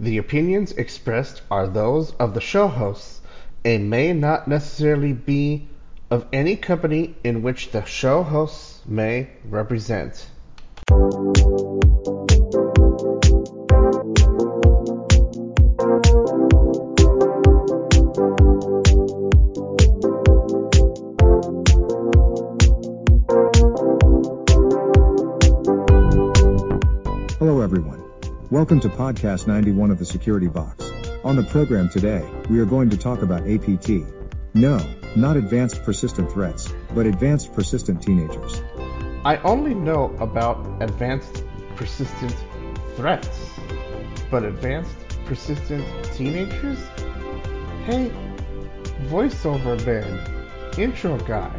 The opinions expressed are those of the show hosts and may not necessarily be of any company in which the show hosts may represent. Welcome to podcast 91 of the Security Box. On the program today, we are going to talk about APT. No, not advanced persistent threats, but advanced persistent teenagers. I only know about advanced persistent threats, but advanced persistent teenagers? Hey, voiceover man, intro guy,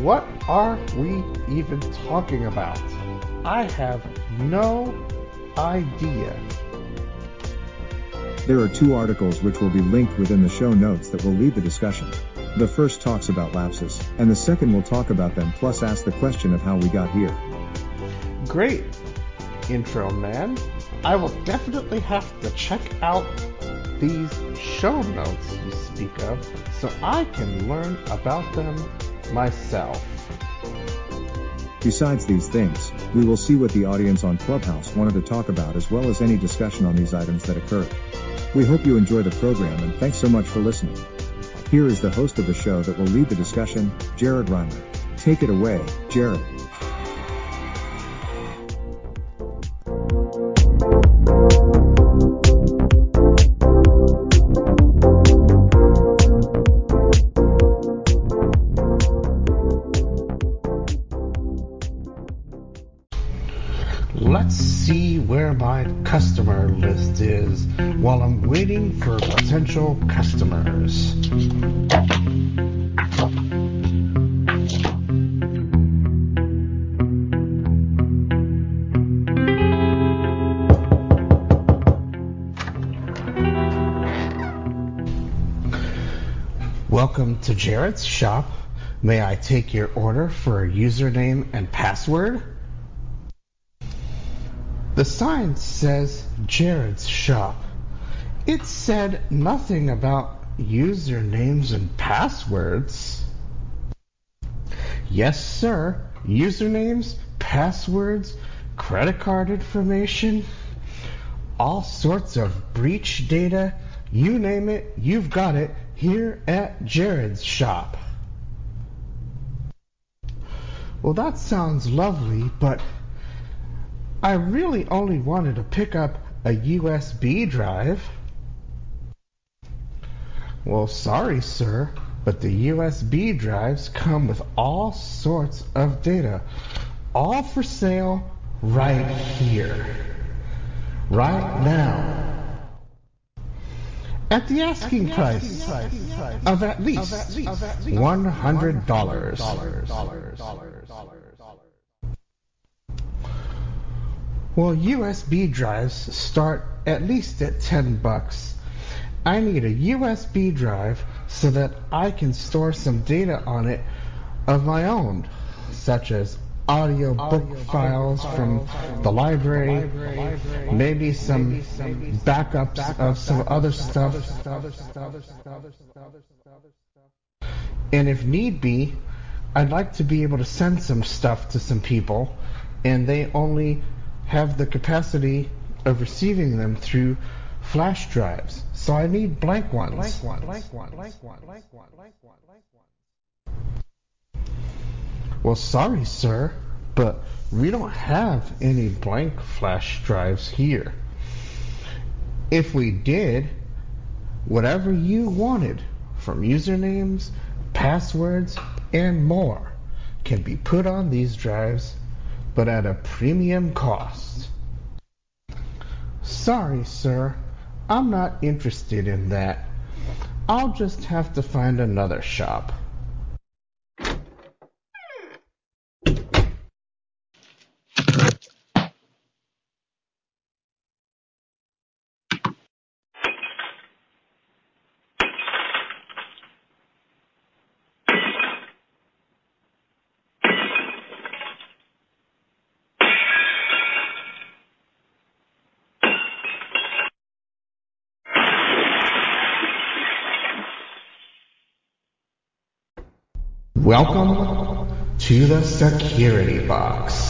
what are we even talking about? I have no idea. There are two articles which will be linked within the show notes that will lead the discussion. The first talks about Lapsus$, and the second will talk about them plus ask the question of how we got here. Great, intro man. I will definitely have to check out these show notes you speak of so I can learn about them myself. Besides these things, we will see what the audience on Clubhouse wanted to talk about as well as any discussion on these items that occurred. We hope you enjoy the program and thanks so much for listening. Here is the host of the show that will lead the discussion, Jared Rimer. Take it away, Jared. Shop. May I take your order for a username and password? The sign says Jared's shop. It said nothing about usernames and passwords. Yes, sir. Usernames, passwords, credit card information, all sorts of breach data. You name it, you've got it here at Jared's shop. Well, that sounds lovely, but I really only wanted to pick up a USB drive. Well, sorry, sir, but the USB drives come with all sorts of data, all for sale right here, right now. At the asking price of at least $100. Well, USB drives start at least at 10 bucks. I need a USB drive so that I can store some data on it of my own, such as audio book files from the library, maybe some backups of some other stuff. And if need be, I'd like to be able to send some stuff to some people and they only have the capacity of receiving them through flash drives. So I need blank ones. Well, sorry, sir, but we don't have any blank flash drives here. If we did, whatever you wanted from usernames, passwords, and more can be put on these drives but at a premium cost. Sorry, sir, I'm not interested in that. I'll just have to find another shop. Welcome to the security box.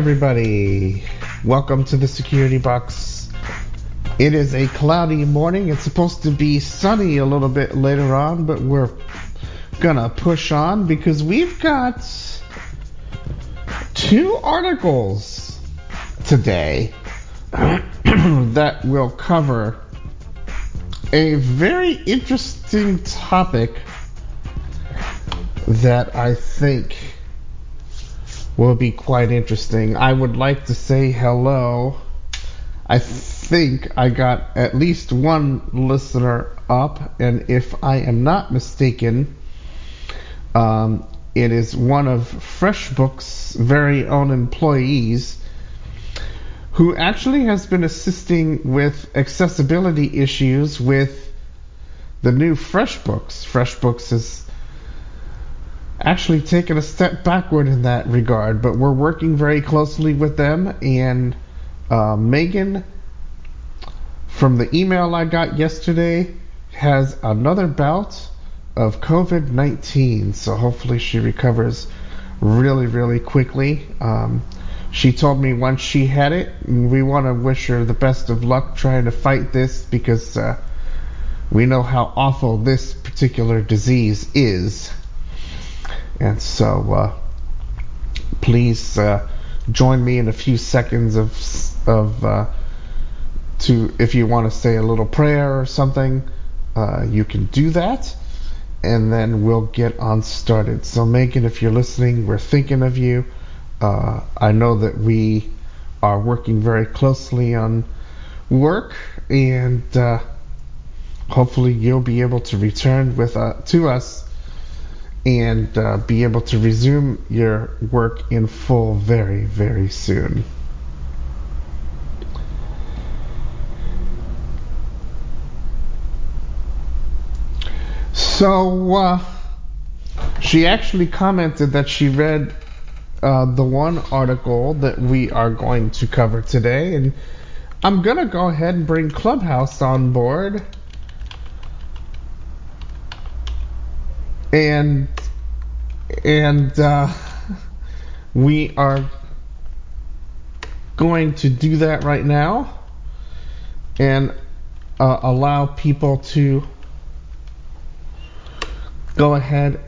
Everybody. Welcome to the security box. It is a cloudy morning. It's supposed to be sunny a little bit later on, but we're gonna push on because we've got two articles today that will cover a very interesting topic that I think will be quite interesting. I would like to say hello. I think I got at least one listener up, and if I am not mistaken, um, it is one of FreshBooks' very own employees who actually has been assisting with accessibility issues with the new FreshBooks. FreshBooks has actually taken a step backward in that regard, but we're working very closely with them. And uh, Megan, from the email I got yesterday, has another bout of COVID 19. So hopefully she recovers really, really quickly. Um, she told me once she had it, and we want to wish her the best of luck trying to fight this because uh, we know how awful this particular disease is. And so, uh, please uh, join me in a few seconds of of uh, to if you want to say a little prayer or something, uh, you can do that, and then we'll get on started. So, Megan, if you're listening, we're thinking of you. Uh, I know that we are working very closely on work, and uh, hopefully you'll be able to return with to us and uh, be able to resume your work in full very, very soon. So, uh, she actually commented that she read uh, the one article that we are going to cover today, and I'm to go ahead and bring Clubhouse on board and and uh, we are going to do that right now and uh, allow people to go ahead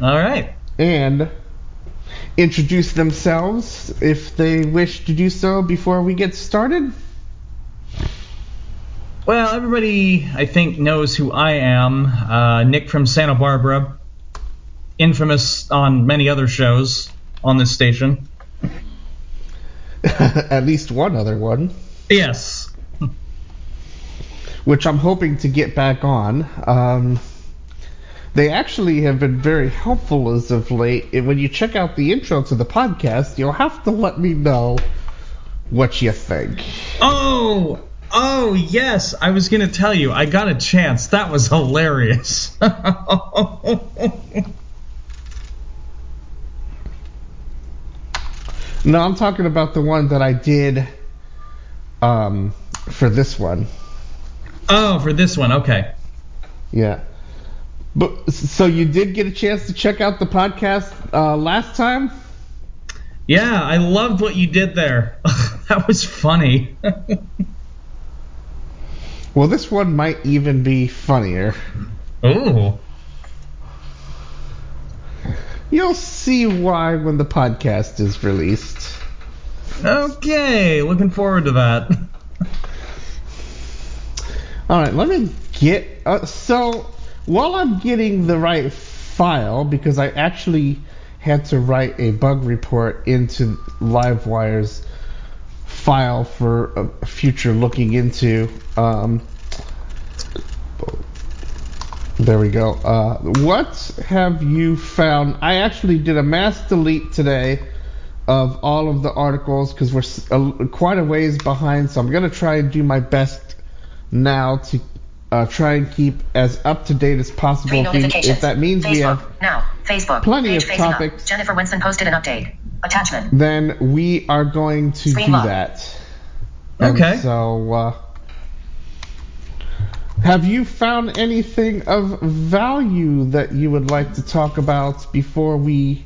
All right. and introduce themselves if they wish to do so before we get started. Well, everybody, I think, knows who I am. Uh, Nick from Santa Barbara, infamous on many other shows on this station. At least one other one, Yes. which I'm hoping to get back on. Um, they actually have been very helpful as of late. And when you check out the intro to the podcast, you'll have to let me know what you think. Oh, oh, yes. I was going to tell you. I got a chance. That was hilarious. No, I'm talking about the one that I did um, for this one. oh, for this one. Okay. Yeah. But so you did get a chance to check out the podcast uh, last time? Yeah, I loved what you did there. that was funny. Well, this one might even be funnier. Ooh. You'll see why when the podcast is released. Okay, looking forward to that. All right, let me get. Uh, so while I'm getting the right file, because I actually had to write a bug report into LiveWire's file for a future looking into. Um, there we go. Uh, what have you found? I actually did a mass delete today of all of the articles because we're quite a ways behind. So I'm gonna try and do my best now to uh, try and keep as up to date as possible. Three If, we- notifications. if that means Facebook. we have now. Facebook. plenty Page of facing up. topics. Jennifer Winston posted an update. Attachment. then we are going to Screen do lock. that. And Okay. So, uh, have you found anything of value that you would like to talk about before we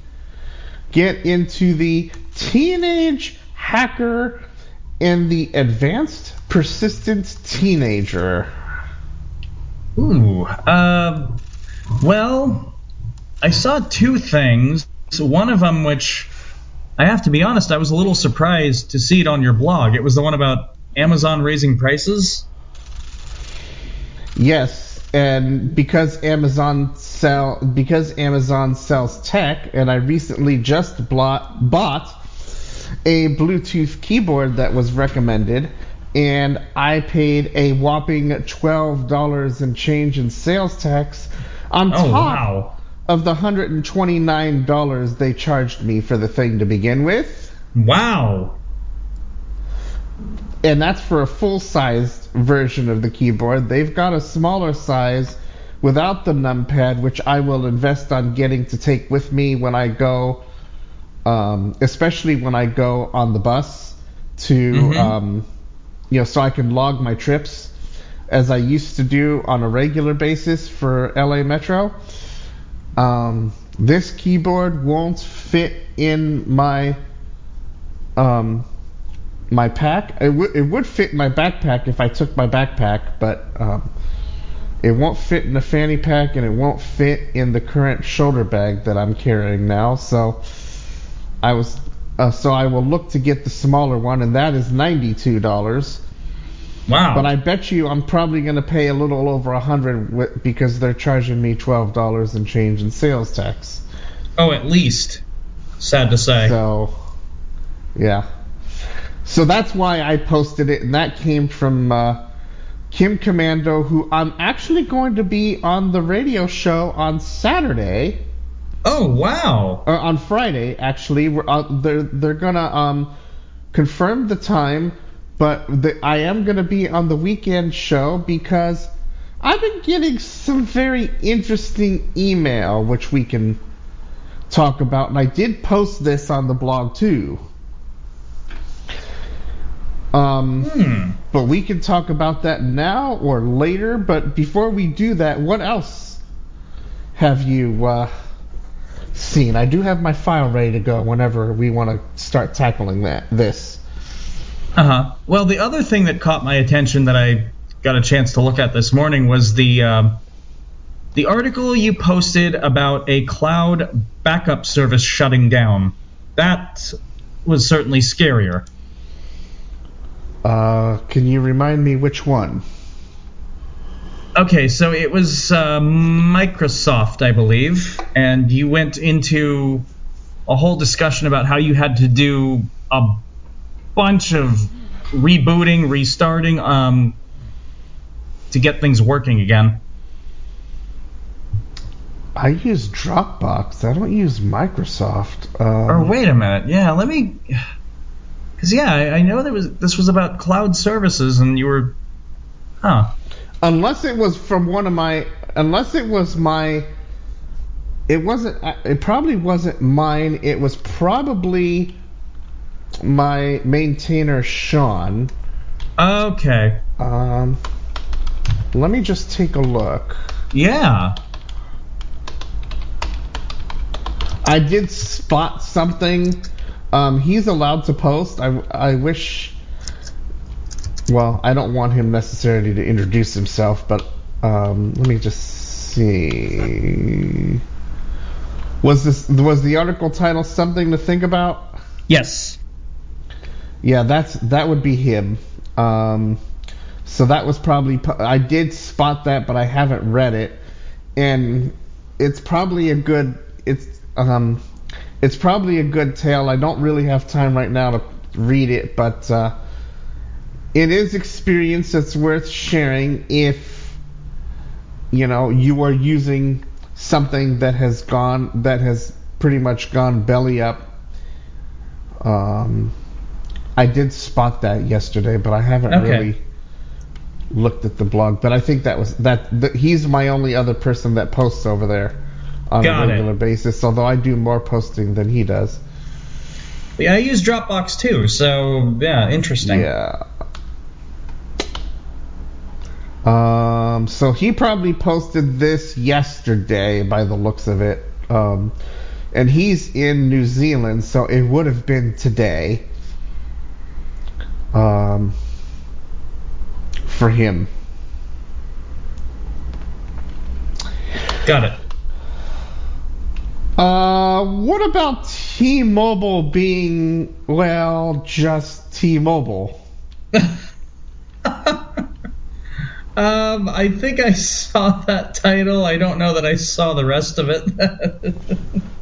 get into the teenage hacker and the advanced persistent teenager? Ooh. Uh, well, I saw two things. One of them, which I have to be honest, I was a little surprised to see it on your blog. It was the one about Amazon raising prices. Yes, and because Amazon sell because Amazon sells tech, and I recently just bought bought a Bluetooth keyboard that was recommended, and I paid a whopping twelve dollars and change in sales tax on Oh top wow. of the hundred and twenty nine dollars they charged me for the thing to begin with. Wow. and that's for a full sized version of the keyboard. They've got a smaller size without the numpad, which I will invest on getting to take with me when I go, um, especially when I go on the bus to, Mhm. um, you know, so I can log my trips as I used to do on a regular basis for LA Metro. Um, this keyboard won't fit in my um, my pack. It would it would fit in my backpack if I took my backpack, but um, it won't fit in the fanny pack and it won't fit in the current shoulder bag that I'm carrying now. So I was uh, so I will look to get the smaller one, and that is ninety two dollars. Wow. But I bet you I'm probably going to pay a little over a hundred wi- because they're charging me twelve dollars in change in sales tax. oh, at least. Sad to say. So, yeah. So that's why I posted it, and that came from uh, Kim Komando, who I'm actually going to be on the radio show on Saturday oh wow. or on Friday. Actually, we're uh, they're they're gonna um confirm the time, but the, I am gonna be on the weekend show because I've been getting some very interesting email, which we can talk about, and I did post this on the blog too. Um, Hmm. but we can talk about that now or later. But before we do that, what else have you uh, seen? I do have my file ready to go whenever we want to start tackling that. This. Uh huh. Well, the other thing that caught my attention that I got a chance to look at this morning was the uh, the article you posted about a cloud backup service shutting down. That was certainly scarier. Uh, can you remind me which one? Okay, so it was uh, Microsoft, I believe, and you went into a whole discussion about how you had to do a bunch of rebooting, restarting, um, to get things working again. I use Dropbox. I don't use Microsoft. Um, Or wait a minute, yeah, let me, because yeah, I, I know there was this was about cloud services, and you were, huh? Unless it was from one of my unless it was my it wasn't it probably wasn't mine. It was probably my maintainer Sean. Okay, um let me just take a look. Yeah, I did spot something. Um he's allowed to post. I I wish well I don't want him necessarily to introduce himself but um let me just see. Was this was the article title something to think about? Yes, yeah that's that would be him. Um so that was probably I did spot that but I haven't read it. And it's probably a good it's um it's probably a good tale. I don't really have time right now to read it but uh it is experience that's worth sharing if you know you are using something that has gone that has pretty much gone belly up Um, I did spot that yesterday, but I haven't Okay. really looked at the blog. But I think that was that. th he's my only other person that posts over there on Got a it. regular basis. Although I do more posting than he does. Yeah, I use Dropbox too, so yeah, interesting. Yeah. Um, so he probably posted this yesterday by the looks of it. Um, and he's in New Zealand, so it would have been today. Um, for him. Got it. Uh, what about T-Mobile being, well, just T-Mobile? Um, I think I saw that title. I don't know that I saw the rest of it.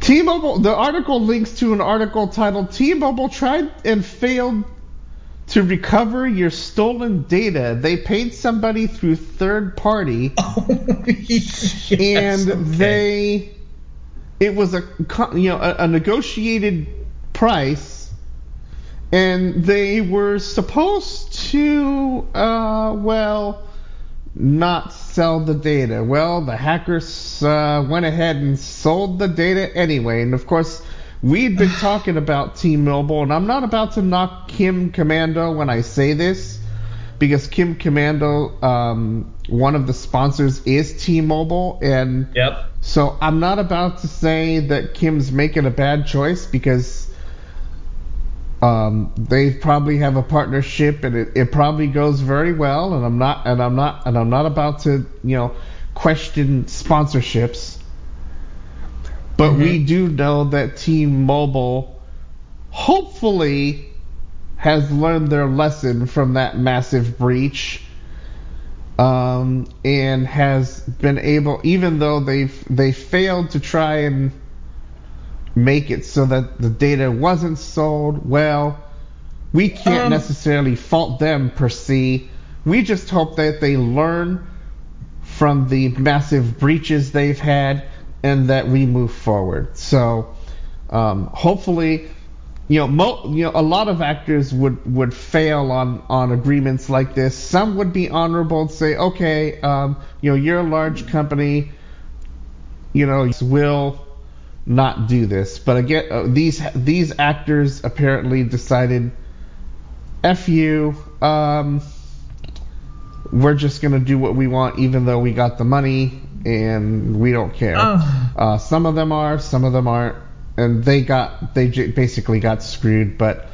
T-Mobile. The article links to an article titled "T-Mobile tried and failed to recover your stolen data. They paid somebody through third party, Yes, and okay. they it was a you know a, a negotiated price, and they were supposed to uh, well not sell the data. Well, the hackers uh, went ahead and sold the data anyway. And of course, we'd been talking about T-Mobile, and I'm not about to knock Kim Komando when I say this, because Kim Komando, um, one of the sponsors, is T-Mobile, and Yep. so I'm not about to say that Kim's making a bad choice because um, they probably have a partnership and it, it probably goes very well. And I'm not and I'm not and I'm not about to you know question sponsorships. But we do know that T-Mobile hopefully has learned their lesson from that massive breach um, and has been able, even though they've they failed to try and make it so that the data wasn't sold. Well, we can't Um, necessarily fault them per se. We just hope that they learn from the massive breaches they've had and that we move forward. So, um, hopefully, you know, mo- you know, a lot of actors would would fail on on agreements like this. Some would be honorable and say, okay, um, you know, you're a large company, you know, will not do this. But again, uh, these these actors apparently decided, f you, um, we're just gonna do what we want, even though we got the money and we don't care. Oh. Uh, some of them are, some of them aren't, and they got they j- basically got screwed, but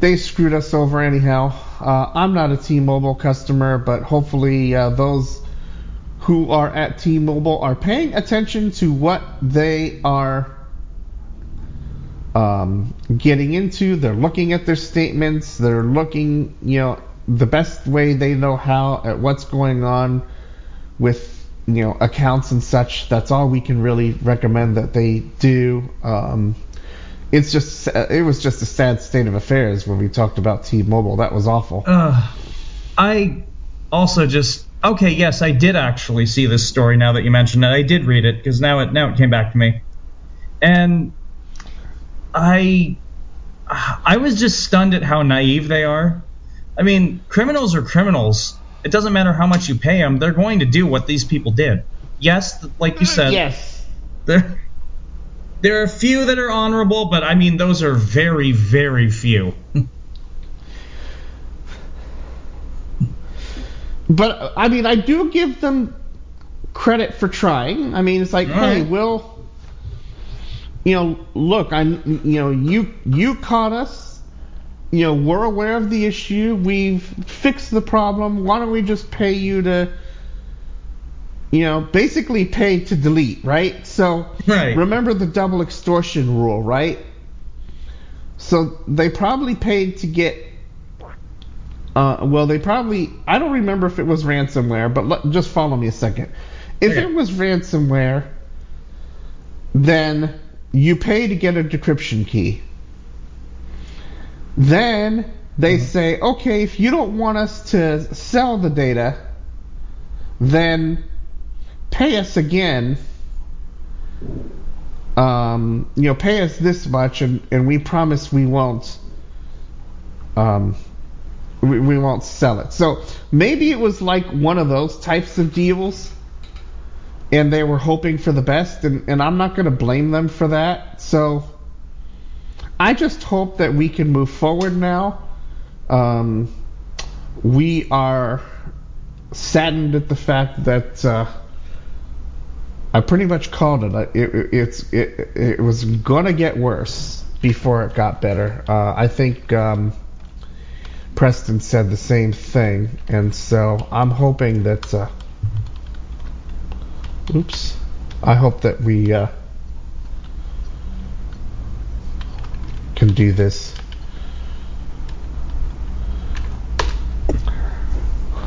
they screwed us over anyhow. Uh, I'm not a T-Mobile customer, but hopefully uh, those who are at T-Mobile are paying attention to what they are um, getting into. They're looking at their statements. They're looking, you know, the best way they know how at what's going on with you know accounts and such. That's all we can really recommend that they do. Um, it's just it was just a sad state of affairs when we talked about T-Mobile. That was awful. Uh, I also just okay. Yes, I did actually see this story. Now that you mentioned it, I did read it because now it now it came back to me, and I I was just stunned at how naive they are. I mean, criminals are criminals. It doesn't matter how much you pay them; they're going to do what these people did. Yes, like you said, yes. there there are a few that are honorable, but I mean those are very very few. But I mean, I do give them credit for trying. I mean, it's like, All hey, right. Will, you know, look, I'm, you know, you you caught us. You know, we're aware of the issue. We've fixed the problem. Why don't we just pay you to, you know, basically pay to delete, right? So Right. remember the double extortion rule, right? So they probably paid to get uh, well, they probably. I don't remember if it was ransomware, but let, just follow me a second. If Okay. it was ransomware, then you pay to get a decryption key. Then they say, okay, if you don't want us to sell the data, then pay us again um, you know, pay us this much, and, and we promise we won't, um, we, we won't sell it. So maybe it was like one of those types of deals, and they were hoping for the best, and, and I'm not going to blame them for that. So I just hope that we can move forward now. Um, we are saddened at the fact that. Uh, I pretty much called it. It, it, it's it, it was gonna get worse before it got better. Uh, I think um, Preston said the same thing, and so I'm hoping that. Uh, oops. I hope that we uh, can do this.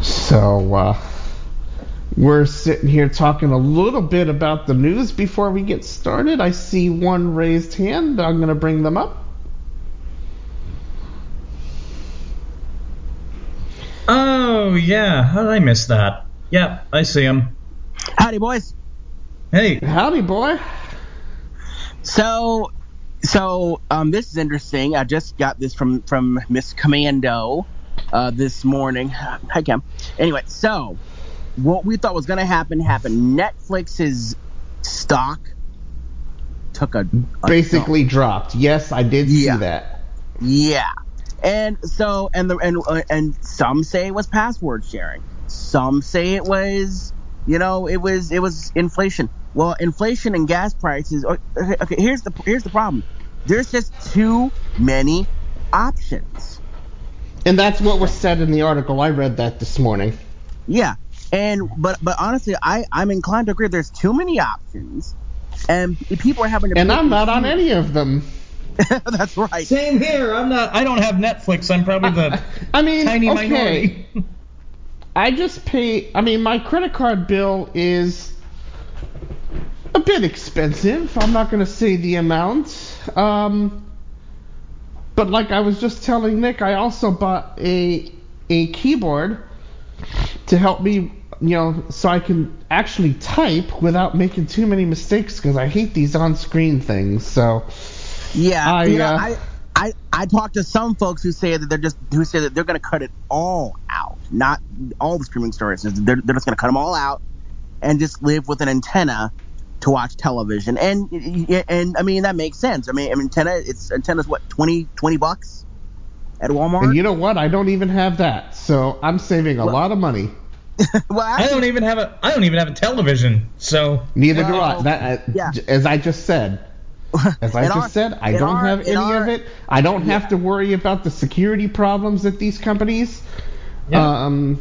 So. Uh, we're sitting here talking a little bit about the news before we get started. I see one raised hand. I'm going to bring them up. Oh, yeah. How did I miss that? Yeah, I see him. Howdy, boys. Hey. Howdy, boy. So, so um, this is interesting. I just got this from from Miss Komando uh, this morning. Hi, Cam. Anyway, so what we thought was going to happen happened. Netflix's stock took a, a Basically dump. dropped. Yes, I did Yeah. see that. Yeah, and so and the and uh, and some say it was password sharing. Some say it was, you know, it was it was inflation. Well, inflation and gas prices. Okay, okay here's the here's the problem. There's just too many options. And that's what was said in the article. I read that this morning. Yeah, and but but honestly, I I'm inclined to agree. There's too many options, and people are having to. And I'm not on any of them. That's right. Same here. I'm not. I don't have Netflix. I'm probably the I mean, tiny okay. minority. I just pay. I mean, my credit card bill is a bit expensive. I'm not going to say the amount. Um, but like I was just telling Nick, I also bought a a keyboard to help me, you know, so I can actually type without making too many mistakes because I hate these on-screen things. So Yeah, I, you know, uh, I, I I talked to some folks who say that they're just who say that they're going to cut it all out, not all the streaming services. They're they're just going to cut them all out and just live with an antenna to watch television. And and I mean that makes sense. I mean, I mean antenna it's antenna's what 20, 20 bucks at Walmart. and you know what? I don't even have that, so I'm saving a Well- lot of money. well, I actually, don't even have a. I don't even have a television. So Neither do I. That, uh, yeah. as I just said. As I just our- said, I don't our- have any our- of it. I don't have to worry about the security problems at these companies. Yeah. Um,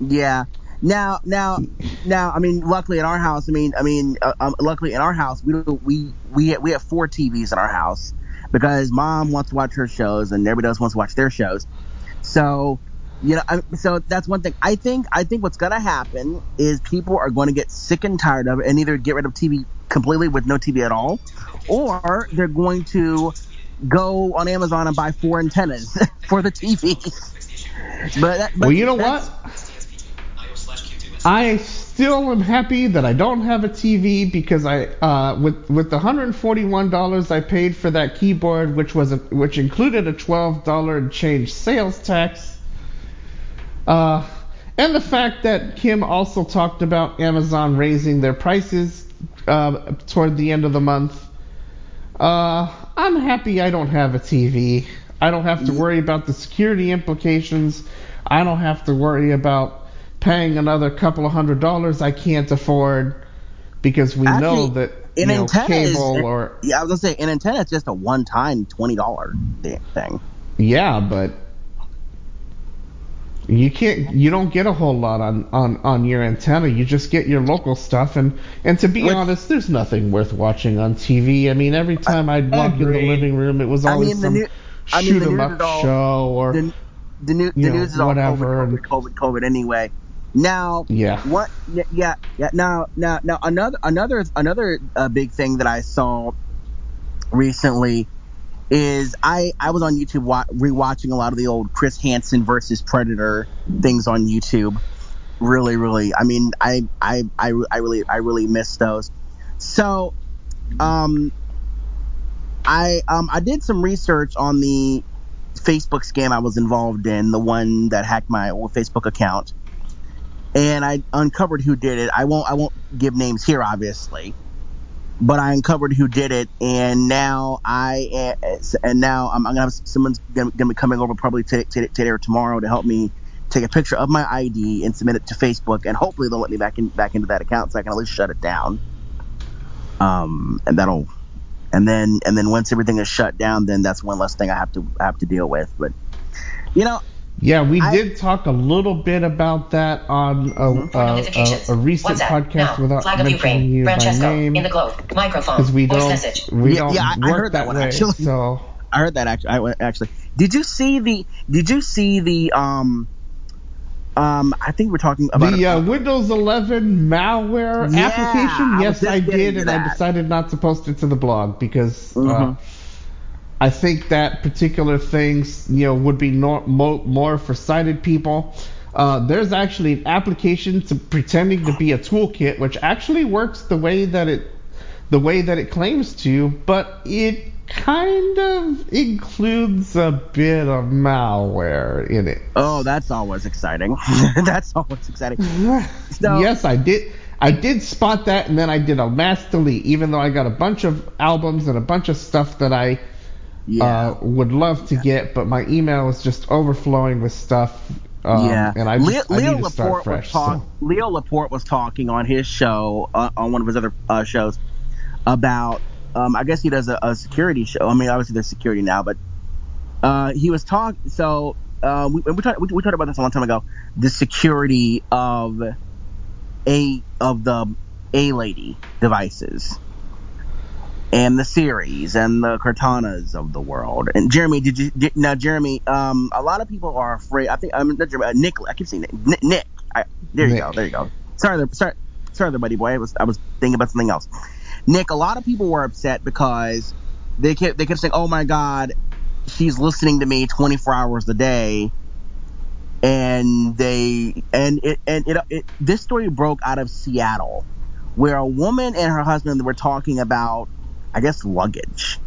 Yeah. Now, now, now. I mean, luckily in our house. I mean, I mean, uh, um, luckily in our house, we we we we have four TVs in our house because mom wants to watch her shows and everybody else wants to watch their shows. So, you know, I, so that's one thing. I think I think what's gonna happen is people are going to get sick and tired of it and either get rid of TV completely with no TV at all, or they're going to go on Amazon and buy four antennas for the TV. But, that, but well, you know what? I still am happy that I don't have a TV because I, uh, with with the hundred and forty one dollars I paid for that keyboard, which was a, which included a twelve dollar change sales tax, uh, and the fact that Kim also talked about Amazon raising their prices uh, toward the end of the month. Uh, I'm happy I don't have a TV. I don't have to worry about the security implications. I don't have to worry about paying another couple of hundred dollars I can't afford because we know Actually, that you know is- cable or Yeah, I was gonna say an antenna is just a one-time twenty dollar thing. yeah, but you can't you don't get a whole lot on on on your antenna. You just get your local stuff and and to be Which- honest, there's nothing worth watching on TV. I mean, every time I'd walk in the living room, it was I always mean, the some new- I mean, shoot the 'em news up all- show or The the, new, the You know, news is all whatever, COVID, COVID, COVID, COVID anyway. Now, Yeah. what? Yeah, yeah, yeah. Now, now, now, another, another, another uh, big thing that I saw recently is I I was on YouTube wa- rewatching a lot of the old Chris Hansen versus Predator things on YouTube. Really, really. I mean, I I I, I really I really miss those. So um, I um I did some research on the Facebook scam I was involved in, the one that hacked my old Facebook account, and I uncovered who did it. I won't I won't give names here, obviously, but I uncovered who did it, and now I and now I'm, I'm gonna have someone's gonna, gonna be coming over probably today, today or tomorrow to help me take a picture of my ID and submit it to Facebook, and hopefully they'll let me back in back into that account so I can at least shut it down. Um, and that'll and then and then once everything is shut down, then that's one less thing I have to have to deal with. But you know, Yeah, we I- did talk a little bit about that on a, Mhm. a, a, a recent WhatsApp. podcast Now. without Flag of mentioning Ukraine. you by name In the globe. Microphone. because we Voice don't message. we Yeah, don't yeah, I- I work heard that one, way. actually. So I heard that actually. I, actually, did you see the? Did you see the? Um, um, I think we're talking about the uh, Windows 11 malware Yeah, application. I was Yes, just I did, to and I decided not to post it to the blog because uh, Mhm. I think that particular things, you know, would be nor- mo- more for sighted people. Uh, there's actually an application to pretending to be a toolkit, which actually works the way that it the way that it claims to, but it kind of includes a bit of malware in it. Oh, that's always exciting. that's always exciting. So- yes, I did. I did spot that, and then I did a mass delete, even though I got a bunch of albums and a bunch of stuff that I Yeah. uh, would love to get, but my email is just overflowing with stuff. Um, yeah, and I, Leo, I Leo need to start Laporte fresh. was talk, so. Leo Laporte was talking on his show uh, on one of his other uh, shows about. Um, I guess he does a, a security show. I mean, obviously there's security now, but uh, he was talking. So uh, we, we talked we, we talked about this a long time ago. The security of a of the a lady devices and the Siris and the Cortanas of the world. And Jeremy, did you did, now? Jeremy, um, a lot of people are afraid. I think I'm not Jeremy, uh, Nick. I keep saying Nick. Nick. Nick. I, there you go. There you go. Sorry, there, sorry, sorry, there, buddy boy. I was I was thinking about something else. Nick, a lot of people were upset because they kept they kept saying, "Oh my God, she's listening to me 24 hours a day." And they and it and it, it this story broke out of Seattle, where a woman and her husband were talking about, I guess, luggage,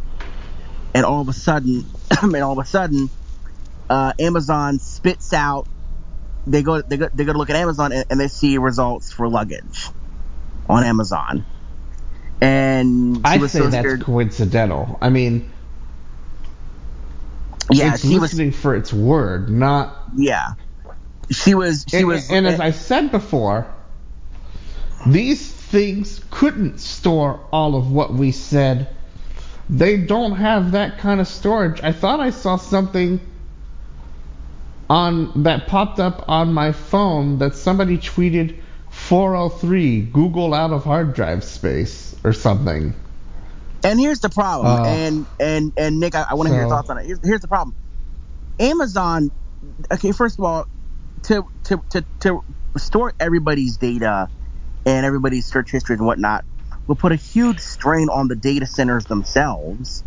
and all of a sudden, and all of a sudden, uh, Amazon spits out. They go they go they go to look at Amazon and, and they see results for luggage on Amazon, and I say so that's scared. coincidental. I mean, Yeah, it's she was. listening for its word, not. Yeah, she was. She and, was. and as I said before, these things couldn't store all of what we said. They don't have that kind of storage. I thought I saw something on that popped up on my phone that somebody tweeted 403 Google out of hard drive space or something. And here's the problem. Uh, and and and Nick, I, I want to hear your thoughts on it. Here's, here's the problem. Amazon. Okay, first of all, to to to to store everybody's data and everybody's search history and whatnot will put a huge strain on the data centers themselves.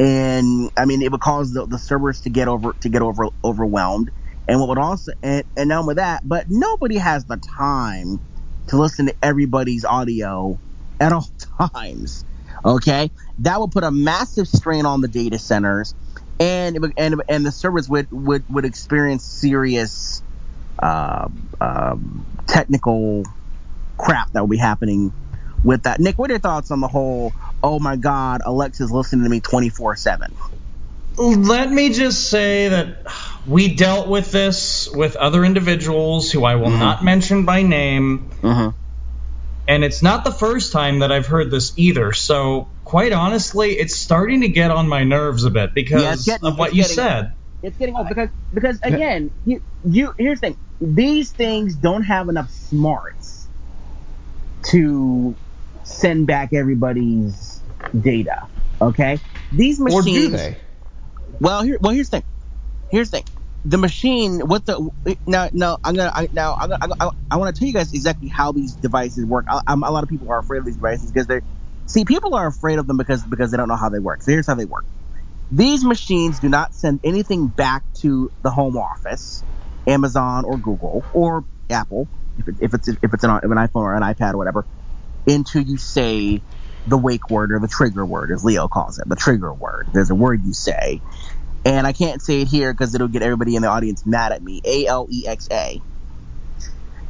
And I mean, it would cause the, the servers to get over to get over overwhelmed. And what would also and, and not that, but nobody has the time to listen to everybody's audio at all times. Okay, that would put a massive strain on the data centers, and and and the servers would would would experience serious uh, um, technical crap that will be happening with that. Nick, what are your thoughts on the whole? Oh my God, Alexa's listening to me twenty four seven. Let me just say that we dealt with this with other individuals who I will Mhm. not mention by name, Mm-hmm. and it's not the first time that I've heard this either. So, quite honestly, it's starting to get on my nerves a bit because Yeah, getting- of what you getting- said. It's getting old because because again, you, you here's the thing: these things don't have enough smarts to send back everybody's data. Okay, these machines. Or do they? Well, here, well, here's the thing. Here's the thing. The machine, what the now? Now I'm gonna I, now I'm gonna, I, I want to tell you guys exactly how these devices work. I, I'm, a lot of people are afraid of these devices because they're see people are afraid of them because because they don't know how they work. So here's how they work. These machines do not send anything back to the home office, Amazon or Google or Apple, if, it, if it's if it's an, if an iPhone or an iPad or whatever, until you say the wake word or the trigger word, as Leo calls it, the trigger word. There's a word you say, and I can't say it here because it'll get everybody in the audience mad at me. A L E X A.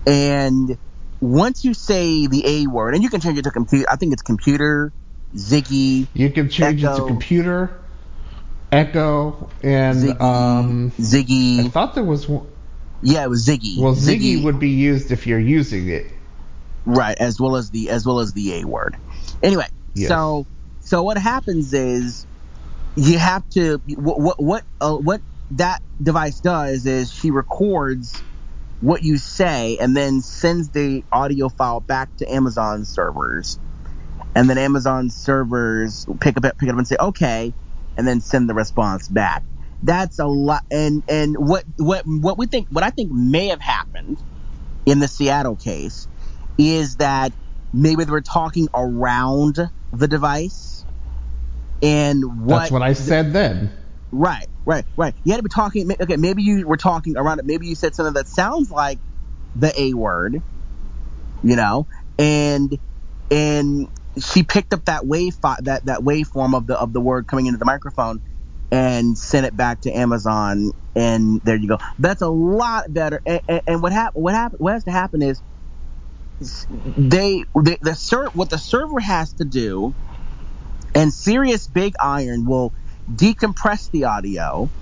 And once you say the A word, and you can change it to computer, I think it's computer, Ziggy, You can change it to computer, Echo, and Ziggy, um. I thought there was one. Yeah, it was Ziggy. Well, Ziggy would be used if you're using it. right as well as the as well as the A word. Anyway, Yes. so so what happens is you have to what what what, uh, what that device does is she records what you say and then sends the audio file back to Amazon servers, and then Amazon servers pick up pick it up and say okay, and then send the response back. That's a lot, and and what what what we think what I think may have happened in the Seattle case is that maybe they were talking around the device, and what That's what I said then. Right, right, right. You had to be talking. Okay, maybe you were talking around it. Maybe you said something that sounds like the A word, you know, and and she picked up that wave that that waveform of the of the word coming into the microphone and sent it back to Amazon, and there you go. That's a lot better. And, and, and what happened? What happened? What has to happen is they, they the ser- what the server has to do, and Sirius Big Iron will decompress the audio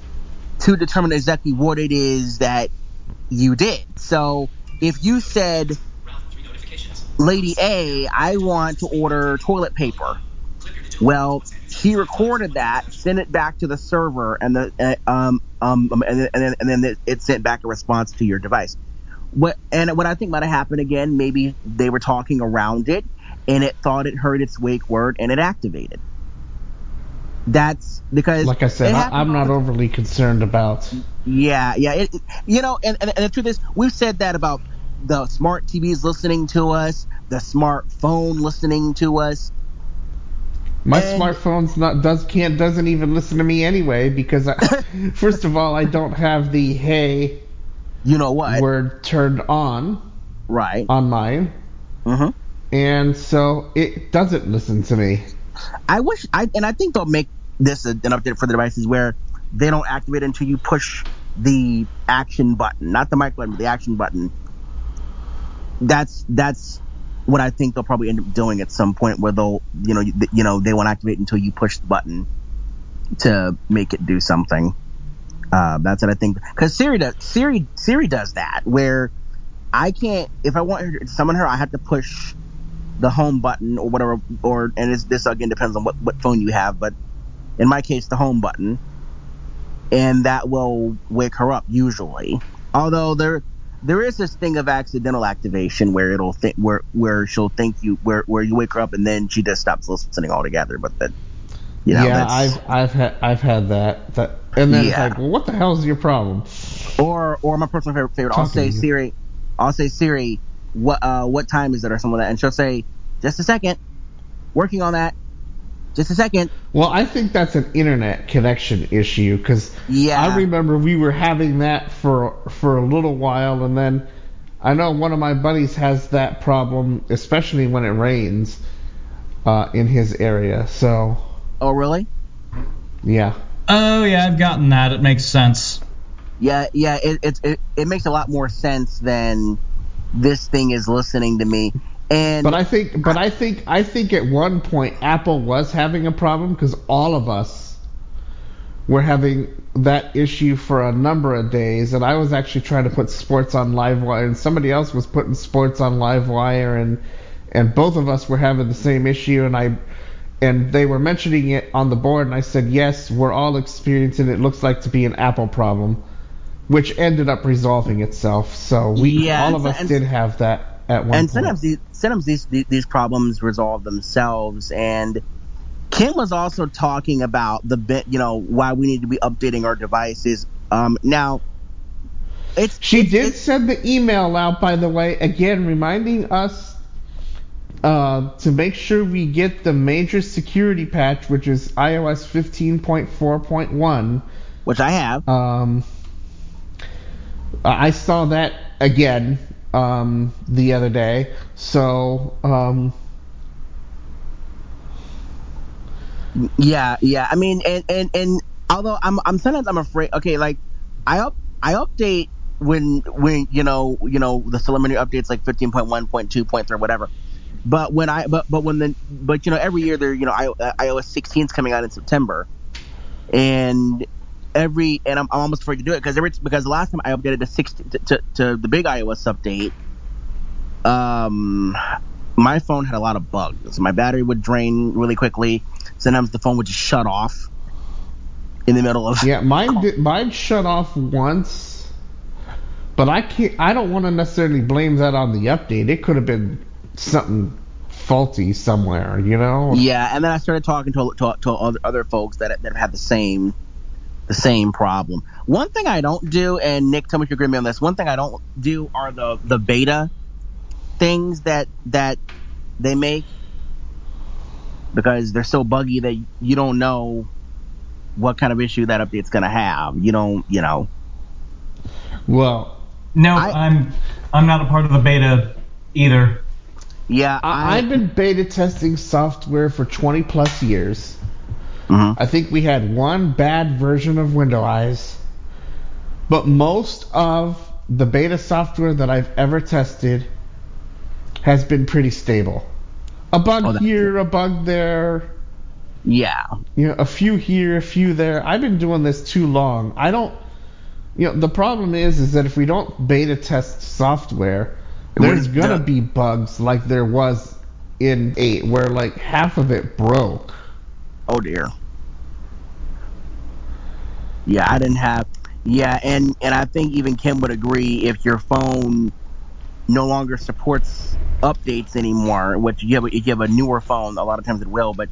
to determine exactly what it is that you did. So if you said, Lady A, I want to order toilet paper. Well, she recorded that, sent it back to the server, and the uh, um um um, and then and then, and then it, sent back a response to your device. What and what I think might have happened again, maybe they were talking around it, and it thought it heard its wake word, and it activated. That's because, Like I said, I, I'm not overly concerned about. yeah, yeah. It- you know, and, and, and the truth is, we've said that about the smart TVs listening to us, the smartphone listening to us. My And- smartphone's not does can't doesn't even listen to me anyway because I, first of all I don't have the hey You know what? word turned on right. on mine, hmm and so it doesn't listen to me. I wish, I and I think they'll make this an update for the devices where they don't activate until you push the action button, not the mic button, but the action button. That's that's what I think they'll probably end up doing at some point where they'll, you know, you, you know, they won't activate until you push the button to make it do something. Uh, that's what I think. Because Siri does Siri Siri does that where I can't if I want her to summon her, I have to push the home button or whatever. Or and it's, this again depends on what what phone you have, but in my case, the home button, and that will wake her up usually. Although there there is this thing of accidental activation where it'll think where where she'll think you where where you wake her up and then she just stops listening altogether. But that you know yeah, I've I've had I've had that. That and then it's like, well, what the hell's your problem? or or my personal favorite, favorite I'll say. Siri, I'll say Siri, what uh what time is it or something like that, and she'll say just a second, working on that, just a second. Well, I think that's an internet connection issue because Yeah. I remember we were having that for for a little while, and then I know one of my buddies has that problem, especially when it rains uh, in his area. So Oh really? yeah, Oh yeah, I've gotten that. It makes sense. Yeah, yeah. It it it, it makes a lot more sense than this thing is listening to me. And but I think but I think I think at one point Apple was having a problem because all of us were having that issue for a number of days, and I was actually trying to put sports on LiveWire, and somebody else was putting sports on LiveWire, and and both of us were having the same issue, and I and they were mentioning it on the board, and I said yes, we're all experiencing it. Looks like to be an Apple problem, which ended up resolving itself. So we Yeah, all of us did have that at one and point. sometimes these these these these problems resolve themselves. And kim was also talking about the bit you know why we need to be updating our devices. Um now it's She it's- did it's- send the email out, by the way, again reminding us uh, to make sure we get the major security patch, which is iOS 15.4.1. which i have. Um, I saw that again um, the other day, so um, Yeah, yeah. I mean, and and and although I'm I'm sometimes I'm afraid. Okay, like I up I update when when you know you know the preliminary updates like 15.1.2.3 whatever. But when I but but when the but you know every year there you know I, iOS 16 is coming out in September, and every and I'm, I'm almost afraid to do it because every because the last time I updated to 16 to, to, to the big iOS update, um, my phone had a lot of bugs. My battery would drain really quickly. Sometimes the phone would just shut off in the middle of Yeah, mine did, mine shut off once, but I can't. I don't want to necessarily blame that on the update. It could have been something faulty somewhere, you know. Yeah, and then I started talking to to, to other, other folks that that have had the same the same problem. One thing I don't do, and Nick, tell me if you agree with me on this. One thing I don't do are the the beta things that that they make because they're so buggy that you don't know what kind of issue that update's gonna have. You don't, you know. Well, No, I- I'm I'm not a part of the beta either. Yeah, I, I've been beta testing software for 20 plus years. Mhm. I think we had one bad version of Window Eyes, but most of the beta software that I've ever tested has been pretty stable. A bug Oh, here, a bug there, yeah. you know, a few here, a few there. I've been doing this too long. I don't, you know, the problem is, is that if we don't beta test software, there's gonna the- be bugs like there was in eight, where like half of it broke. Oh dear. Yeah, I didn't have. Yeah, and and I think even Kim would agree if your phone no longer supports updates anymore, which you have if you have a newer phone, a lot of times it will, but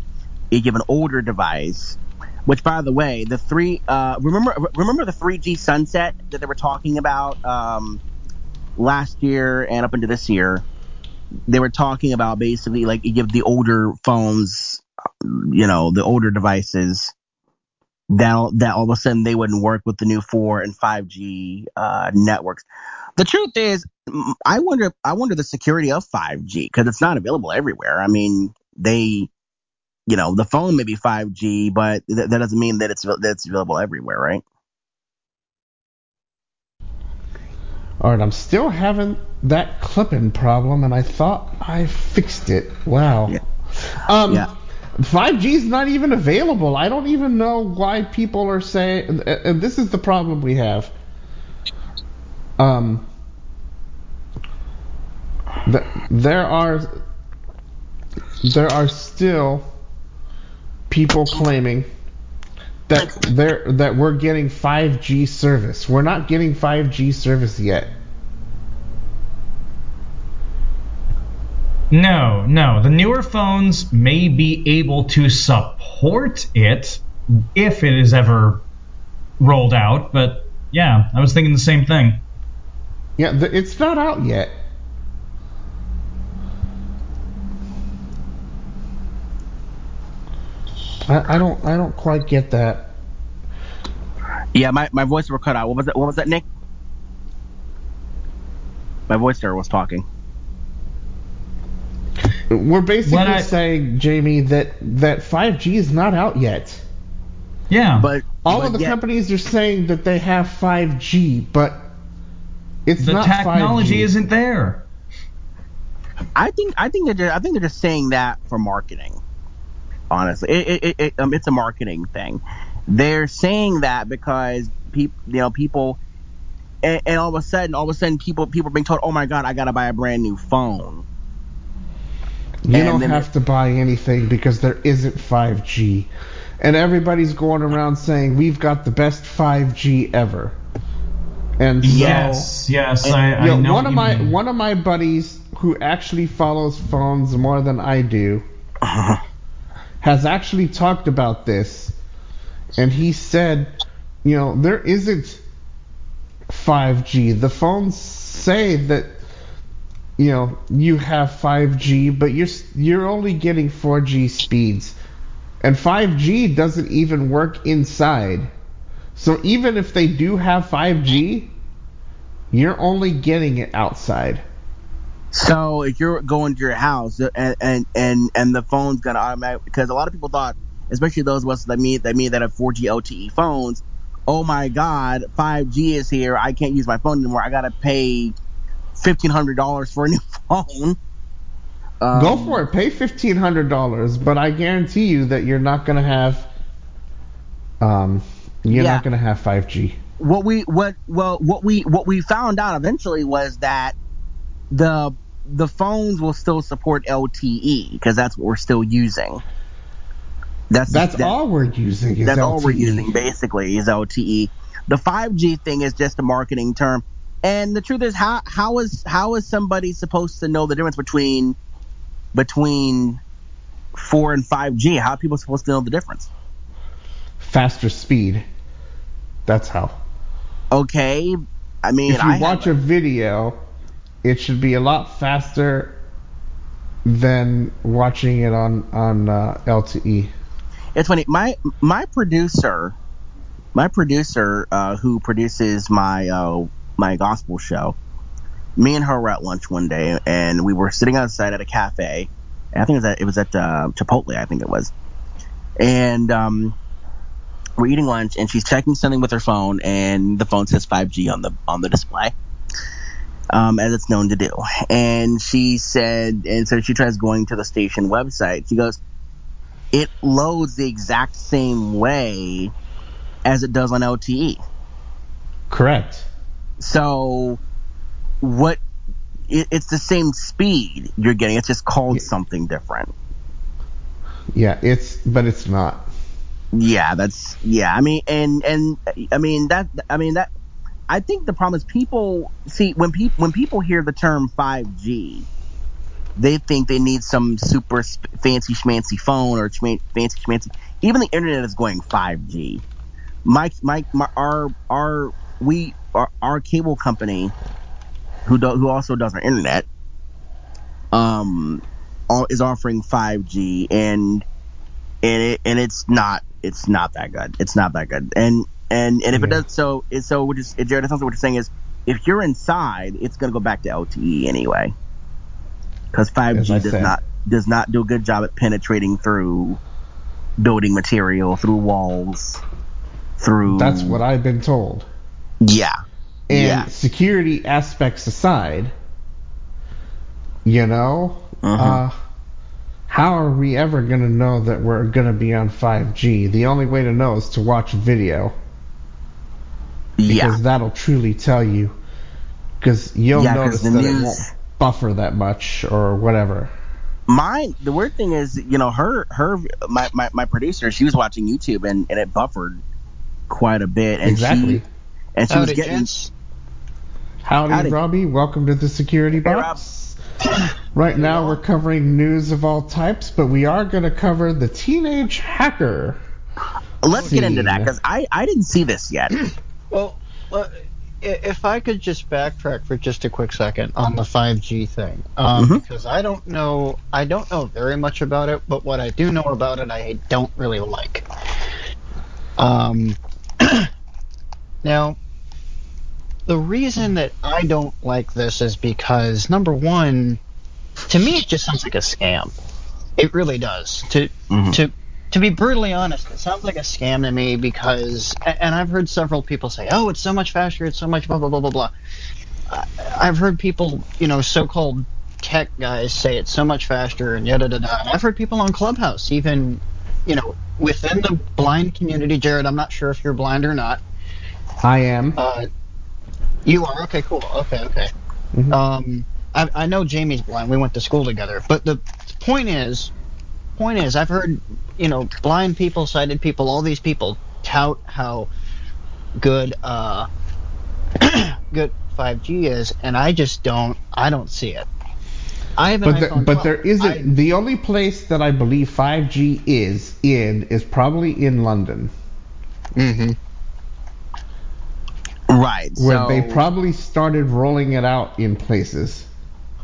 if you have an older device, which by the way, the three uh remember remember the 3G sunset that they were talking about um last year and up into this year. They were talking about basically like you give the older phones, you know, the older devices that that all of a sudden they wouldn't work with the new 4 and 5G uh, networks. The truth is, I wonder I wonder the security of 5G because it's not available everywhere. I mean, they you know the phone may be 5G, but th- that doesn't mean that it's that it's available everywhere, right? All right, I'm still having that clipping problem, and I thought I fixed it. Wow. Yeah. Um, Yeah. 5G is not even available. I don't even know why people are saying. And this is the problem we have. Um, th- there are there are still people claiming that there that we're getting 5G service. We're not getting 5G service yet. No, no. The newer phones may be able to support it if it is ever rolled out, but yeah, I was thinking the same thing. Yeah, th- it's not out yet. I, I don't I don't quite get that. Yeah, my, my voice were cut out. What was that? What was that, Nick? My voice there was talking. We're basically I- saying, Jamie, that that 5G is not out yet. Yeah. But All but of the yet- companies are saying that they have 5G, but it's the not technology 5G. isn't there. I think I think they're just, I think they're just saying that for marketing. Honestly, it, it, it, it, um, it's a marketing thing. They're saying that because people, you know, people, and, and all of a sudden, all of a sudden, people people are being told, "Oh my God, I gotta buy a brand new phone." You And don't have to buy anything because there isn't 5G. And everybody's going around saying we've got the best 5G ever. And so yes, yes, and- I, I you know, know one of my mean. one of my buddies who actually follows phones more than I do uh-huh. has actually talked about this and he said, you know, there isn't 5G. The phones say that you know, you have 5G, but you're you're only getting 4G speeds. And 5G doesn't even work inside. So even if they do have 5G, you're only getting it outside. So if you're going to your house uh, and and and, and the phone's gonna automatically because a lot of people thought especially those of us that me that me that have 4G LTE phones. Oh my God, 5G is here. I can't use my phone anymore. I gotta pay fifteen hundred dollars for a new phone. Um, Go for it. Pay fifteen hundred dollars, but I guarantee you that you're not gonna have. Um, you're Yeah. not gonna have five G. what we what well what we what we found out eventually was that the the phones will still support LTE because that's what we're still using. That's That's that- all we're using. Is That's all we're using basically is LTE. The 5G thing is just a marketing term. And the truth is, how how is how is somebody supposed to know the difference between between four and 5G? How are people supposed to know the difference? Faster speed. That's how. Okay, I mean, if you I have watch a video, it should be a lot faster than watching it on on uh, LTE. it's funny. My my producer, my producer, uh, who produces my uh, my gospel show. Me and her were at lunch one day, and we were sitting outside at a cafe. I think it was at, it was at uh, Chipotle. I think it was, and um, we're eating lunch, and she's checking something with her phone, and the phone says 5G on the on the display. Um, as it's known to do. And she said, and so she tries going to the station website. She goes, it loads the exact same way as it does on LTE. Correct. So what it, it's the same speed you're getting. It's just called Yeah. something different. Yeah, it's but it's not. Yeah, that's yeah. I mean, and and I mean that. I mean that. I think the problem is people see when people when people hear the term 5G, they think they need some super sp- fancy schmancy phone or fancy schmancy. Even the internet is going 5G. My my, my our our we our, our cable company, who do, who also does our internet, um, all, is offering 5G and and it and it's not it's not that good. It's not that good. And and and if it does so, it, so what is Jared? It sounds like what you're saying is if you're inside, it's gonna go back to LTE anyway, because 5G does said. not does not do a good job at penetrating through building material, through walls, through. That's what I've been told. Yeah. And yeah. security aspects aside, you know, Mhm. uh, how are we ever going to know that we're going to be on 5G? The only way to know is to watch video because Yeah. that'll truly tell you. Because you'll Yeah, notice that it won't buffer that much or whatever. Mine. The weird thing is, you know, her her my my, my producer, she was watching YouTube and and it buffered quite a bit, and exactly. she and she was Howdy, getting. gents. Howdy, Howdy. Robbie. Welcome to the security Hey, box. Right now, we're covering news of all types, but we are going to cover the teenage hacker. Let's get into that because I I didn't see this yet. Well, uh, if I could just backtrack for just a quick second on the 5G thing, um, Mhm. because I don't know, I don't know very much about it, but what I do know about it, I don't really like. Um, now, the reason that I don't like this is because number one, to me, it just sounds like a scam. It really does. To Mhm. to to be brutally honest, it sounds like a scam to me because, and I've heard several people say, "Oh, it's so much faster. It's so much blah blah blah blah blah." I've heard people, you know, so-called tech guys say it's so much faster and yada da da. I've heard people on Clubhouse, even, you know, within the blind community. Jared, I'm not sure if you're blind or not. I am. Uh, you are okay, cool, okay, okay. Mhm. Um, I, I know Jamie's blind. We went to school together. But the point is, point is, I've heard you know blind people, sighted people, all these people tout how good uh good 5G is, and I just don't. I don't see it. I have an But, there, but 12. there isn't. I- the only place that I believe 5G is in is probably in London, Mhm. Right. where so, they probably started rolling it out in places.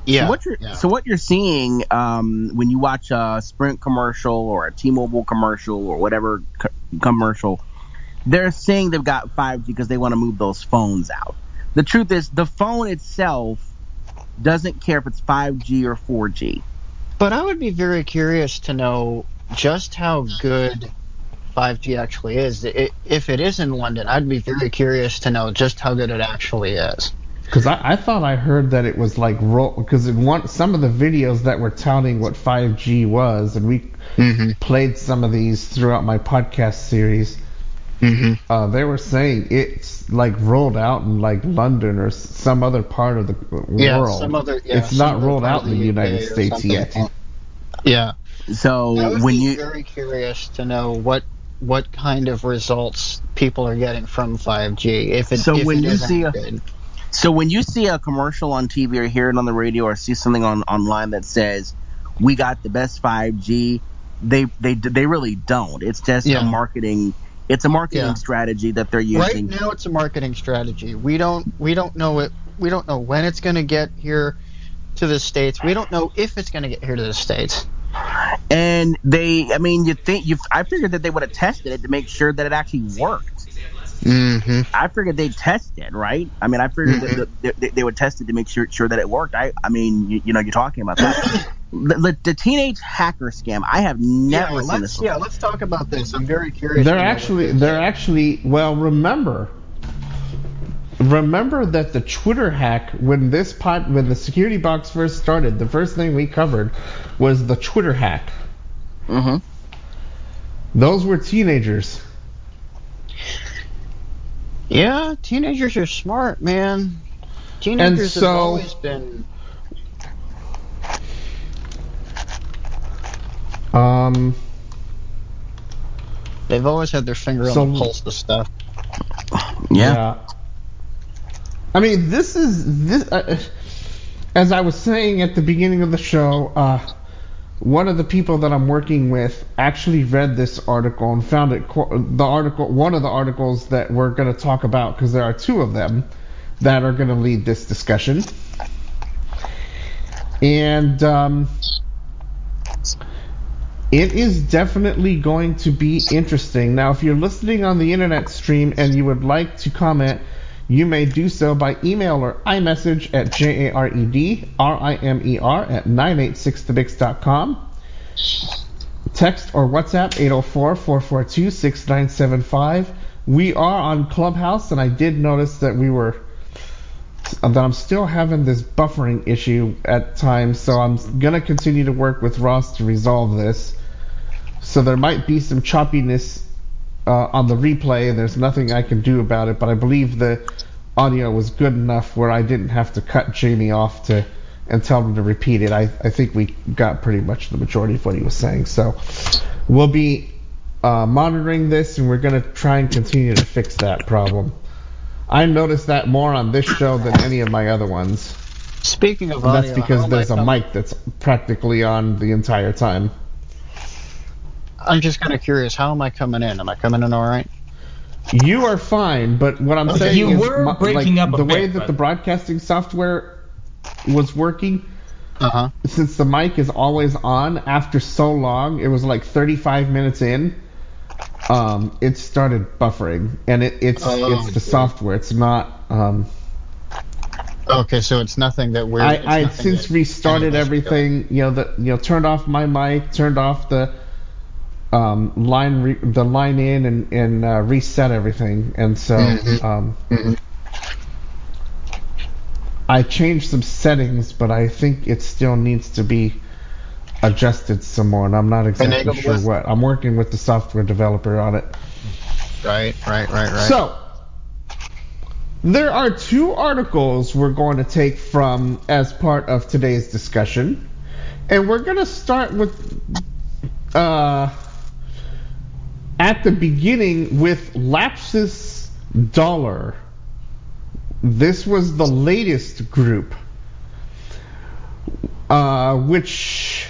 Yeah. So what you're yeah. so what you're seeing um, when you watch a Sprint commercial or a T-Mobile commercial or whatever co- commercial, they're saying they've got 5G because they want to move those phones out. The truth is, the phone itself doesn't care if it's 5G or 4G. But I would be very curious to know just how good 5G actually is. I if it is in London, I'd be very curious to know just how good it actually is. Because I, I thought I heard that it was like roll. Because some of the videos that were touting what 5G was, and we Mm-hmm. played some of these throughout my podcast series. Mm-hmm. Uh, they were saying it's like rolled out in like London or some other part of the Yeah, world. some other. Yeah, it's some not rolled out in the UK United States yet. Yeah. I So would when be you very curious to know what what kind of results people are getting from 5G. If it, So if when it you see a- good. So when you see a commercial on TV or hear it on the radio or see something on online that says we got the best 5G, they they they really don't. It's just Yeah. a marketing it's a marketing Yeah. strategy that they're using. Right now, it's a marketing strategy. We don't we don't know it. We don't know when it's going to get here to the states. We don't know if it's going to get here to the states. And they I mean you think you I figured that they would have tested it to make sure that it actually worked. Mm-hmm. I figured they tested, right? I mean, I figured Mhm. that that they, they would test it to make sure sure that it worked. I I mean, you, you know, you're talking about that. the, the, the teenage hacker scam. I have never yeah, seen let's this. yeah, let's talk about this. I'm very curious. They're to know what actually they're actually well remember remember that the Twitter hack when this pod when the security box first started the first thing we covered was the Twitter hack Mm-hmm. those were teenagers Yeah, teenagers are smart, man. Teenagers have so- always been. um They've always had their finger So- on the pulse of stuff. Yeah. I mean this is this uh, as I was saying at the beginning of the show uh one of the people that I'm working with actually read this article and found it the article one of the articles that we're going to talk about because there are two of them that are going to lead this discussion. And um, it is definitely going to be interesting. Now if you're listening on the internet stream and you would like to comment you may do so by email or iMessage at J-A-R-E-D-R-I-M-E-R at 986thebix.com. Text or WhatsApp 804-442-6975. We are on Clubhouse, and I did notice that we were that I'm still having this buffering issue at times, so I'm gonna continue to work with Ross to resolve this. So there might be some choppiness uh, on the replay. There's nothing I can do about it, but I believe the audio was good enough where I didn't have to cut Jamie off to and tell him to repeat it. I, I think we got pretty much the majority of what he was saying. So we'll be uh, monitoring this and we're going to try and continue to fix that problem. I noticed that more on this show than any of my other ones. Speaking of And audio, that's because there's a mic that's practically on the entire time. I'm just kind of curious. How am I coming in? Am I coming in all right? You are fine, but what I'm Okay. saying You is were my- breaking like, up a the way that but- the broadcasting software was working. Uh huh. Since the mic is always on after so long, it was like 35 minutes in. Um, it started buffering, and it, it's Oh, it's the dear. software. It's not. Um, Okay, so it's nothing that we're. I I since that restarted any of us are doing. everything. You know the you know turned off my mic, turned off the um, line re- the line in, and and uh, reset everything. And so Mhm. um, Mhm. I changed some settings, but I think it still needs to be adjusted some more, and I'm not exactly sure what. I'm working with the software developer on it. Right, right, right, right. So, there are two articles we're going to take from as part of today's discussion. And we're going to start with uh, at the beginning with Lapsus Dollar. This was the latest group, uh, which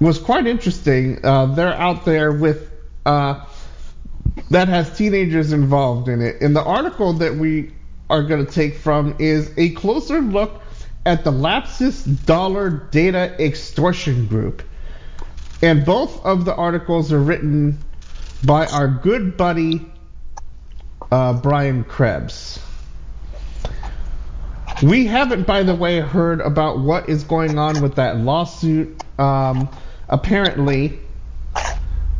was quite interesting. Uh, they're out there with uh, that has teenagers involved in it. And the article that we are going to take from is a closer look at the Lapsus Dollar Data Extortion Group. And both of the articles are written by our good buddy uh, Brian Krebs. We haven't, by the way, heard about what is going on with that lawsuit. Um, apparently,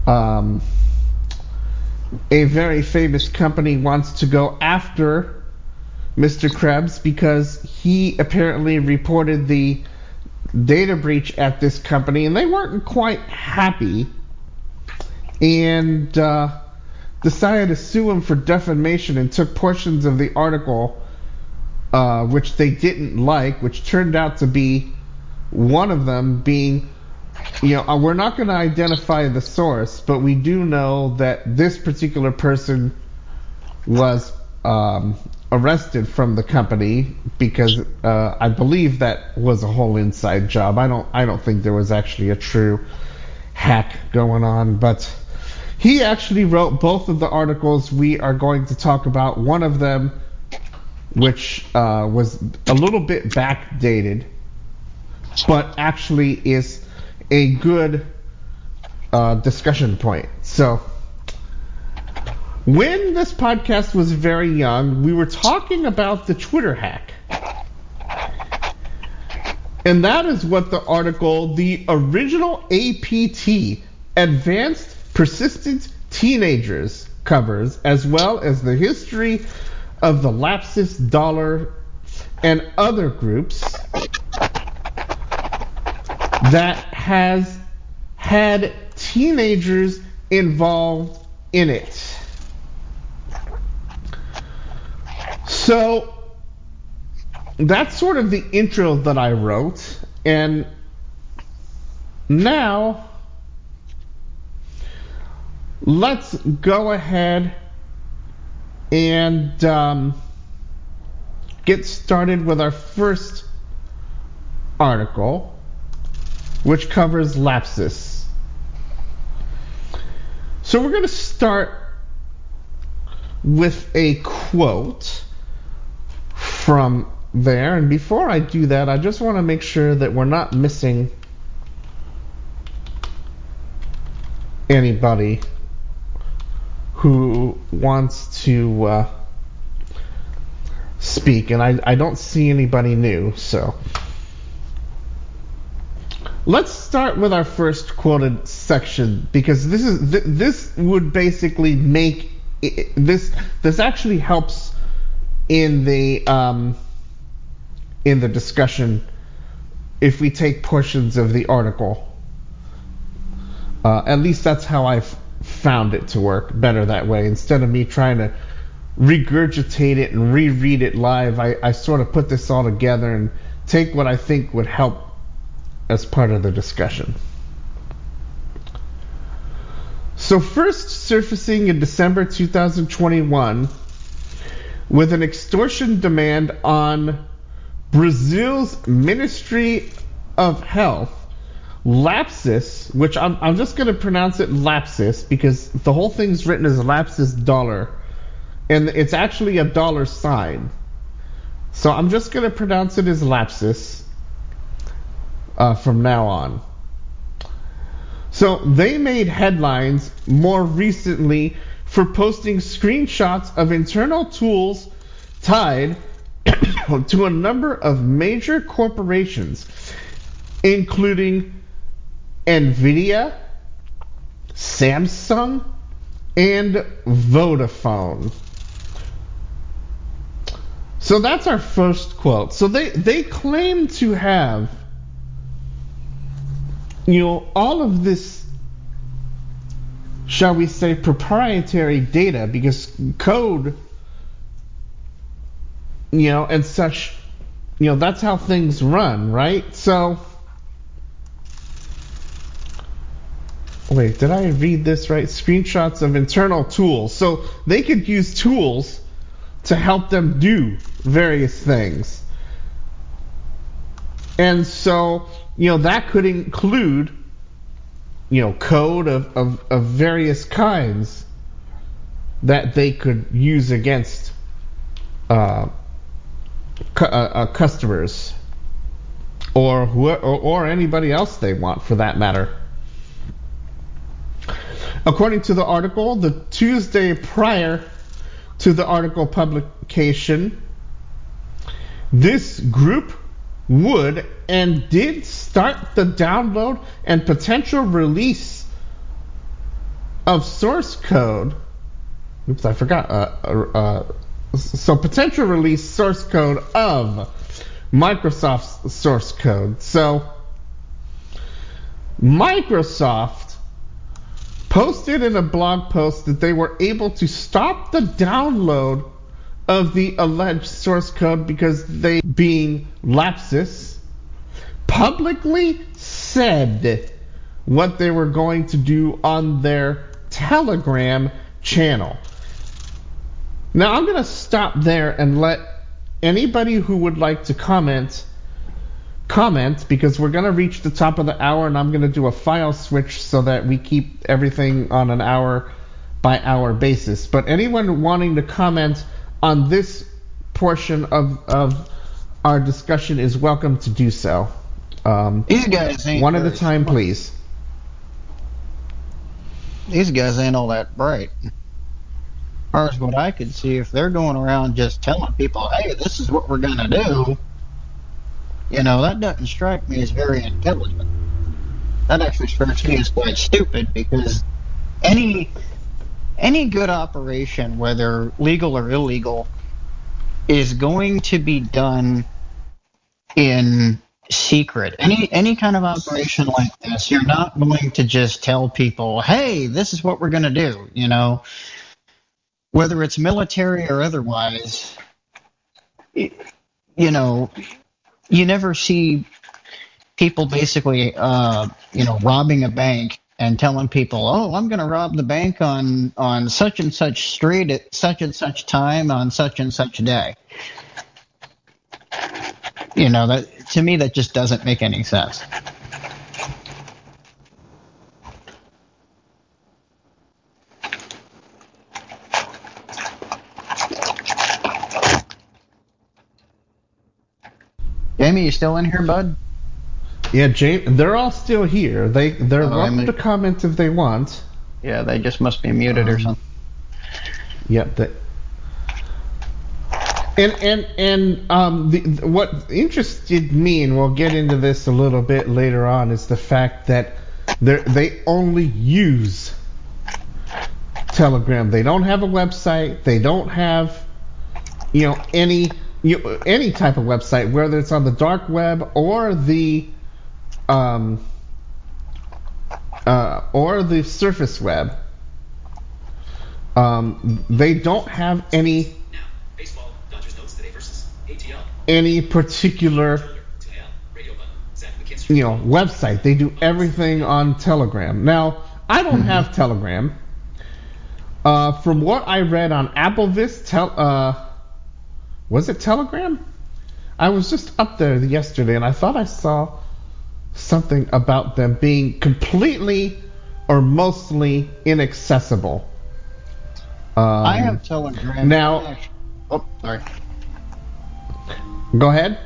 um, a very famous company wants to go after Mr. Krebs because he apparently reported the data breach at this company and they weren't quite happy. And uh, decided to sue him for defamation and took portions of the article uh, which they didn't like, which turned out to be one of them being you know, uh, we're not going to identify the source, but we do know that this particular person was um, arrested from the company because uh, I believe that was a whole inside job. I don't, I don't think there was actually a true hack going on, but he actually wrote both of the articles we are going to talk about. One of them, which uh, was a little bit backdated, but actually is a good uh, discussion point. So, when this podcast was very young, we were talking about the Twitter hack. And that is what the article, the original APT, Advanced Persistent Teenagers, covers, as well as the history of the Lapsus Dollar and other groups that has had teenagers involved in it. So that's sort of the intro that I wrote, and now let's go ahead and um, get started with our first article which covers lapsus. So we're going to start with a quote from there. And before I do that, I just want to make sure that we're not missing anybody who wants to uh, speak. And I, I don't see anybody new, so. Let's start with our first quoted section because this is th- this would basically make it, this this actually helps in the um, in the discussion if we take portions of the article. Uh, at least that's how I've found it to work better that way. Instead of me trying to regurgitate it and reread it live, I, I sort of put this all together and take what I think would help as part of the discussion. So, first surfacing in December 2021 with an extortion demand on Brazil's Ministry of Health, Lapsus, which I'm, I'm just going to pronounce it Lapsus because the whole thing's written as Lapsus dollar, and it's actually a dollar sign. So I'm just going to pronounce it as Lapsus uh, from now on. So they made headlines more recently for posting screenshots of internal tools tied to a number of major corporations, including Nvidia, Samsung, and Vodafone. So that's our first quote. So they, they claim to have you know, all of this, shall we say, proprietary data, because code, you know, and such, you know, that's how things run, right? So, wait, did I read this right? Screenshots of internal tools. So they could use tools to help them do various things. And so you know, that could include, you know, code of, of, of various kinds that they could use against uh, cu- uh, uh, customers or, who, or, or anybody else they want for that matter. According to the article, the Tuesday prior to the article publication, this group would and did start the download and potential release of source code. Oops, I forgot. Uh, uh, uh, so potential release source code of Microsoft's source code. So Microsoft posted in a blog post that they were able to stop the download of the alleged source code because they, being lapsus, publicly said what they were going to do on their Telegram channel. Now I'm going to stop there and let anybody who would like to comment comment because we're going to reach the top of the hour and I'm going to do a file switch so that we keep everything on an hour by hour basis. But anyone wanting to comment on this portion of, of our discussion is welcome to do so. Um, These guys ain't one at a time, please. These guys ain't all that bright. As far as what I could see, if they're going around just telling people, hey, this is what we're going to do, you know, that doesn't strike me as very intelligent. That actually strikes me as quite stupid because any any good operation, whether legal or illegal, is going to be done in secret. Any any kind of operation like this, you're not going to just tell people, "Hey, this is what we're going to do." You know, whether it's military or otherwise. You know, you never see people basically, uh, you know, robbing a bank and telling people, "Oh, I'm going to rob the bank on on such and such street at such and such time on such and such day." You know, that to me that just doesn't make any sense. Jamie, you still in here, bud? Yeah, James, they're all still here. They they're Oh, welcome mean- to comment if they want. Yeah, they just must be muted or Um, something. Yep. And and and um, the, what interested me, and we'll get into this a little bit later on, is the fact that they they only use Telegram. They don't have a website. They don't have you know any you any type of website, whether it's on the dark web or the um, uh, or the surface web. Um, they don't have any Now, baseball. Dodgers notes today versus ATL. any particular Trailer to Al. Radio button. Zach McKinstry. you know website. They do everything on Telegram. Now I don't have Telegram. Uh, from what I read on AppleVis, tel- uh, was it Telegram? I was just up there yesterday and I thought I saw something about them being completely or mostly inaccessible. Um, I have Telegram. now- oh, sorry. Go ahead.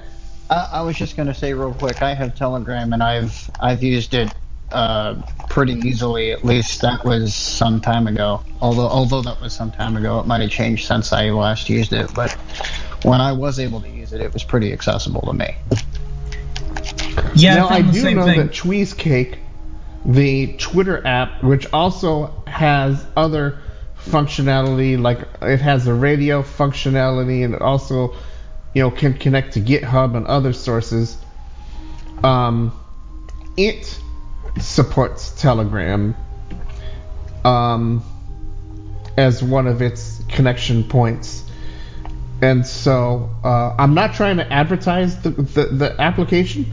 I, I was just going to say real quick. I have Telegram, and I've I've used it uh, pretty easily. At least that was some time ago. Although although that was some time ago, it might have changed since I last used it. But when I was able to use it, it was pretty accessible to me. Yeah, now I, I do know thing. that TweeseCake, the Twitter app, which also has other functionality, like it has a radio functionality, and it also, you know, can connect to GitHub and other sources. Um, it supports Telegram um, as one of its connection points. And so uh, I'm not trying to advertise the, the, the application,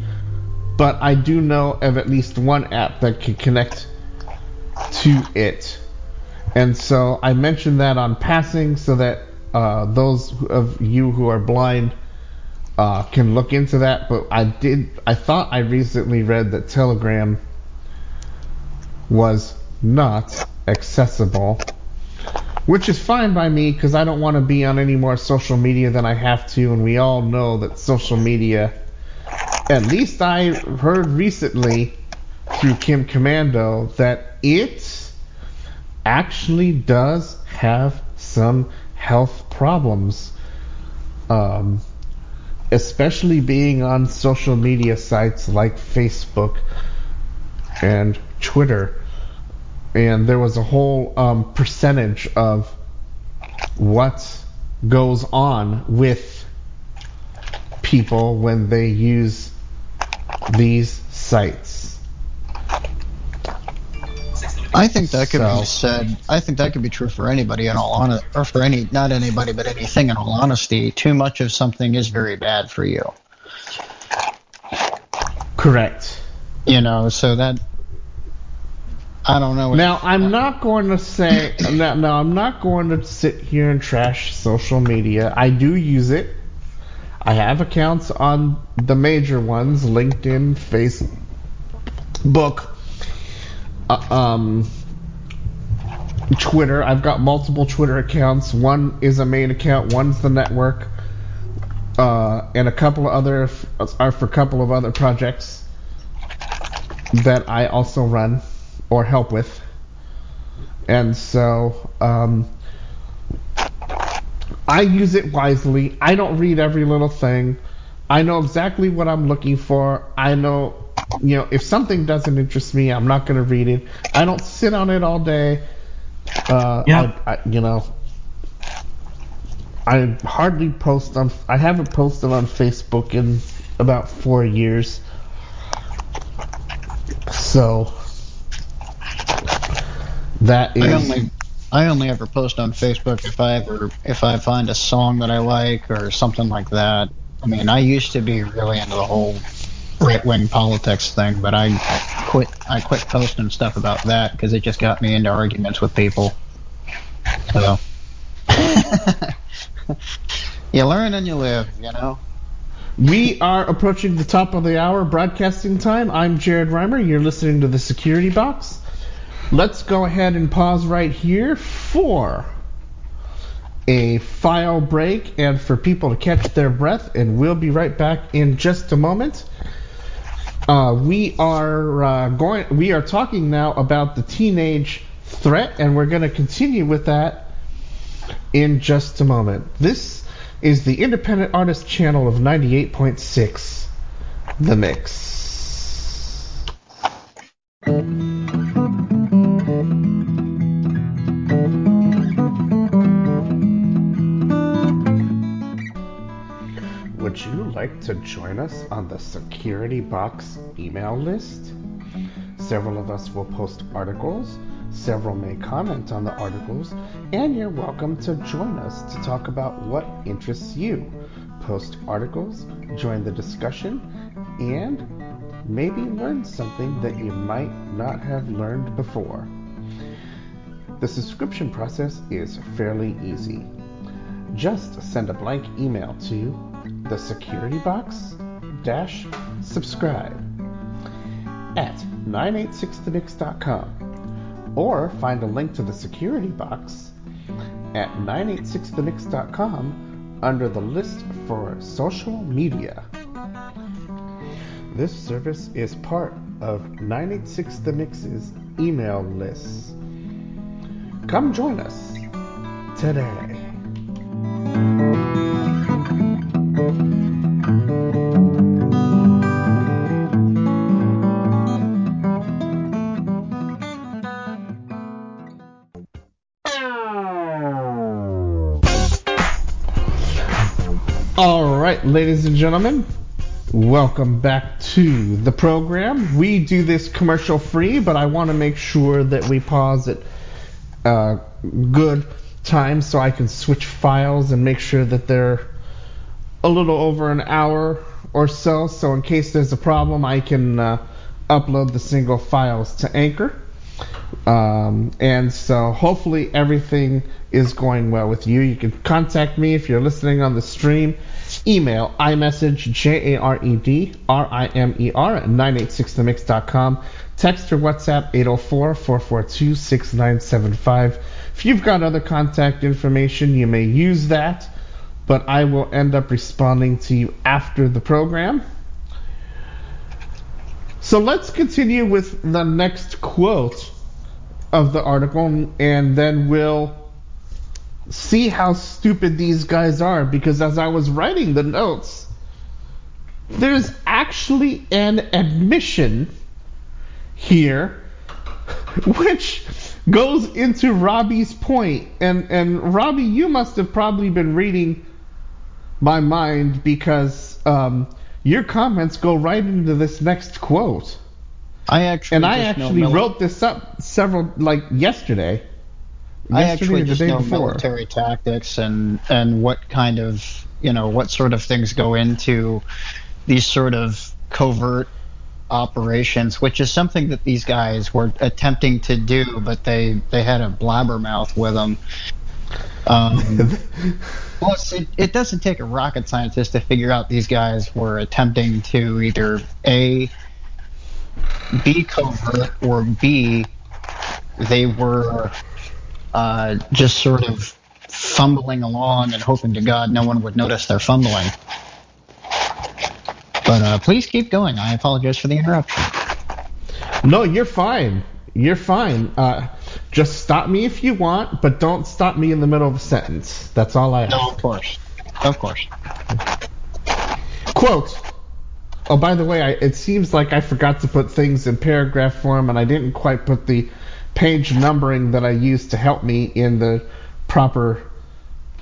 but I do know of at least one app that can connect to it. And so I mentioned that on passing so that uh, those of you who are blind uh, can look into that. But I did, I thought I recently read that Telegram was not accessible, which is fine by me because I don't want to be on any more social media than I have to. And we all know that social media at least I heard recently through Kim Komando that it actually does have some health problems. Um, especially being on social media sites like Facebook and Twitter. And there was a whole um, percentage of what goes on with people when they use these sites. I think that could So- be said. I think that could be true for anybody in all honesty, or for any, not anybody, but anything in all honesty. Too much of something is very bad for you. Correct. You know, so that I don't know. Now, I'm not going to say, now, now, I'm not going to sit here and trash social media. I do use it. I have accounts on the major ones LinkedIn, Facebook, uh, um, Twitter. I've got multiple Twitter accounts. One is a main account, one's the network, uh, and a couple of other are for a couple of other projects that I also run or help with. And so um, I use it wisely. I don't read every little thing. I know exactly what I'm looking for. I know, you know, if something doesn't interest me, I'm not going to read it. I don't sit on it all day. Uh, Yeah. I, I, you know, I hardly post on. I haven't posted on Facebook in about four years. So that is I only I only ever post on Facebook if I ever if I find a song that I like or something like that. I mean, I used to be really into the whole right wing politics thing, but I quit I quit posting stuff about that because it just got me into arguments with people. So you learn and you live, you know. We are approaching the top of the hour broadcasting time. I'm Jared Rimer. You're listening to the Security Box. Let's go ahead and pause right here for a file break and for people to catch their breath, and we'll be right back in just a moment. Uh, we are uh, going. We are talking now about the teenage threat, and we're going to continue with that in just a moment. This is the Independent Artist Channel of 98.6, The Mix. Would you like to join us on the Security Box email list? Several of us will post articles, several may comment on the articles, and you're welcome to join us to talk about what interests you. Post articles, join the discussion, and maybe learn something that you might not have learned before. The subscription process is fairly easy. Just send a blank email to the security box dash subscribe at 986themix.com or find a link to the security box at 986themix.com under the list for social media. This service is part of 986 The Mix's email lists. Come join us today. All right, ladies and gentlemen, welcome back to the program. We do this commercial free, but I want to make sure that we pause at uh, good time so I can switch files and make sure that they're a little over an hour or so. So in case there's a problem, I can uh, upload the single files to Anchor. Um, and so hopefully everything is going well with you. You can contact me if you're listening on the stream. Email iMessage J A R E D R I M E R at 986themix.com. Text or WhatsApp 804 442 6975. If you've got other contact information, you may use that, but I will end up responding to you after the program. So let's continue with the next quote of the article, and then we'll see how stupid these guys are. Because as I was writing the notes, there's actually an admission here which goes into Robbie's point and and Robbie you must have probably been reading my mind because um, your comments go right into this next quote I actually and I actually mili- wrote this up several like yesterday I yesterday actually just know before. military tactics and and what kind of you know what sort of things go into these sort of covert operations, which is something that these guys were attempting to do, but they they had a blabbermouth with them. Um, plus, it, it doesn't take a rocket scientist to figure out these guys were attempting to either a be covert or b they were uh, just sort of fumbling along and hoping to God no one would notice their fumbling. But uh, please keep going. I apologize for the interruption. No, you're fine. You're fine. Uh, just stop me if you want, but don't stop me in the middle of a sentence. That's all I ask. No, of course. Of course. Quote. Oh, by the way, I, it seems like I forgot to put things in paragraph form, and I didn't quite put the page numbering that I used to help me in the proper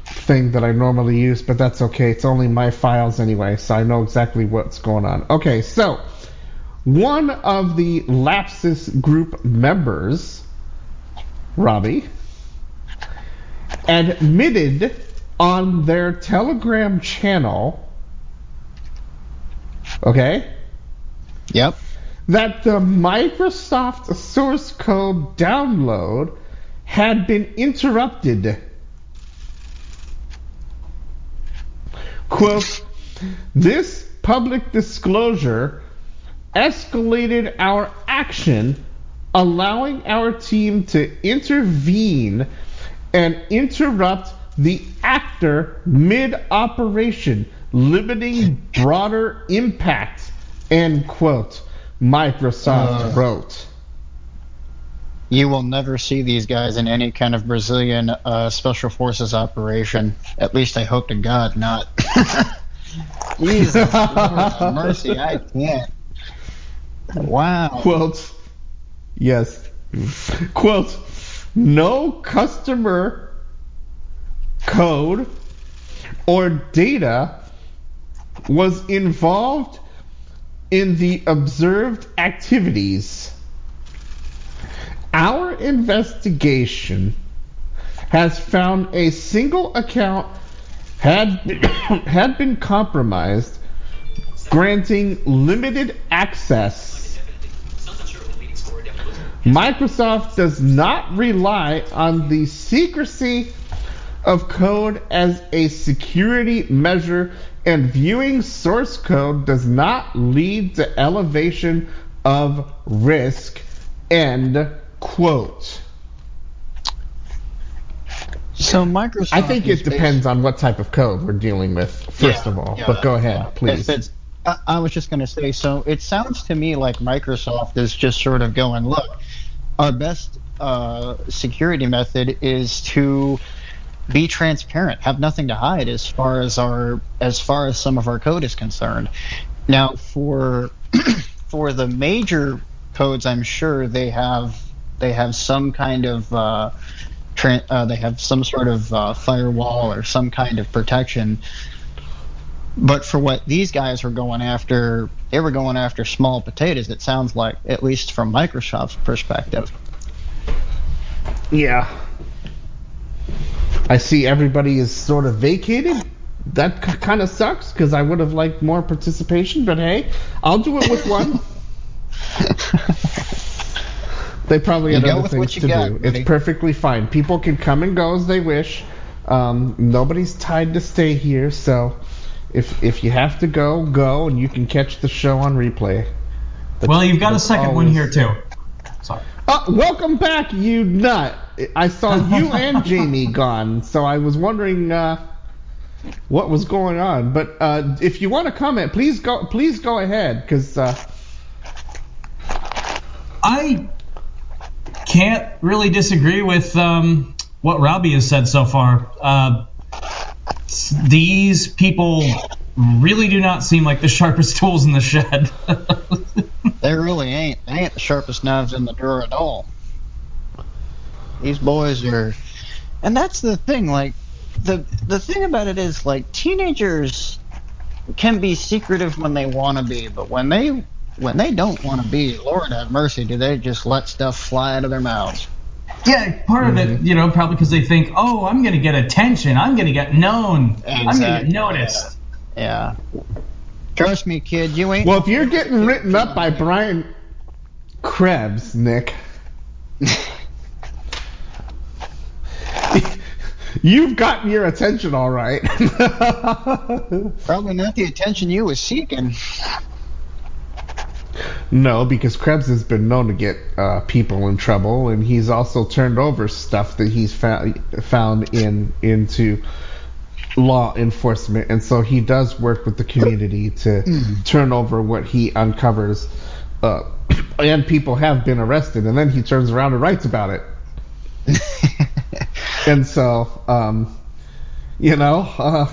thing that I normally use, but that's okay. It's only my files anyway, so I know exactly what's going on. Okay, so one of the Lapsus$ group members, Robbie, admitted on their Telegram channel, okay, Yep. that the Microsoft source code download had been interrupted. Quote, this public disclosure escalated our action, allowing our team to intervene and interrupt the actor mid operation, limiting broader impact. End quote. Microsoft Uh. wrote. You will never see these guys in any kind of Brazilian uh, special forces operation. At least I hope to God not. Jesus, mercy, I can't. Wow. Quote, yes. Quote, no customer code or data was involved in the observed activities. Our investigation has found a single account had had been compromised, granting limited access. Sounds unsure of the leading scorer down the list. Microsoft does not rely on the secrecy of code as a security measure, and viewing source code does not lead to elevation of risk. End quote. So Microsoft. I think it depends on what type of code we're dealing with, first Yeah, of all. yeah, but go ahead, please. If it's, I, I was just going to say, so it sounds to me like Microsoft is just sort of going, look, our best uh, security method is to be transparent, have nothing to hide as far as our as far as some of our code is concerned. Now, for for the major codes, I'm sure they have they have some kind of uh, tran uh, they have some sort of uh, firewall or some kind of protection. But for what these guys were going after, they were going after small potatoes. It sounds like, at least from Microsoft's perspective. Yeah. I see everybody is sort of vacated. That k- kind of sucks because I would have liked more participation, but hey, I'll do it with one. they probably You had other things to got, do. buddy. It's perfectly fine. People can come and go as they wish. Um, nobody's tied to stay here, so if if you have to go, go, and you can catch the show on replay. That's- Well, you've got a second one here too. Sorry. uh, welcome back, you nut. I saw you and Jamie gone, so I was wondering uh, what was going on. But uh, if you want to comment, please go. Please go ahead, because uh, I can't really disagree with um, what Robbie has said so far. These people really do not seem like the sharpest tools in the shed. They really ain't. They ain't the sharpest knives in the drawer at all. These boys are, and that's the thing. Like the the thing about it is, like teenagers can be secretive when they want to be, but when they when they don't want to be, Lord have mercy, do they just let stuff fly out of their mouths? Yeah, part of it, mm-hmm. you know, probably because they think, oh, I'm going to get attention. I'm going to get known. I'm going to get Exactly, noticed. Yeah. Trust me, kid, you ain't. Well, if you're getting written up by Brian Krebs, Nick, you've gotten your attention all right. Probably not the attention you was seeking. No, because Krebs has been known to get uh, people in trouble, and he's also turned over stuff that he's found found in into law enforcement, and so he does work with the community to turn over what he uncovers. Uh, and people have been arrested, and then he turns around and writes about it. and so, um, you know, uh,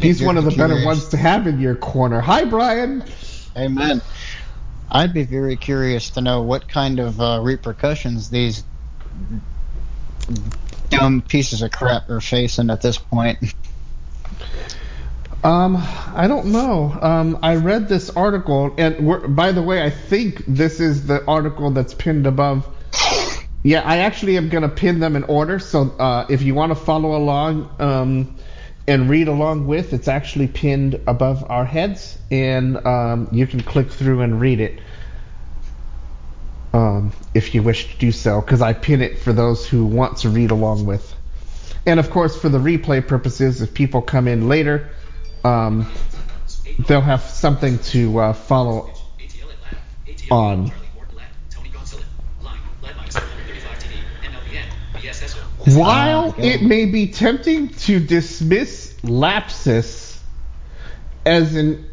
he's one of the better ones to have in your corner. Hi, Brian. Amen. I'd be very curious to know what kind of uh, repercussions these dumb pieces of crap are facing at this point. Um, I don't know. Um, I read this article, and by the way, I think this is the article that's pinned above. Yeah, I actually am gonna pin them in order. So uh, if you want to follow along um, and read along with, it's actually pinned above our heads, and um, you can click through and read it um, if you wish to do so. Because I pin it for those who want to read along with. And of course, for the replay purposes, if people come in later, um, they'll have something to uh, follow on. While ah, okay. it may be tempting to dismiss Lapsus$ as an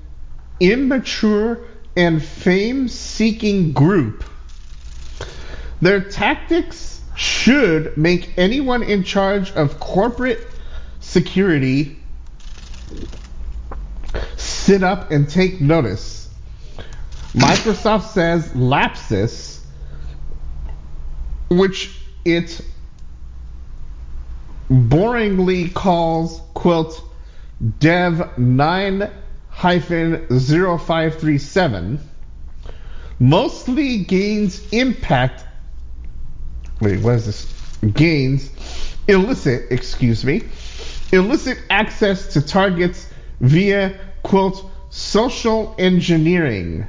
immature and fame seeking group, their tactics should make anyone in charge of corporate security sit up and take notice. Microsoft says Lapsus$, which it boringly calls quote dev 9 hyphen 0537 mostly gains impact wait what is this? Gains illicit excuse me illicit access to targets via quote social engineering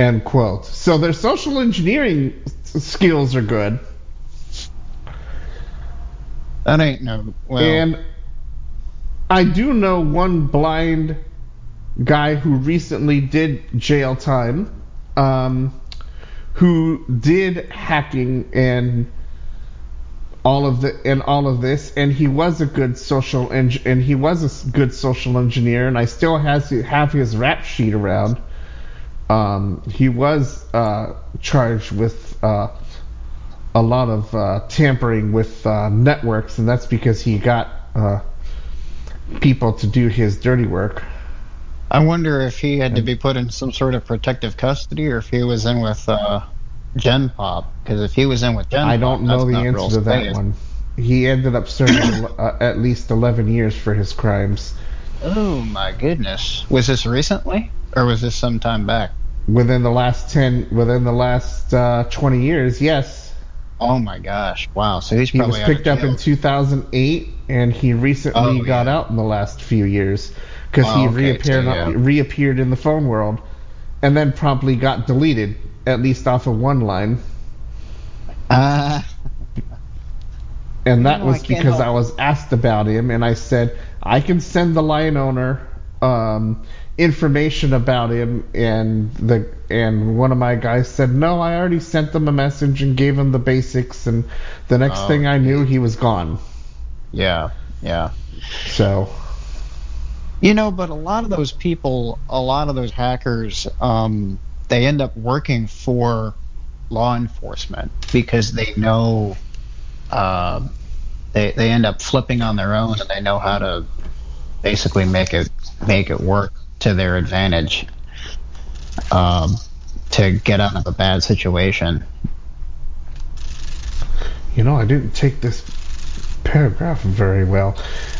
end quote. So their social engineering skills are good That ain't no. Well, And I do know one blind guy who recently did jail time, um, who did hacking and all of the and all of this, and he was a good social eng- and he was a good social engineer, and I still has have his rap sheet around. Um, he was uh, charged with uh, a lot of uh, tampering with uh, networks, and that's because he got uh, people to do his dirty work. I wonder if he had to be put in some sort of protective custody or if he was in with uh, Gen Pop. Because if he was in with Gen I don't know that's the answer to that one. He ended up serving uh, at least 11 years for his crimes. Oh my goodness. Was this recently? Or was this some time back? Within the last 10, within the last uh, 20 years, yes. Oh my gosh. Wow. So he's He was picked up in 2008, and he recently Oh, got yeah. out in the last few years because Oh, he okay, reappeared so, yeah. reappeared in the phone world, and then promptly got deleted, at least off of one line. Ah, And that No, I was can't because help I was asked about him, and I said I can send the line owner um, information about him, and the and one of my guys said no, I already sent them a message and gave them the basics, and the next Oh, thing I knew, he was gone. yeah, yeah. So You know, but a lot of those people, a lot of those hackers, um, they end up working for law enforcement because they know uh, they they end up flipping on their own and they know how to basically make it make it work to their advantage um, to get out of a bad situation. You know, I didn't take this paragraph very well.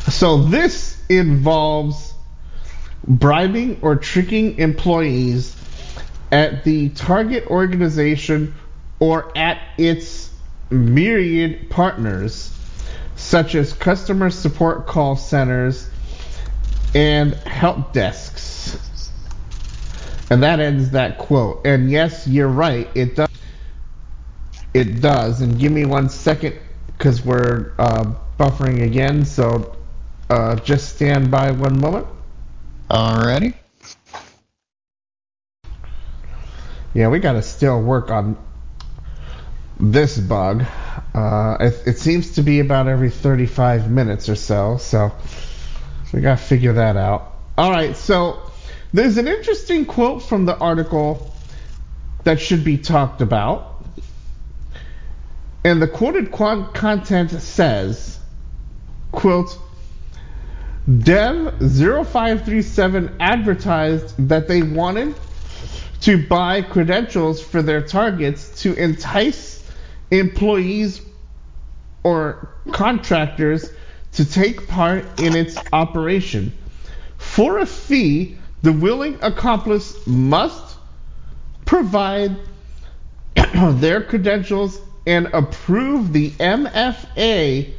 So this involves bribing or tricking employees at the target organization or at its myriad partners, such as customer support call centers and help desks. And that ends that quote. And yes, you're right. It does. It does. And give me one second because we're uh, buffering again. So uh, just stand by one moment. Alrighty. Yeah, we got to still work on this bug. Uh, it, it seems to be about every 35 minutes or so. So we got to figure that out. All right. So there's an interesting quote from the article that should be talked about. And the quoted qu- content says, quote, Dev 0537 advertised that they wanted to buy credentials for their targets to entice employees or contractors to take part in its operation. For a fee, the willing accomplice must provide their credentials and approve the MFA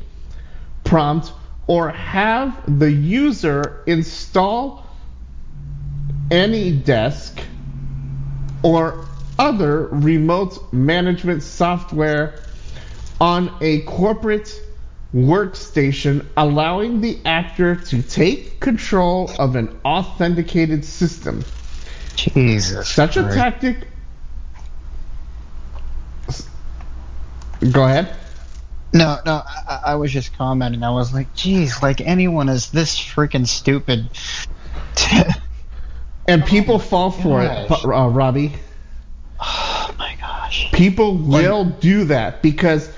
prompt or have the user install AnyDesk or other remote management software on a corporate workstation, allowing the actor to take control of an authenticated system. Jesus. Such a tactic. Go ahead. No, no, I, I was just commenting. I was like, geez, like anyone is this freaking stupid. And people fall for it, gosh. uh, Robbie. oh my gosh. People will do that because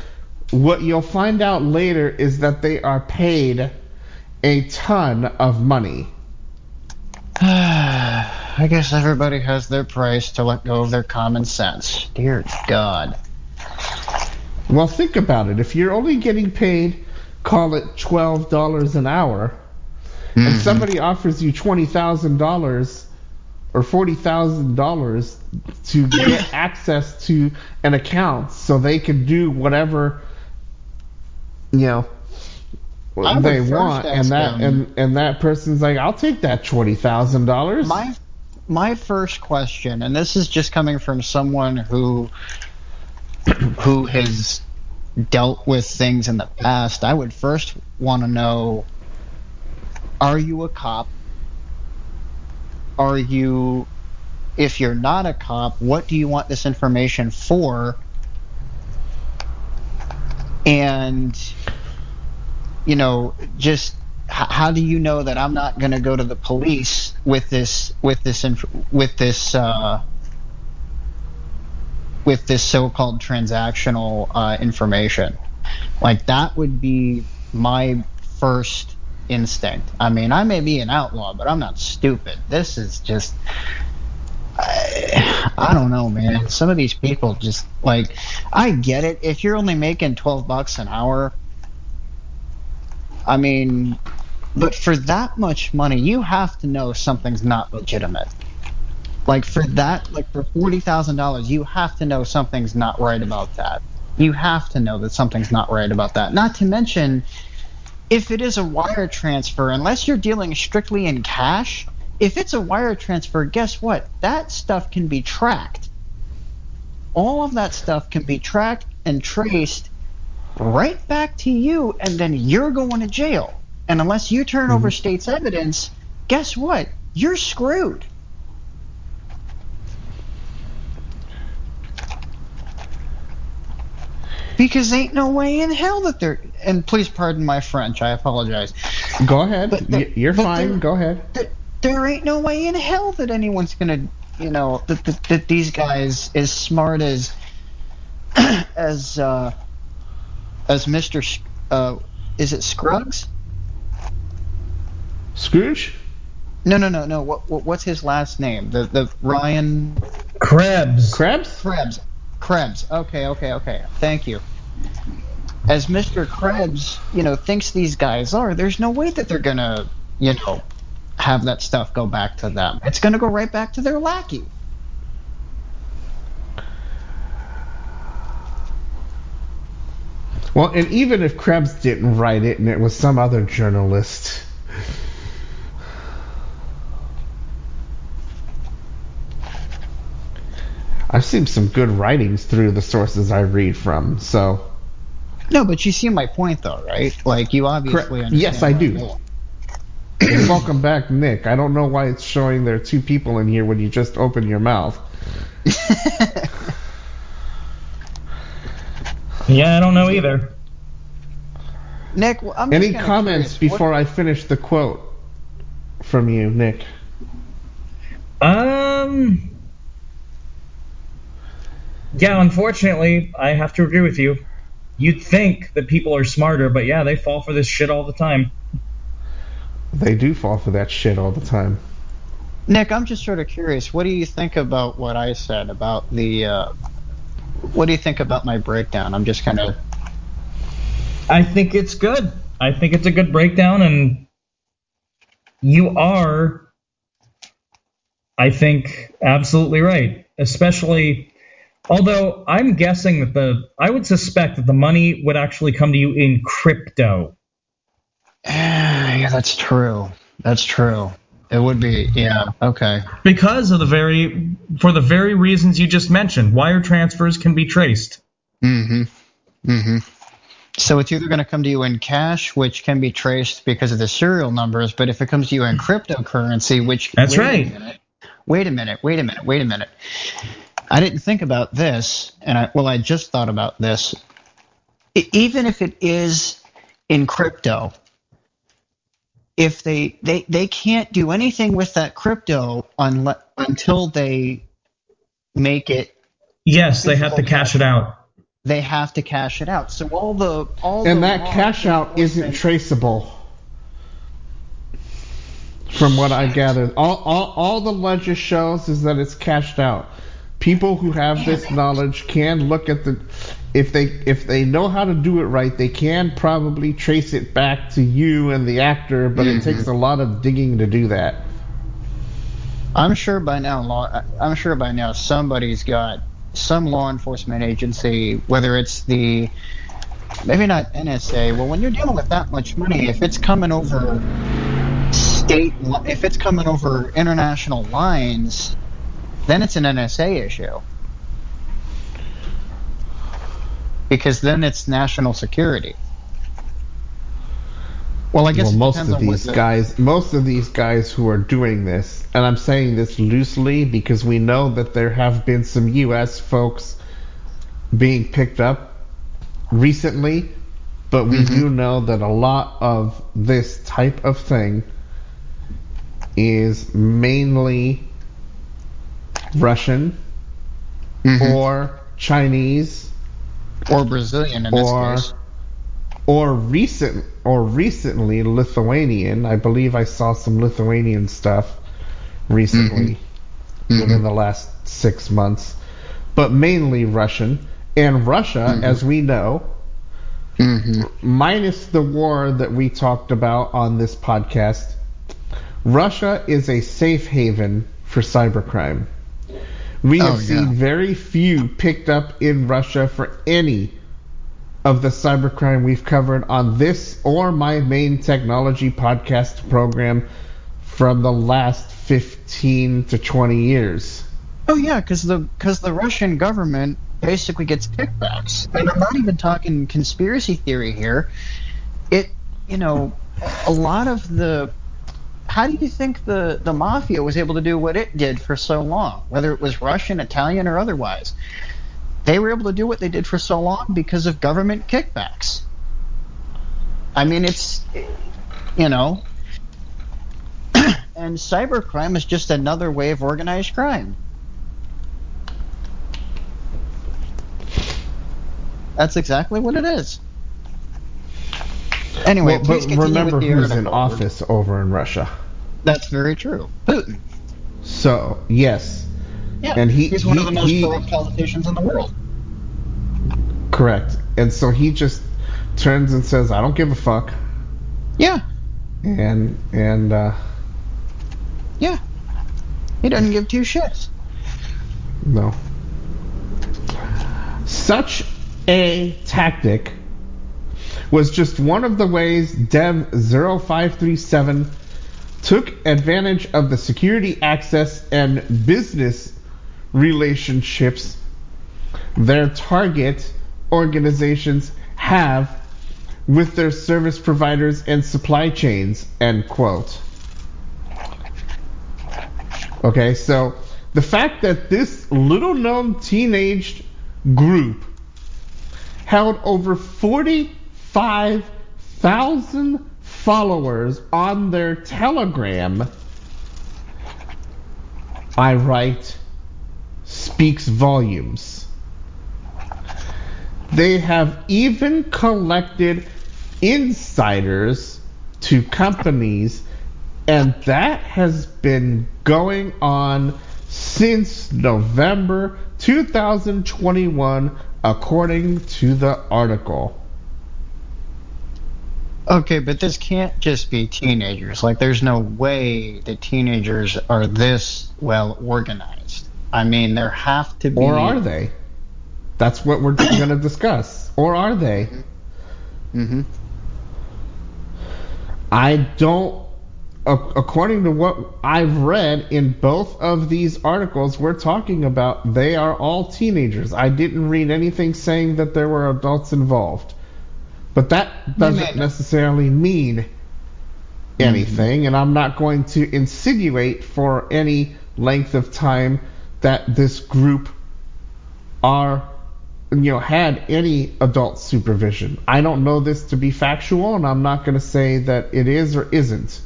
what you'll find out later is that they are paid a ton of money. I guess everybody has their price to let go of their common sense. Dear God. Well, think about it. If you're only getting paid, call it twelve dollars an hour, and mm-hmm. somebody offers you twenty thousand dollars or forty thousand dollars to get access to an account, so they can do whatever you know I they want, and that them- and and that person's like, I'll take that twenty thousand dollars. My my first question, and this is just coming from someone who who has dealt with things in the past, I would first want to know are you a cop? Are you if you're not a cop, what do you want this information for? And you know, just how do you know that I'm not going to go to the police with this with this inf- with this uh, with this so-called transactional uh, information? Like that would be my first instinct. I mean, I may be an outlaw, but I'm not stupid. This is just I, I don't know, man. Some of these people just like I get it. If you're only making 12 bucks an hour, I mean, but for that much money, you have to know something's not legitimate. Like for that, like for forty thousand dollars, you have to know something's not right about that. You have to know that something's not right about that. Not to mention, if it is a wire transfer, unless you're dealing strictly in cash, if it's a wire transfer, guess what? That stuff can be tracked. All of that stuff can be tracked and traced right back to you, and then you're going to jail. And unless you turn over state's evidence, guess what? You're screwed. Because ain't no way in hell that they're. And please pardon my French. I apologize. Go ahead. But the- Y- You're fine. Go ahead. That there ain't no way in hell that anyone's gonna, you know, that that, that these guys as smart as as uh, as Mister, uh, is it Scruggs? Scrooge? No, no, no, no. What, what what's his last name? The the Ryan Krebs. Krebs? Krebs. Krebs. Okay, okay, okay. Thank you. As Mr. Krebs, you know, thinks these guys are, there's no way that they're gonna, you know, have that stuff go back to them. It's gonna go right back to their lackey. Well, and even if Krebs didn't write it and it was some other journalist. I've seen some good writings through the sources I read from, so. No, but you see my point, though, right? Like you obviously Correct. Yes, I do. welcome back, Nick. I don't know why it's showing there are two people in here when you just open your mouth. Yeah, I don't know either. Nick, I'm Any comments curious, what- before I finish the quote from you, Nick? Um. Yeah, unfortunately, I have to agree with you. You'd think that people are smarter, but yeah, they fall for this shit all the time. They do fall for that shit all the time. Nick, I'm just sort of curious. What do you think about what I said about the? Uh, what do you think about my breakdown? I'm just kind of. I think it's good. I think it's a good breakdown, and you are, I think, absolutely right. Especially, although I'm guessing that the, I would suspect that the money would actually come to you in crypto. Yeah, that's true. That's true. It would be. Yeah. Okay. Because of the very, for the very reasons you just mentioned, wire transfers can be traced. Mm-hmm. Mm-hmm. So it's either going to come to you in cash, which can be traced because of the serial numbers, but if it comes to you in cryptocurrency, which That's right. minute, wait a minute, wait a minute, wait a minute. I didn't think about this, and I well, I just thought about this. Even if it is in crypto, if they they they can't do anything with that crypto unle- until they make it Yes, they have to cash it out. they have to cash it out. So all the all And the that cash out isn't enforcement- traceable. From what I gathered, all, all, all the ledger shows is that it's cashed out. People who have this knowledge can look at the if they if they know how to do it right, they can probably trace it back to you and the actor, but it takes mm-hmm. a lot of digging to do that. I'm sure by now, law. I'm sure by now somebody's got some law enforcement agency, whether it's the maybe not NSA. Well, when you're dealing with that much money, if it's coming over state, if it's coming over international lines, then it's an NSA issue. Because then it's national security. Well, I guess well, most of these the- guys, most of these guys who are doing this, and I'm saying this loosely because we know that there have been some U.S. folks being picked up recently, but we Mm-hmm. do know that a lot of this type of thing is mainly Russian Mhm. or Chinese or Brazilian in this or case. or recent or recently Lithuanian. I believe I saw some Lithuanian stuff recently mm-hmm. Mm-hmm. within the last six months, but mainly Russian. And Russia, mm-hmm. as we know, minus the war that we talked about on this podcast, Russia is a safe haven for cybercrime. We Oh, have seen yeah. very few picked up in Russia for any of the cybercrime we've covered on this or my main technology podcast program from the last 15 to 20 years. Oh yeah, because the because the Russian government basically gets kickbacks, and I'm not even talking conspiracy theory here. It you know a lot of the how do you think the the mafia was able to do what it did for so long, whether it was Russian, Italian, or otherwise? They were able to do what they did for so long because of government kickbacks. I mean, it's you know. And cybercrime is just another way of organized crime. That's exactly what it is. Anyway, Well, but remember with the who's in office over in Russia. That's very true. Putin. So yes, Yeah, And he- he's one of the most he- corrupt politicians in the world. correct. And so he just turns and says, "I don't give a fuck," Yeah, and and uh, yeah. He doesn't give two shits. no. Such a tactic was just one of the ways Dev 0537 took advantage of the security access and business relationships their target organizations have with their service providers and supply chains end quote. Okay so the fact that this little known teenage group held over 45,000 followers on their telegram i write speaks volumes they have even collected insiders to companies, and that has been going on since November 2021, according to the article. Okay, but this can't just be teenagers. Like, there's no way that teenagers are this well organized. I mean, there have to be. Or are they? That's what we're going to discuss. Or are they? Mm-hmm. I don't. According to what I've read in both of these articles, we're talking about they are all teenagers. I didn't read anything saying that there were adults involved. But that doesn't necessarily mean anything, and I'm not going to insinuate for any length of time that this group are you know had any adult supervision. I don't know this to be factual and I'm not going to say that it is or isn't.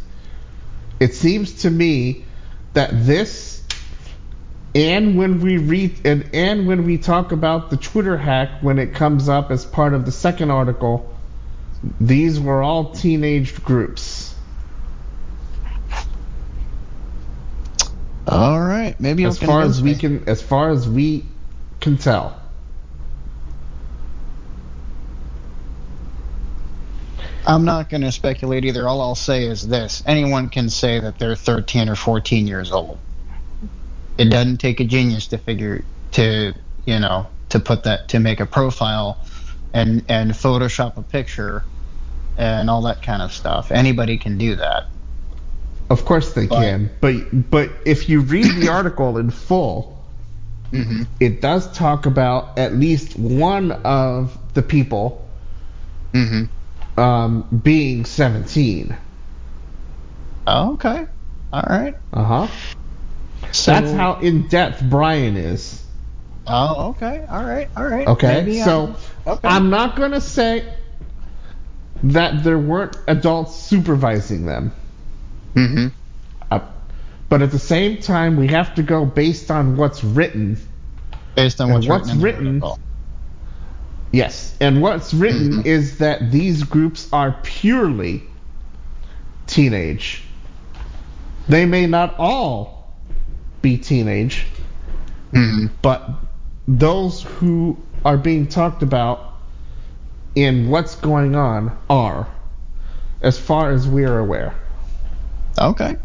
It seems to me that this and when we read and, and when we talk about the Twitter hack when it comes up as part of the second article, these were all teenage groups. All right, maybe As far as we can as far as we can tell. I'm not going to speculate either. All I'll say is this: anyone can say that they're 13 or 14 years old. It doesn't take a genius to figure to you know to put that to make a profile and and Photoshop a picture and all that kind of stuff. Anybody can do that. Of course they But- can, but but if you read the article in full, Mm-hmm. it does talk about at least one of the people Mm-hmm. um, being 17. Oh, okay. All right. Uh huh. So, That's how in depth Brian is. Oh, okay. All right. All right. Okay, Maybe, so um, okay. I'm not gonna say that there weren't adults supervising them. Mm-hmm. Uh, but at the same time, we have to go based on what's written. Based on And what's, what's written, written- Yes, and what's written Mhm. is that these groups are purely teenage. They may not all be teenage, Mhm. but those who are being talked about in what's going on are, as far as we are aware. Okay.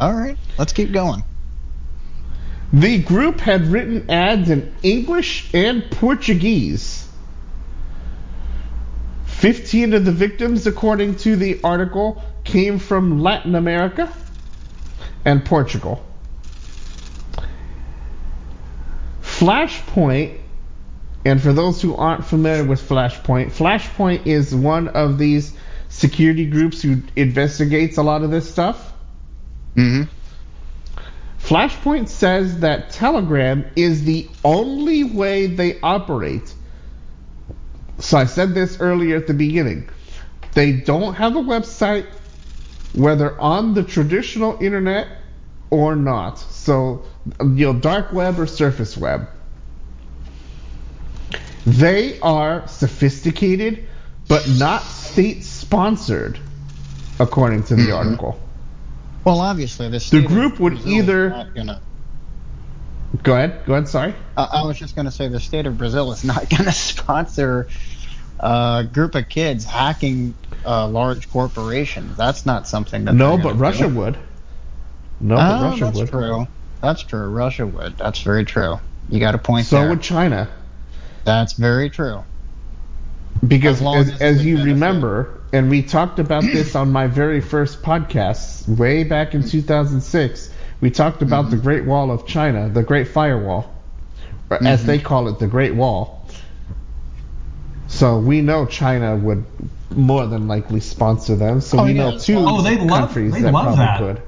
All right. Let's keep going. The group had written ads in English and Portuguese. 15 of the victims, according to the article, came from Latin America and Portugal. Flashpoint, and for those who aren't familiar with Flashpoint, Flashpoint is one of these security groups who investigates a lot of this stuff. Mm-hmm. Flashpoint says that Telegram is the only way they operate. So I said this earlier at the beginning. They don't have a website, whether on the traditional internet or not. So, you know, dark web or surface web. They are sophisticated, but not state sponsored, according to the Mm-hmm. article. Well, obviously, the state of group would Brazil either- gonna- Go ahead. Go ahead. Sorry. I I was just going to say the state of Brazil is not going to sponsor a group of kids hacking uh, large corporations. That's not something that. No, but Russia do. would. No, Oh, but Russia that's would. true. That's true. Russia would. That's very true. You got a point So there. So would China. That's very true. Because As as, as you benefits. remember, and we talked about this on my very first podcast way back in 2006, we talked about the mm-hmm. Great Wall of China, the Great Firewall, or as mm-hmm. they call it, the Great Wall. So we know China would more than likely sponsor them. So Oh, we yeah, know two Oh, they love- countries they that love probably that. could.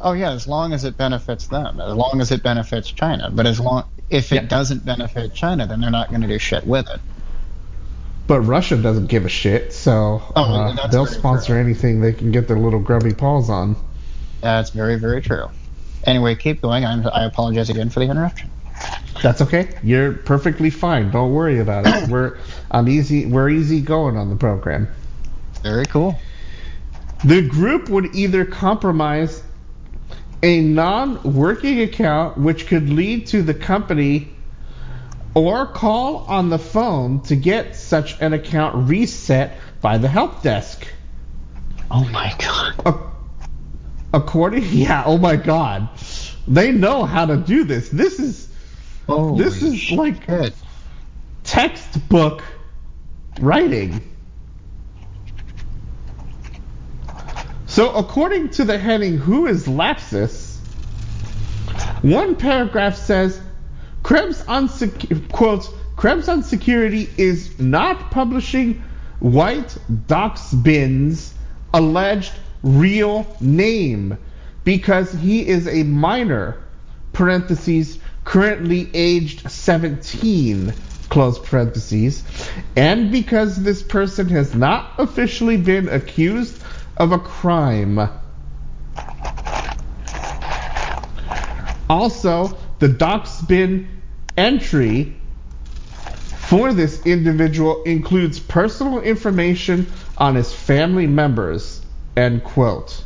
Oh yeah, as long as it benefits them, as long as it benefits China. But as long if it Yeah. doesn't benefit China, then they're not going to do shit with it. But Russia doesn't give a shit, so Oh, uh, they'll sponsor true. anything they can get their little grubby paws on. That's very very true. Anyway, keep going. I'm, I apologize again for the interruption. That's okay. You're perfectly fine. Don't worry about it. We're I'm easy. We're easy going on the program. Very cool. The group would either compromise a non-working account, which could lead to the company, or call on the phone to get such an account reset by the help desk. Oh my god. Ac- According, yeah. Oh my God, they know how to do this. This is Holy this is like shit. textbook writing. So, according to the heading Who is Lapsus$, one paragraph says Krebs on Krebs on security is not publishing White Doxbin's alleged real name because he is a minor parentheses currently aged 17 close parentheses and because this person has not officially been accused of a crime also the doxbin entry for this individual includes personal information on his family members end quote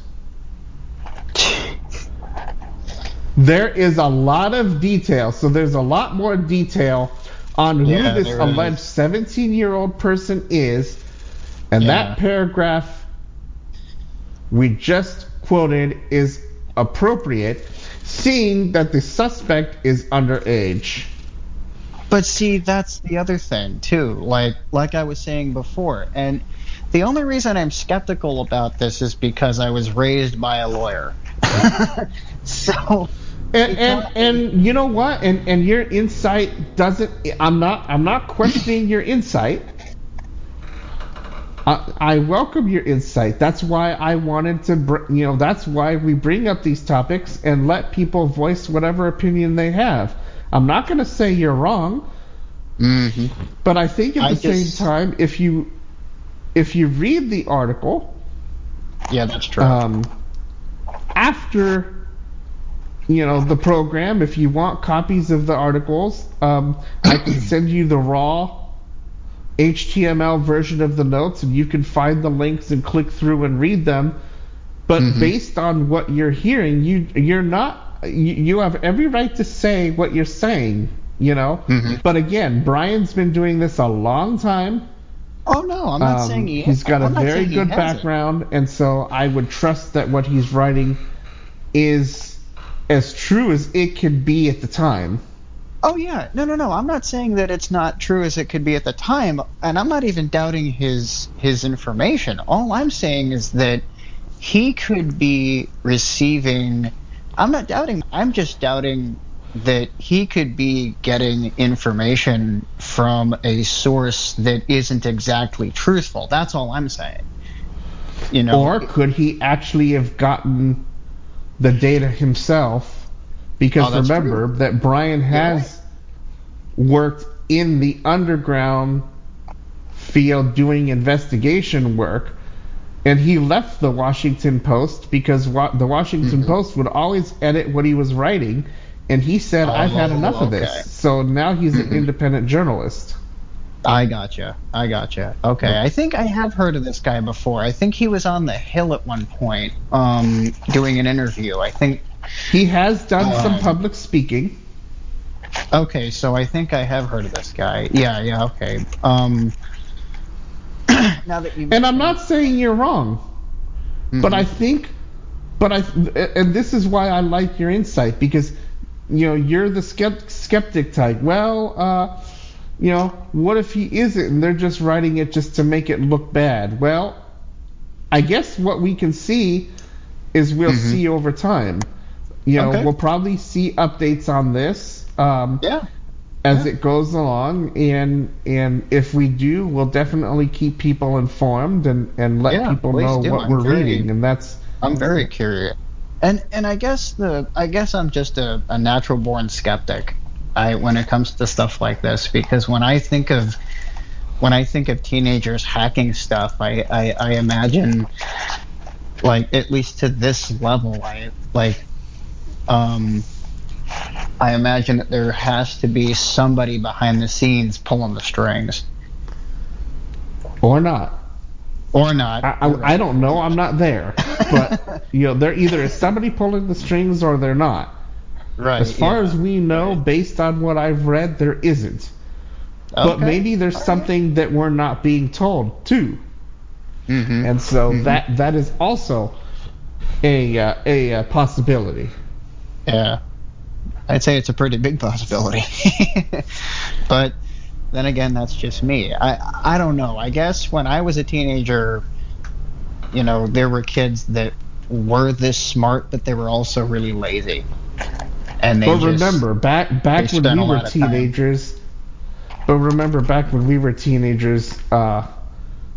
there is a lot of detail. So there's a lot more detail on who Yeah, this alleged 17 year old person is. And Yeah. that paragraph we just quoted is appropriate, seeing that the suspect is underage. But see, that's the other thing too. Like like I was saying before, and the only reason I'm skeptical about this is because I was raised by a lawyer. so And, and and you know what? And and your insight doesn't. I'm not. I'm not questioning your insight. I, I welcome your insight. That's why I wanted to. Br- you know. That's why we bring up these topics and let people voice whatever opinion they have. I'm not going to say you're wrong, Mhm. but I think at I the just- same time, if you if you read the article, yeah, that's true. um, after you know the program if you want copies of the articles um, i can send you the raw html version of the notes and you can find the links and click through and read them. But based on what you're hearing you you're not you, you have every right to say what you're saying you know? But again brian's been doing this a long time. Oh no, I'm not um, saying he. he's got a I'm not very good background, and so I would trust that what he's writing is as true as it could be at the time. Oh yeah, no, no, no. I'm not saying that it's not true as it could be at the time, and I'm not even doubting his his information. All I'm saying is that he could be receiving. I'm not doubting. I'm just doubting that he could be getting information from a source that isn't exactly truthful. That's all I'm saying. You know, Or could he actually have gotten the data himself? Because Oh, remember that Brian has worked in the underground field doing investigation work. And he left the Washington Post because wa- the Washington Mm-hmm. Post would always edit what he was writing. And he said, I've had Oh, enough of this. So now he's an independent journalist. I gotcha. I gotcha. Okay, I think I have heard of this guy before. I think he was on the Hill at one point, um, doing an interview. I think. He has done some Um, public speaking. Okay, so I think I have heard of this guy. Yeah, yeah. Okay. Um. now that you And I'm not saying you're wrong, but Mhm. I think, but I, and this is why I like your insight because, you know, you're the skeptic type. Well, uh, you know, what if he isn't and they're just writing it just to make it look bad? Well, I guess what we can see is we'll Mhm. see over time. You know, Okay. we'll probably see updates on this. Um, Yeah. as Yeah. it goes along and and if we do we'll definitely keep people informed and and let Yeah, people know do. what I'm we're very- reading and that's I'm very curious. And and I guess the I guess I'm just a, a natural born skeptic. I when it comes to stuff like this because when I think of when I think of teenagers hacking stuff, I, I, I imagine like at least to this level, I like um I imagine that there has to be somebody behind the scenes pulling the strings. or not Or not. I, I, I don't know I'm not there but you know there either is somebody pulling the strings or they're not right. as far yeah. as we know Right. based on what I've read there isn't Okay. but maybe there's All right. something that we're not being told too Mm-hmm. and so Mhm. that that is also a uh, a uh, possibility Yeah. I'd say it's a pretty big possibility. but then again, that's just me. I I don't know. I guess when I was a teenager, you know, there were kids that were this smart, but they were also really lazy. And they But just, remember, back back when we were teenagers. But remember, back when we were teenagers, uh,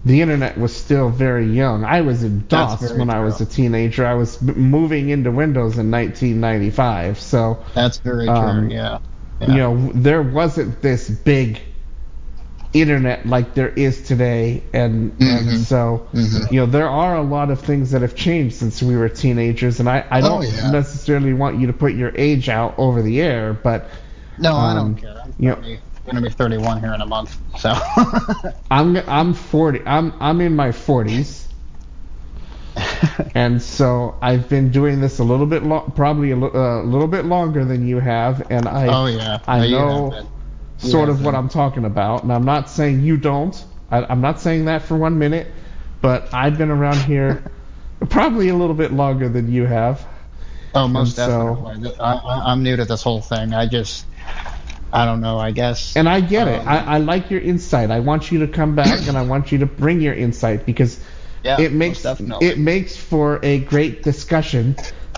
the internet was still very young. I was in DOS when I was a teenager. I was moving into Windows in 1995. So That's very um, true. Yeah. yeah. you know, there wasn't this big internet like there is today, and and Mhm. so Mhm. you know there are a lot of things that have changed since we were teenagers. And I I Oh, don't yeah. necessarily want you to put your age out over the air, but No, I um, don't care. I'm you know- 30, going to be 31 here in a month. So. I'm I'm 40. I'm I'm in my 40s, and so I've been doing this a little bit lo- probably a uh, little bit longer than you have, and I oh yeah. I No, know sort of what. I'm talking about. And I'm not saying you don't. I, I'm not saying that for one minute, but I've been around here probably a little bit longer than you have. Oh, most And so- definitely. I, I, I'm new to this whole thing. I just, I don't know. I guess. And I get it. Um, I, I like your insight. I want you to come back and I want you to bring your insight because yeah, it makes it makes for a great discussion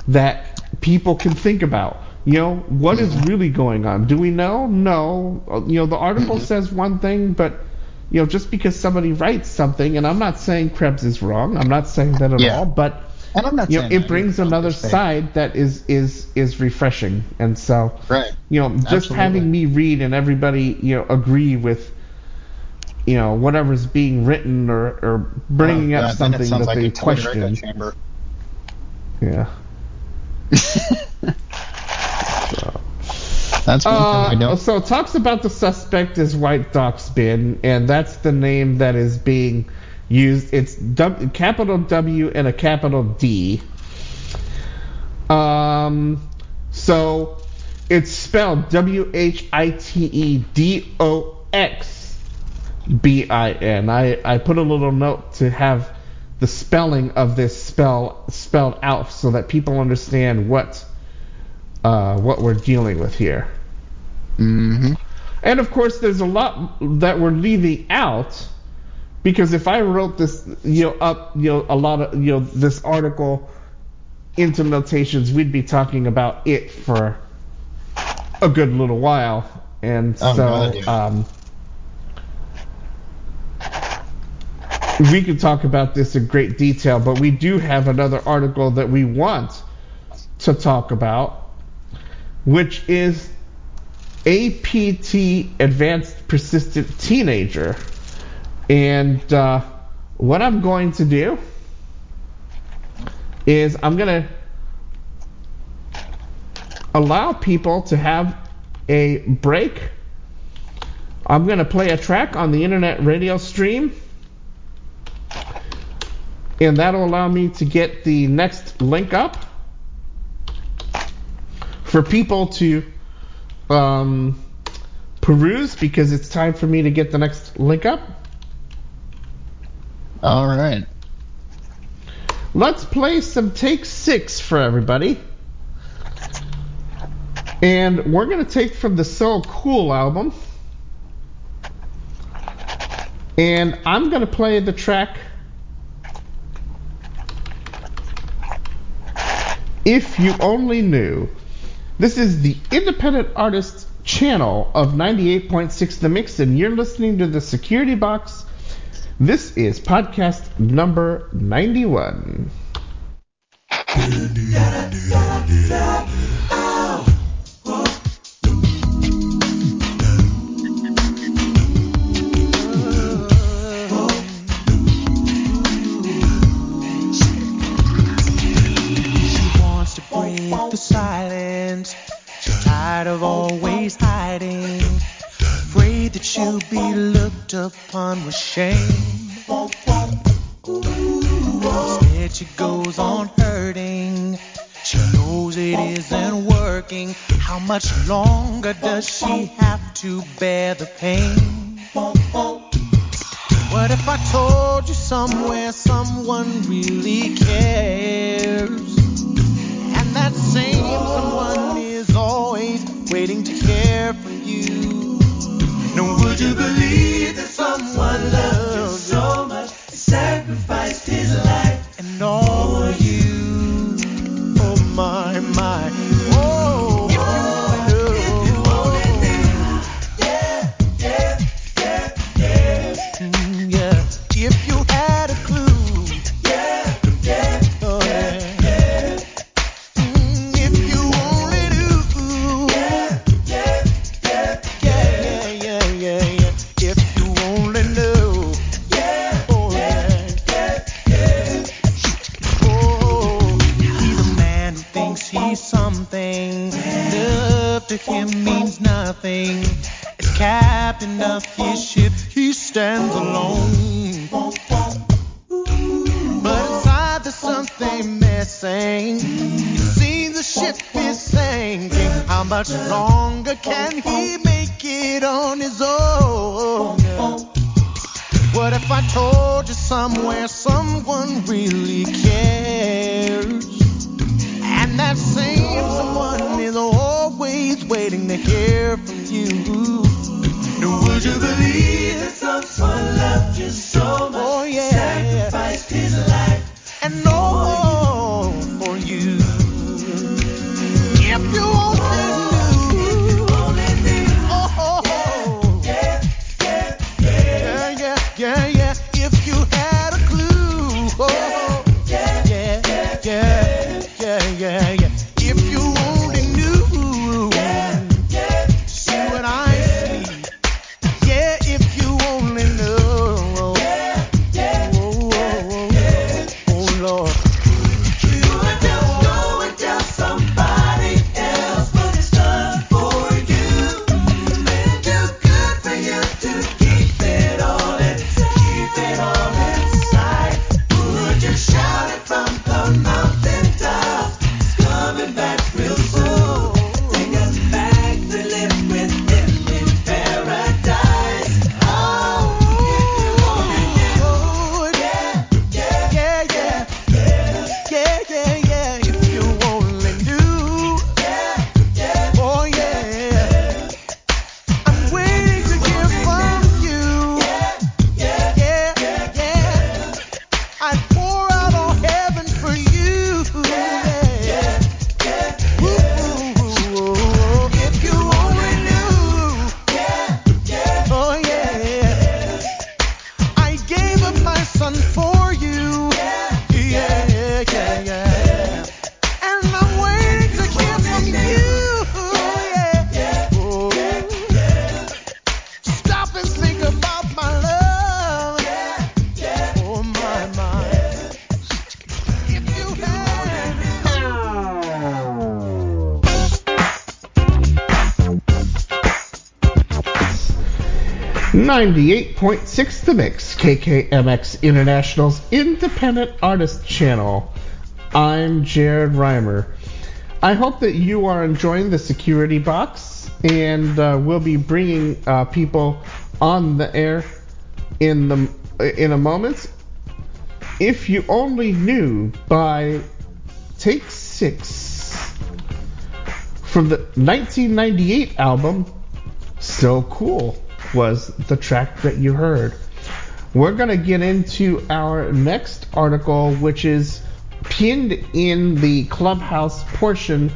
that people can think about. You know, what is really going on? Do we know? No. You know, the article Mm-hmm. says one thing, but you know, just because somebody writes something, and I'm not saying Krebs is wrong. I'm not saying that at Yeah. all, but and I'm not you know, saying it brings another side that is is is refreshing. And so, Right. you know, just Absolutely. having me read and everybody, you know, agree with, you know, whatever's being written or, or bringing Oh, up something that like they question. Yeah. That's one thing I Uh, don't. so it talks about the suspect is White Doxbin, and that's the name that is being used. It's w, capital W and a capital D. Um, so it's spelled W H I T E D O X B I N. I I put a little note to have the spelling of this spell spelled out so that people understand what uh, what we're dealing with here. Mm-hmm. And of course, there's a lot that we're leaving out because if I wrote this, you know, up, you know, a lot of, you know, this article into notations, we'd be talking about it for a good little while. And Oh, so, yeah. um, we could talk about this in great detail, but we do have another article that we want to talk about, which is APT Advanced Persistent Teenager. And uh, what I'm going to do is I'm going to allow people to have a break I'm going to play a track on the internet radio stream. And that'll allow me to get the next link up for people to um, peruse because it's time for me to get the next link up. All right. Let's play some Take Six for everybody. And we're going to take from the So Cool album. And I'm going to play the track If You Only Knew. This is the independent artist channel of 98.6 The Mix, and you're listening to the Security Box. This is podcast number 91. She wants to break the silence. Tired of always hiding. Afraid that she'll be looked upon with shame. Instead, she goes on hurting. She knows it isn't working. How much longer does she have to bear the pain? What if I told you somewhere someone really cares? And that same someone is always waiting to care for you. Now, would you believe that someone loved you so much, he sacrificed his life and all for you? Oh, my, my. 98.6 The Mix, KKMX International's independent artist channel. I'm Jared Rimer. I hope that you are enjoying the security box, and uh, we'll be bringing uh, people on the air in the in a moment. If you only knew by Take Six from the 1998 album, So Cool was the track that you heard. We're going to get into our next article, which is pinned in the clubhouse portion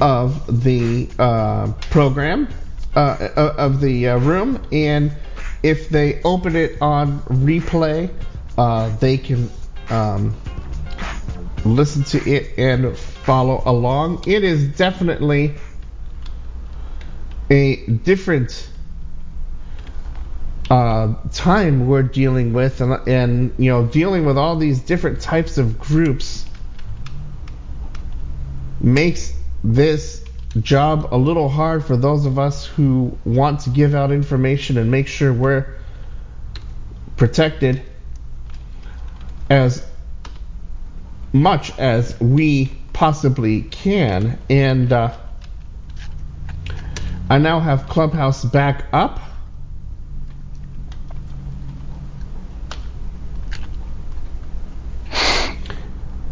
of the uh, program, uh, of the uh, room. And if they open it on replay, uh, they can um, listen to it and follow along. It is definitely a different uh, time we're dealing with, and, and you know, dealing with all these different types of groups makes this job a little hard for those of us who want to give out information and make sure we're protected as much as we possibly can. And uh, I now have Clubhouse back up.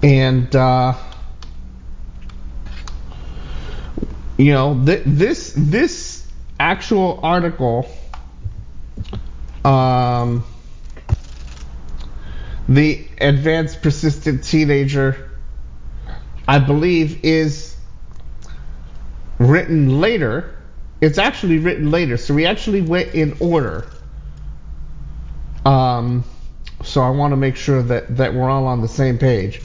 And, uh, you know, th- this this actual article, um, the advanced persistent teenager, I believe, is written later. It's actually written later, so we actually went in order. Um, so I want to make sure that that we're all on the same page.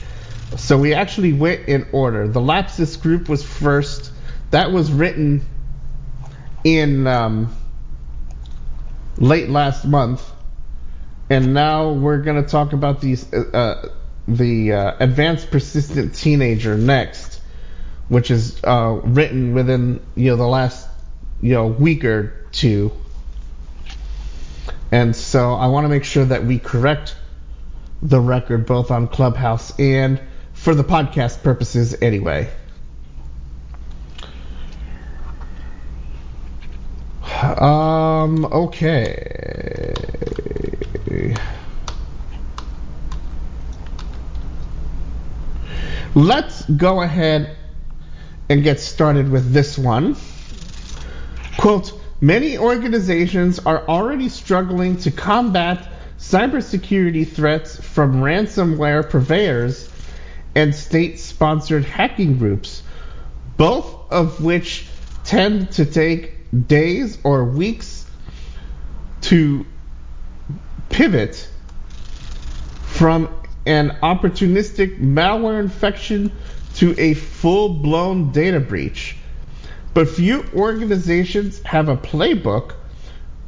So we actually went in order. The Lapsus$ group was first. That was written in um, late last month, and now we're going to talk about these uh, uh, the uh, advanced persistent teenager next, which is uh, written within you know the last you know week or two. And so I want to make sure that we correct the record both on Clubhouse and for the podcast purposes anyway. Um, okay. Let's go ahead and get started with this one. Quote, many organizations are already struggling to combat cybersecurity threats from ransomware purveyors and state sponsored hacking groups, both of which tend to take days or weeks to pivot from an opportunistic malware infection to a full blown data breach. But few organizations have a playbook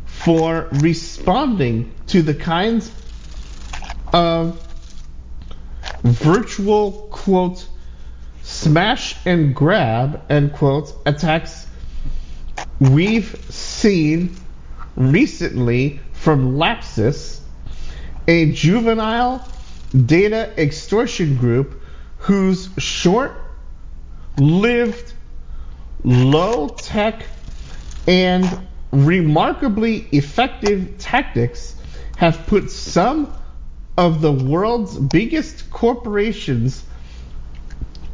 for responding to the kinds of virtual quote smash and grab end quote attacks we've seen recently from Lapsus$, a juvenile data extortion group whose short lived, low tech, and remarkably effective tactics have put some of the world's biggest corporations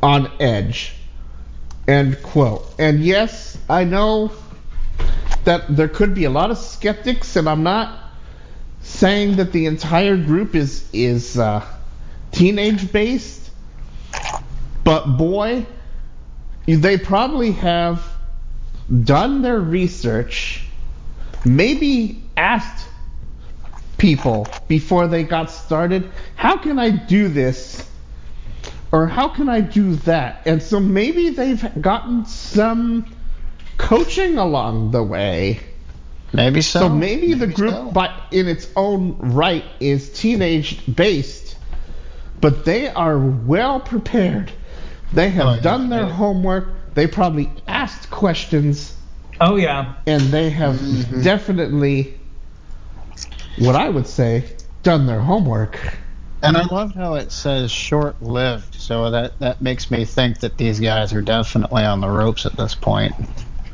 on edge. End quote. And yes, I know that there could be a lot of skeptics, and I'm not saying that the entire group is is uh, teenage based, but boy, they probably have done their research, maybe asked people before they got started, how can I do this? Or how can I do that? And so maybe they've gotten some coaching along the way. Maybe so. So maybe, the group, so. by in its own right, is teenage based, but they are well prepared. They have Oh, done their yeah. homework. They probably asked questions, Oh yeah. and they have Mm-hmm. definitely what I would say, done their homework. And I loved how it says short-lived, so that that makes me think that these guys are definitely on the ropes at this point.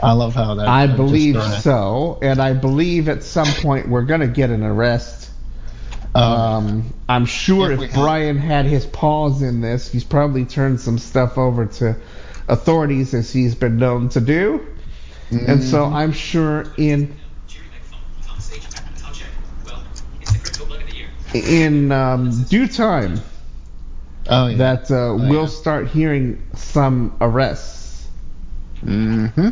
I love how that. I believe so, and I believe at some point we're gonna get an arrest. Um, I'm sure If if Brian had his paws in this, he's probably turned some stuff over to authorities as he's been known to do. And so Mm-hmm. I'm sure in Jerry Megaphone, he's on stage. I'll check. Well, it's the crypto bug of the year. In um, due time Oh yeah. that uh, we'll yeah. start hearing some arrests. Mm-hmm.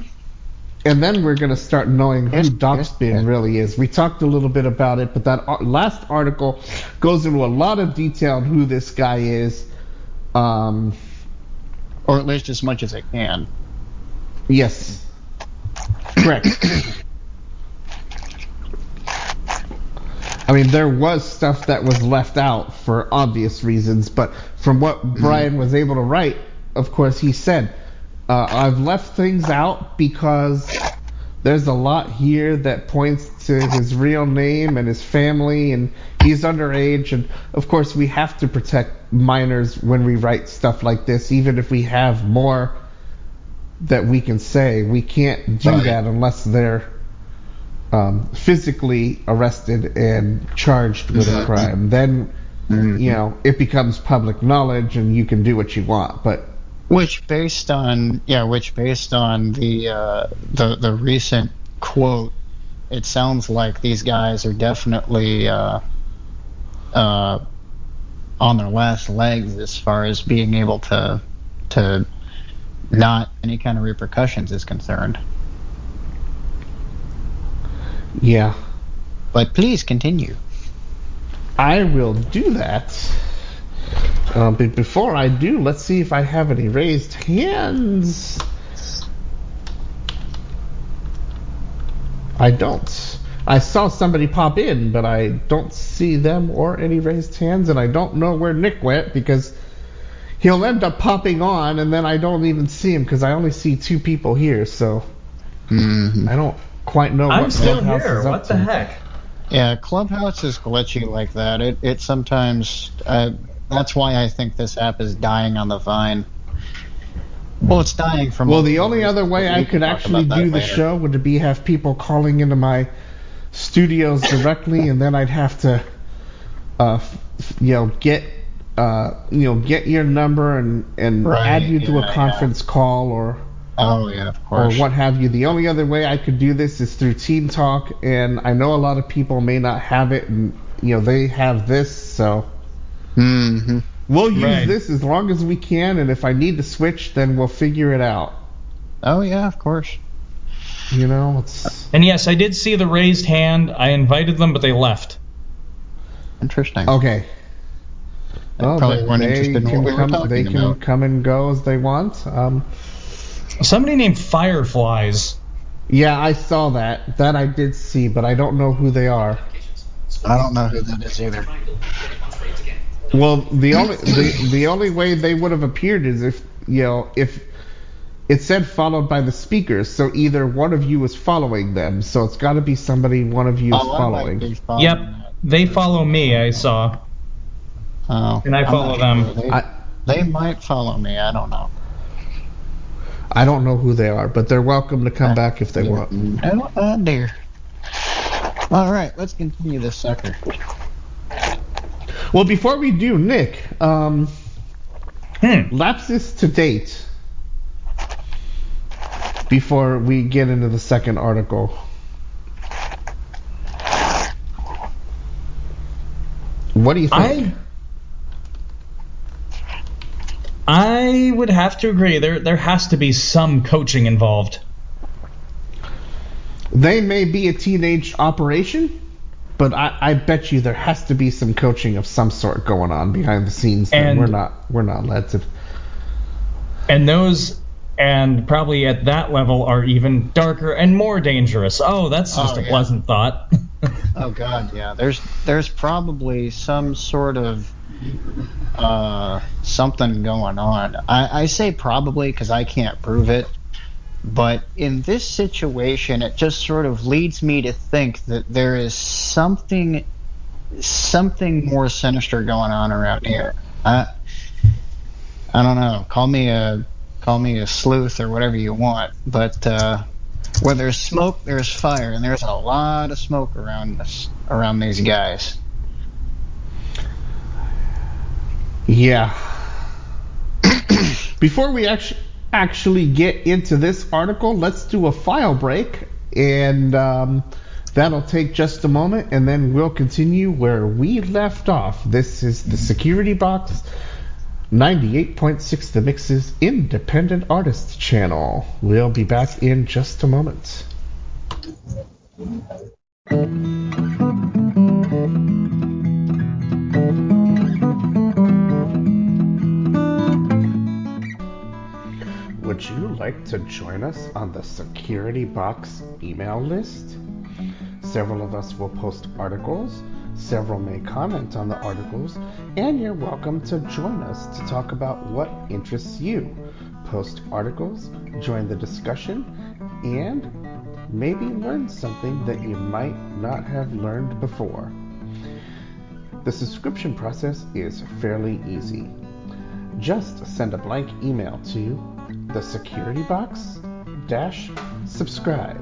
And then we're going to start knowing who Yes, Doxbin yes, yes. really is. We talked a little bit about it, but that ar- last article goes into a lot of detail on who this guy is. Um, Or at least as much as it can. yes. Correct. I mean, there was stuff that was left out for obvious reasons, but from what Brian was able to write, of course, he said, uh, I've left things out because there's a lot here that points to his real name and his family, and he's underage, and of course, we have to protect minors when we write stuff like this, even if we have more that we can say. We can't do Right. that unless they're um, physically arrested and charged with a crime. Then, you know, it becomes public knowledge and you can do what you want. But Which based on yeah, which based on the uh, the the recent quote, it sounds like these guys are definitely uh, uh, on their last legs as far as being able to to not any kind of repercussions is concerned. Yeah, But please continue. I will do that. Um, but before I do, let's see if I have any raised hands. I don't. I saw somebody pop in, but I don't see them or any raised hands, and I don't know where Nick went because he'll end up popping on, and then I don't even see him because I only see two people here, so Mm-hmm. I don't quite know I'm what still Clubhouse here. is What the to. heck? Yeah, Clubhouse is glitchy like that. It it sometimes uh, that's why I think this app is dying on the vine. Well, it's dying from. Well, the only other way I could actually do the later. show would be have people calling into my studios directly, and then I'd have to, uh, f- f- you know, get, uh, you know, get your number and and Right, add you to yeah, a yeah. conference call or Oh yeah, of course. or what have you. The only other way I could do this is through Team Talk, and I know a lot of people may not have it, and you know they have this, so. Mm-hmm. We'll use Right. this as long as we can, and if I need to switch, then we'll figure it out. Oh yeah, of course. You know, it's And yes, I did see the raised hand. I invited them, but they left. Interesting. Okay. Well, probably they, weren't they interested in what can we were come. talking They can about. come and go as they want. Um, Somebody named Fireflies. yeah, I saw that. That I did see, but I don't know who they are. I don't know who that is either. Triangle. Get it once raised again. Well, the only the, the only way they would have appeared is if you know if it said followed by the speakers. So either one of you is following them. So it's got to be somebody one of you is Oh, following. be following Yep, they follow me. I saw. Oh, And I follow them. sure. They, I they might follow me. I don't know. I don't know who they are, but they're welcome to come back if they want. No idea. All right, let's continue this sucker. Well, before we do, Nick, um, Hmm. Lapsus$ to date. Before we get into the second article. What do you think? I I would have to agree. There there has to be some coaching involved. They may be a teenage operation, but I, I bet you there has to be some coaching of some sort going on behind the scenes that And- we're not we're not led to. And those and probably at that level are even darker and more dangerous. Oh, that's just Oh, a yeah. pleasant thought. Oh God, yeah. There's there's probably some sort of uh, something going on. I, I say probably because I can't prove it, but in this situation, it just sort of leads me to think that there is something something more sinister going on around here. I I don't know. Call me a call me a sleuth or whatever you want, but uh, where there's smoke, there's fire, and there's a lot of smoke around this around these guys. Yeah. Before we actually actually get into this article, let's do a file break, and um, that'll take just a moment, and then we'll continue where we left off. This is the Security Box 98.6 The Mix's independent artist channel. We'll be back in just a moment. To join us on the Security Box email list? Several of us will post articles, several may comment on the articles, and you're welcome to join us to talk about what interests you. Post articles, join the discussion, and maybe learn something that you might not have learned before. The subscription process is fairly easy. Just send a blank email to the security box dash subscribe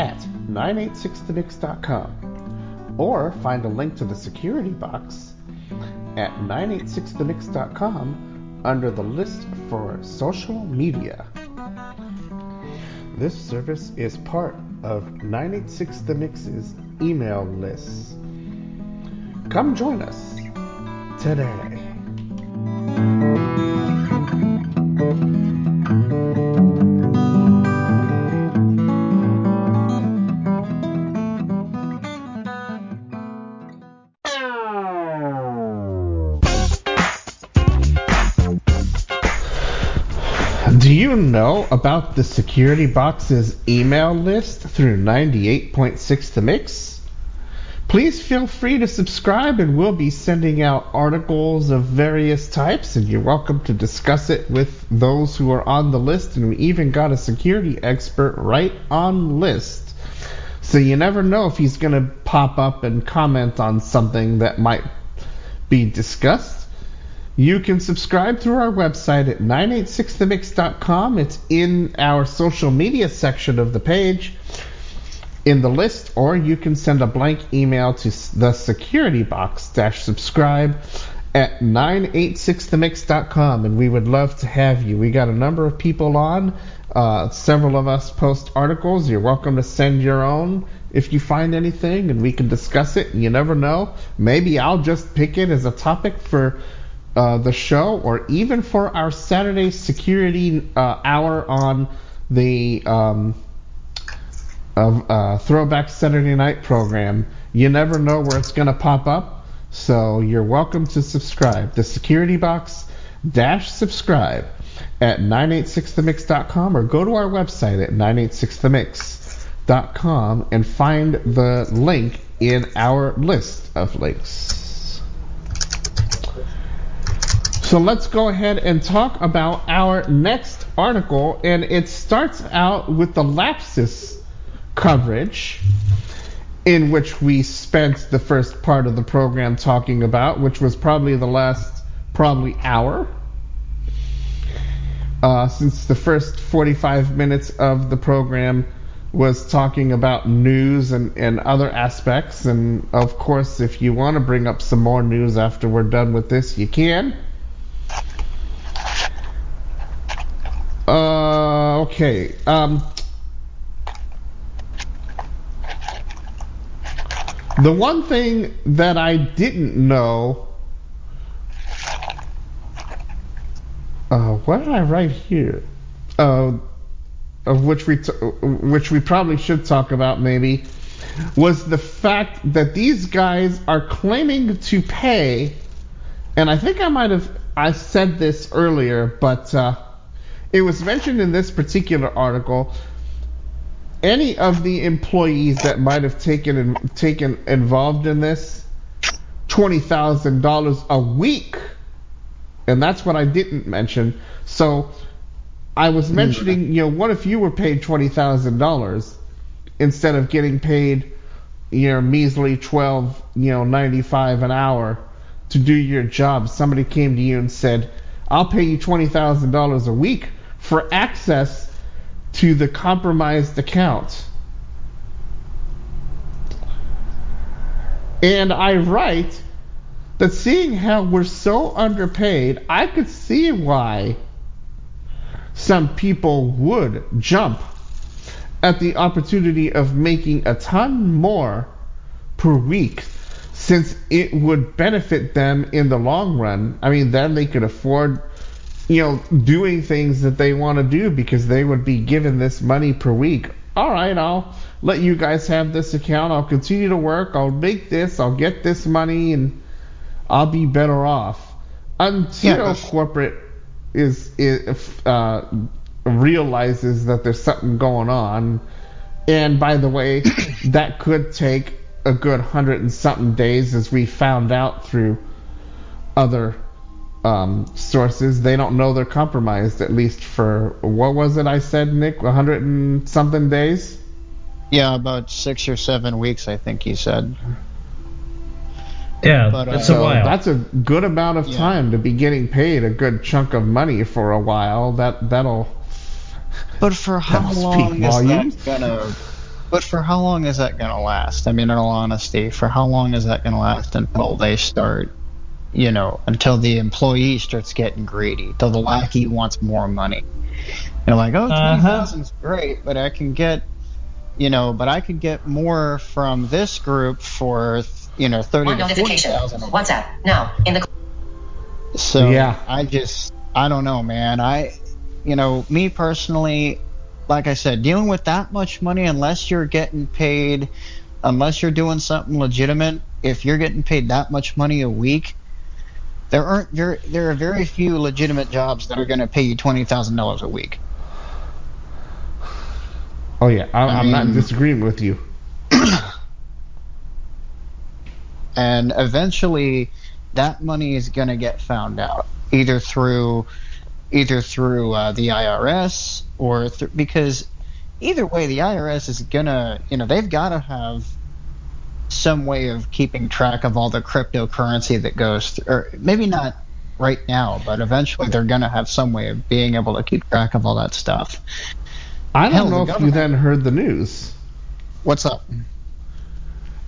at 986themix.com or find a link to the security box at 986themix.com under the list for social media. This service is part of 986 The Mix's email lists. Come join us today. Do you know about the Security Box's email list through 98.6 The Mix? Please feel free to subscribe and we'll be sending out articles of various types and you're welcome to discuss it with those who are on the list and we even got a security expert right on list. So you never know if he's going to pop up and comment on something that might be discussed. You can subscribe through our website at 986themix.com. It's in our social media section of the page in the list, or you can send a blank email to the security box dash subscribe at 986themix.com and we would love to have you. We got a number of people on. Uh, several of us post articles. You're welcome to send your own if you find anything and we can discuss it. And you never know. Maybe I'll just pick it as a topic for uh, the show or even for our Saturday security uh, hour on the um, of uh, Throwback Saturday Night program. You never know where it's going to pop up, so you're welcome to subscribe. The security box dash subscribe at 986themix.com or go to our website at 986themix.com and find the link in our list of links. So let's go ahead and talk about our next article, and it starts out with the Lapsus$ coverage, in which we spent the first part of the program talking about, which was probably the last probably hour. Uh, since the first 45 minutes of the program was talking about news and, and other aspects. And of course, if you want to bring up some more news after we're done with this, you can. Uh, okay. Um, the one thing that I didn't know. Uh, what did I write here? Uh, of which we t- which we probably should talk about maybe was the fact that these guys are claiming to pay, and I think I might have I said this earlier, but uh, it was mentioned in this particular article. Any of the employees that might have taken in, taken involved in this, twenty thousand dollars a week, and that's what I didn't mention. So I was hmm. mentioning, you know, what if you were paid twenty thousand dollars instead of getting paid your measly 12, you know, 95 an hour to do your job. Somebody came to you and said, "I'll pay you $20,000 a week for access to the compromised account." And I write that seeing how we're so underpaid, I could see why some people would jump at the opportunity of making a ton more per week since it would benefit them in the long run. I mean, then they could afford, you know, doing things that they want to do because they would be given this money per week. All right, I'll let you guys have this account. I'll continue to work. I'll make this. I'll get this money and I'll be better off until Yeah, corporate is, is uh, realizes that there's something going on. And by the way, that could take a good hundred and something days, as we found out through other um, sources. They don't know they're compromised, at least for what was it I said, Nick? Hundred and something days. Yeah, about six or seven weeks, I think he said. Yeah, But, uh, a So while. that's a good amount of Yeah. time to be getting paid a good chunk of money for a while. That that'll But for how long is volumes. that gonna? But for how long is that gonna last? I mean, in all honesty, for how long is that gonna last until they start, you know, until the employee starts getting greedy, till the lackey wants more money? You're like, oh, Uh-huh. thousand's great, but I can get, you know, but I could get more from this group for, you know, thirty One to forty notification. thousand. WhatsApp. Now. In the. So Yeah. I just I don't know, man. I you know, me personally, like I said, dealing with that much money unless you're getting paid unless you're doing something legitimate, if you're getting paid that much money a week, there aren't very there are very few legitimate jobs that are going to pay you twenty thousand dollars a week. Oh yeah, I, I I'm not disagreeing with you. and eventually that money is going to get found out either through either through uh, the IRS or th- because either way the IRS is going to you know they've got to have some way of keeping track of all the cryptocurrency that goes through or maybe not right now but eventually they're going to have some way of being able to keep track of all that stuff I don't Hell, the know if you then heard the news. what's up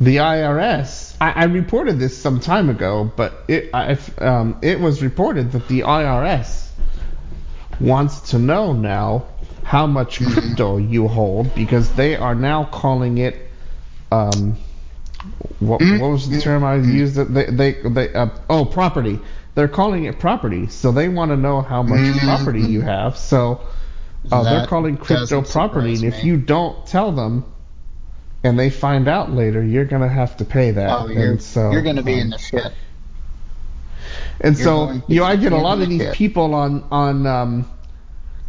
The IRS. I, I reported this some time ago, but it I, um, it was reported that the IRS wants to know now how much crypto you hold because they are now calling it um, what, what was the term I used? That They they, they uh, oh property. They're calling it property, so they want to know how much property you have. So uh, they're calling crypto property, and if me. you don't tell them, and they find out later, you're gonna have to pay that. oh you're, and so you're going to be um, in the shit and You're so, you know, I get a lot of these people on on um,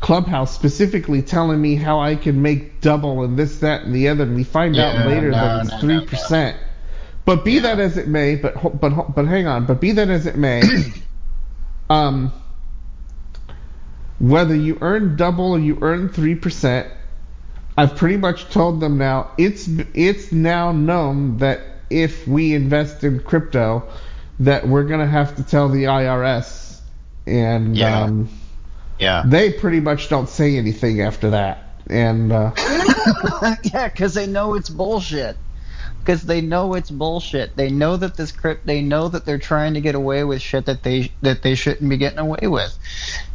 Clubhouse specifically telling me how I can make double and this, that, and the other, and we find Yeah, out later no, that no, it's no, three no. percent. But be that as it may, but but but hang on, but be that as it may, um, whether you earn double or you earn three percent, I've pretty much told them now. It's it's now known that if we invest in crypto, that we're gonna have to tell the IRS, and Yeah. um, yeah they pretty much don't say anything after that. And uh, yeah, because they know it's bullshit. Because they know it's bullshit. They know that this crypt. They know that they're trying to get away with shit that they that they shouldn't be getting away with.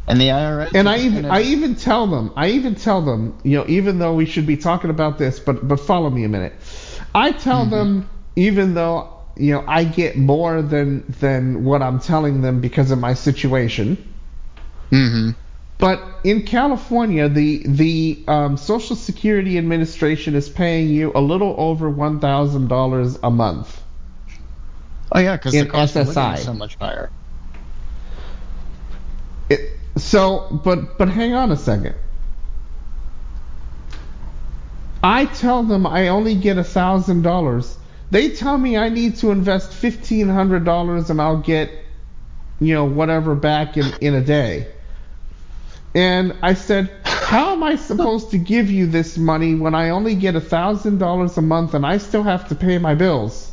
And the IRS. and I even gonna- I even tell them I even tell them you know even though we should be talking about this but but follow me a minute I tell Mm-hmm. them even though you know I get more than than what I'm telling them because of my situation Mhm. But in California the the um, Social Security Administration is paying you a little over one thousand dollars a month Oh yeah, because the cost of living SSI. is so much higher. It, so, but but hang on a second. I tell them I only get a thousand dollars. They tell me I need to invest fifteen hundred dollars and I'll get, you know, whatever back in in a day. And I said, How am I supposed to give you this money when I only get a thousand dollars a month and I still have to pay my bills?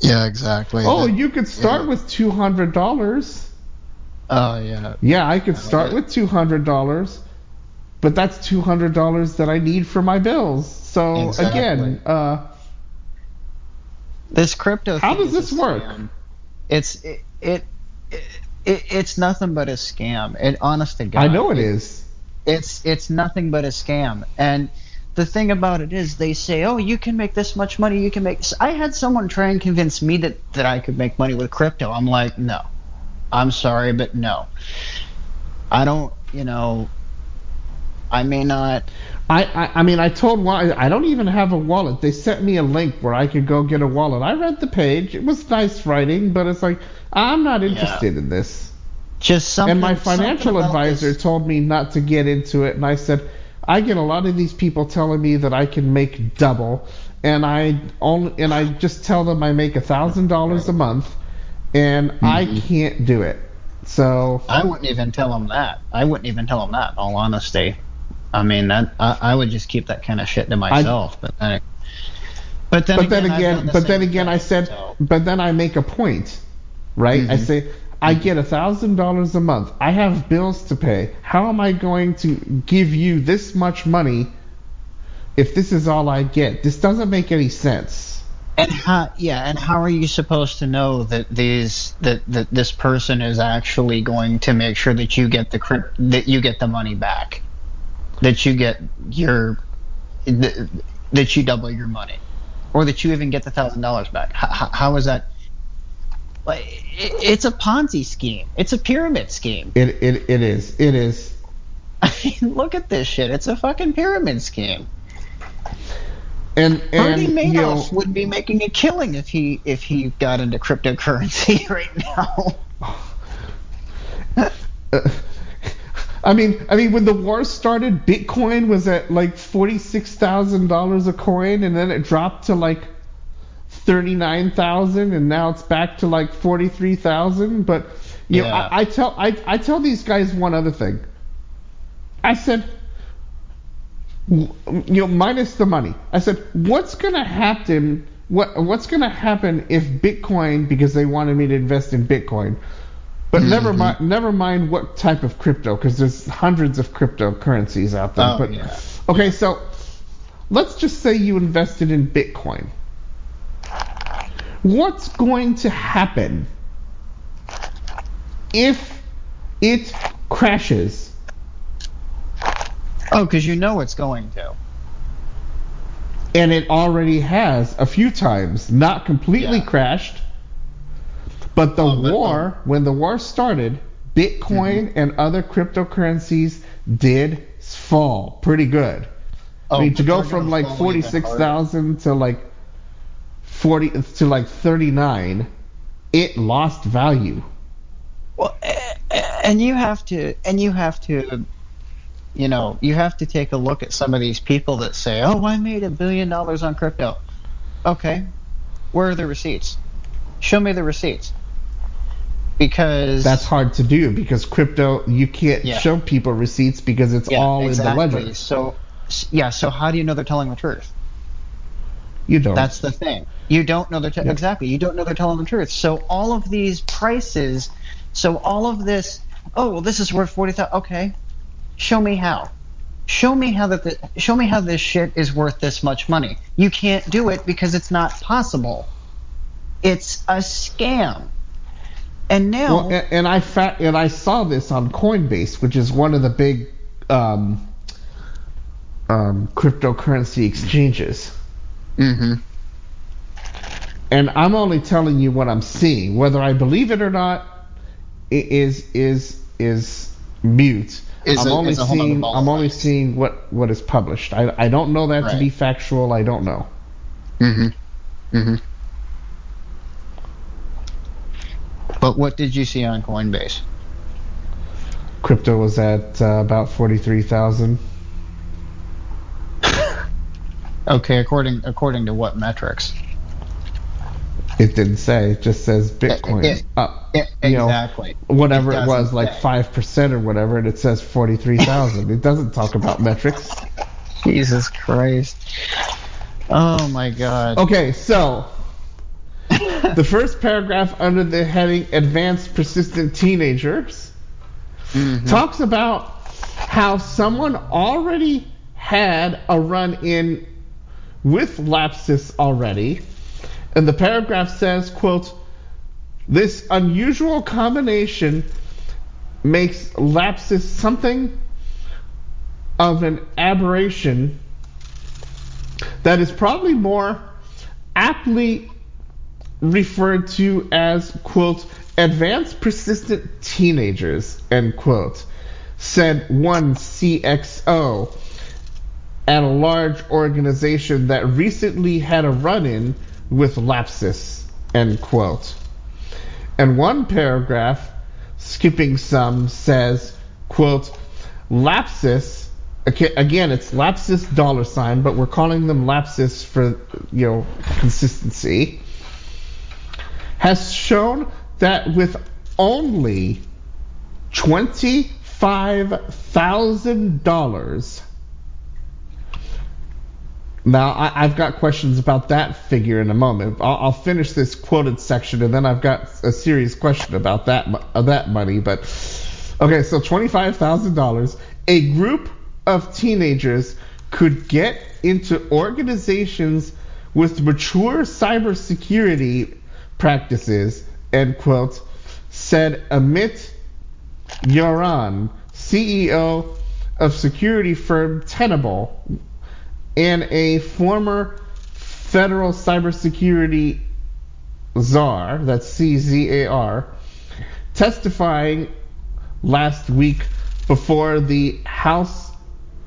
Yeah, exactly. Oh, That- you could start yeah. with two hundred dollars. Oh yeah. Yeah, I could start with two hundred dollars, but that's two hundred dollars that I need for my bills. So Exactly. again, uh, This crypto. How does this work? scam. It's it it, it it it's nothing but a scam. And honest to God. I know it is. It's it's nothing but a scam. And the thing about it is, they say, "Oh, you can make this much money. You can make." I had someone try and convince me that that I could make money with crypto. I'm like, no, I'm sorry, but no. I don't. You know, I may not. I, I, I mean, I told one, I don't even have a wallet. They sent me a link where I could go get a wallet. I read the page. It was nice writing, but it's like, I'm not interested in this. Just something. and my financial advisor this- told me not to get into it, and I said, I get a lot of these people telling me that I can make double, and I only, and I just tell them I make a thousand dollars a month, and I Mm-hmm. can't do it. So I wouldn't even tell them that. I wouldn't even tell them that. In all honesty, I mean that I, I would just keep that kind of shit to myself. but then, but then, but then again, the but then same again, I said, so- but then I make a point, right? I Mhm. say I get a thousand dollars a month. I have bills to pay. How am I going to give you this much money if this is all I get? This doesn't make any sense. And how? Yeah, and how are you supposed to know that these that that this person is actually going to make sure that you get the crypt that you get the money back, that you get your that you double your money, or that you even get the thousand dollars back? How, how is that? Like, it, it's a Ponzi scheme. It's a pyramid scheme. It it it is. It is. I mean, look at this shit. It's a fucking pyramid scheme. And Bernie and you know, Madoff would be making a killing if he if he got into cryptocurrency right now. I mean, I mean, when the war started, Bitcoin was at like forty-six thousand dollars a coin, and then it dropped to like thirty-nine thousand, and now it's back to like forty-three thousand. But you know, Yeah. I, I tell I, I tell these guys one other thing. I said, you know, minus the money. I said, what's gonna happen? What what's gonna happen if Bitcoin, because they wanted me to invest in Bitcoin, but never Mm-hmm. mind, never mind what type of crypto, because there's hundreds of cryptocurrencies out there. Oh, but yeah. okay, so let's just say you invested in Bitcoin. What's going to happen if it crashes? Oh, because you know it's going to. and it already has a few times not completely Yeah. crashed but the Oh, war when the war started bitcoin Mm-hmm. and other cryptocurrencies did fall pretty good Oh, i mean to go from like fall even harder. 46000 to like 40 to like 39 it lost value Well, and you have to, and you have to, you know, you have to take a look at some of these people that say, "Oh, I made a billion dollars on crypto." Okay, where are the receipts? Show me the receipts. Because that's hard to do because crypto you can't Yeah. show people receipts because it's yeah, all exactly. in the ledger So, yeah. So how do you know they're telling the truth? You don't That's the thing. You don't know they're te- Yeah. exactly. You don't know they're telling the truth. So all of these prices, so all of this. Oh well, this is worth forty thousand. Okay, show me how. Show me how that. The, show me how this shit is worth this much money. You can't do it because it's not possible. It's a scam. And now, Well, and, and I fa- and I saw this on Coinbase, which is one of the big um, um, cryptocurrency exchanges. Hmm And I'm only telling you what I'm seeing. Whether I believe it or not i- is is is mute. Is I'm a- only is a whole nother seeing I'm only seeing what what is published. I I don't know that to be factual. I don't know. hmm hmm But what did you see on Coinbase? Crypto was at uh, about forty three thousand. Okay, according according to what metrics? It didn't say. It just says Bitcoin it- up. it- you know, whatever It it, was, like five percent or whatever, and it says forty three thousand. it doesn't talk about metrics. Jesus Christ. Oh my God. Okay, so the first paragraph under the heading "Advanced Persistent Teenagers" mm-hmm. talks about how someone already had a run-in with Lapsus already, and the paragraph says, "quote This unusual combination makes Lapsus something of an aberration." that is probably more aptly referred to as quote advanced persistent teenagers end quote said one CXO at a large organization that recently had a run-in with Lapsus end quote. And one paragraph skipping some says quote lapsus again it's lapsus dollar sign but we're calling them lapsus for you know consistency has shown that with only $25,000 now I, I've got questions about that figure in a moment. I'll, I'll finish this quoted section and then I've got a serious question about that uh, that money. But okay, so twenty five thousand dollars. A group of teenagers could get into organizations with mature cybersecurity practices. End quote. Said Amit Yoran, CEO of security firm Tenable and a former federal cybersecurity czar, that's CZAR, testifying last week before the House